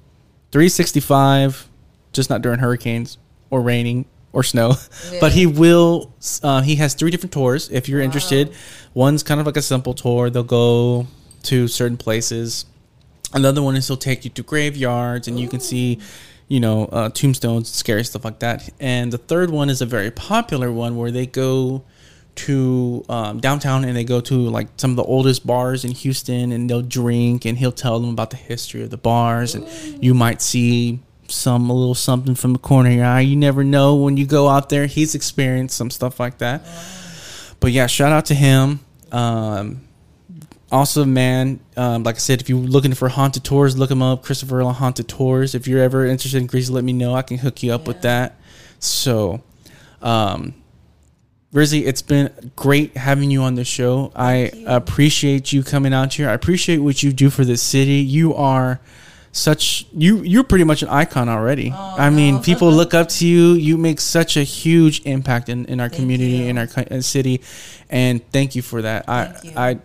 365 just not during hurricanes or raining or snow. Yeah. But he will. Uh, he has three different tours. If you're wow. interested, one's kind of like a simple tour. They'll go to certain places. Another one is he'll take you to graveyards, and Ooh. you can see, you know, uh, tombstones, scary stuff like that. And the third one is a very popular one where they go to um, downtown and they go to like some of the oldest bars in Houston and they'll drink and he'll tell them about the history of the bars and you might see some a little something from the corner of your eye. You never know when you go out there. He's experienced some stuff like that. But yeah, shout out to him. Um, also, man, um, like I said, if you're looking for haunted tours, look him up, Christopher La Haunted Tours. If you're ever interested in Greece, let me know. I can hook you up with that. So, um, Grizzy, it's been great having you on the show. I appreciate you coming out here. I appreciate what you do for the city. You are such you you're pretty much an icon already. I mean, no. people look up to you. You make such a huge impact in, in our community, you. in our uh, city, and thank you for that. Thank you. I I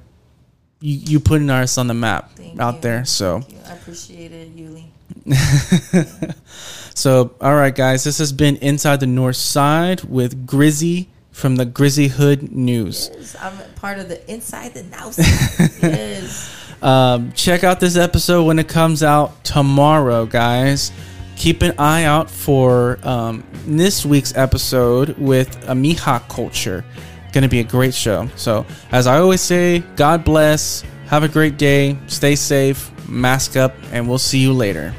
you, you putting us on the map Thank out you. there. So Thank. I appreciate it, Yuli. so all right, guys, this has been Inside the North Side with Grizzy from the Grizzy Hood News. Yes, I'm part of the Inside the Nouse. yes. Um, check out this episode when it comes out tomorrow, guys. Keep an eye out for um, this week's episode with Amiha Culture. Going to be a great show. So, as I always say, God bless. Have a great day. Stay safe. Mask up, and we'll see you later.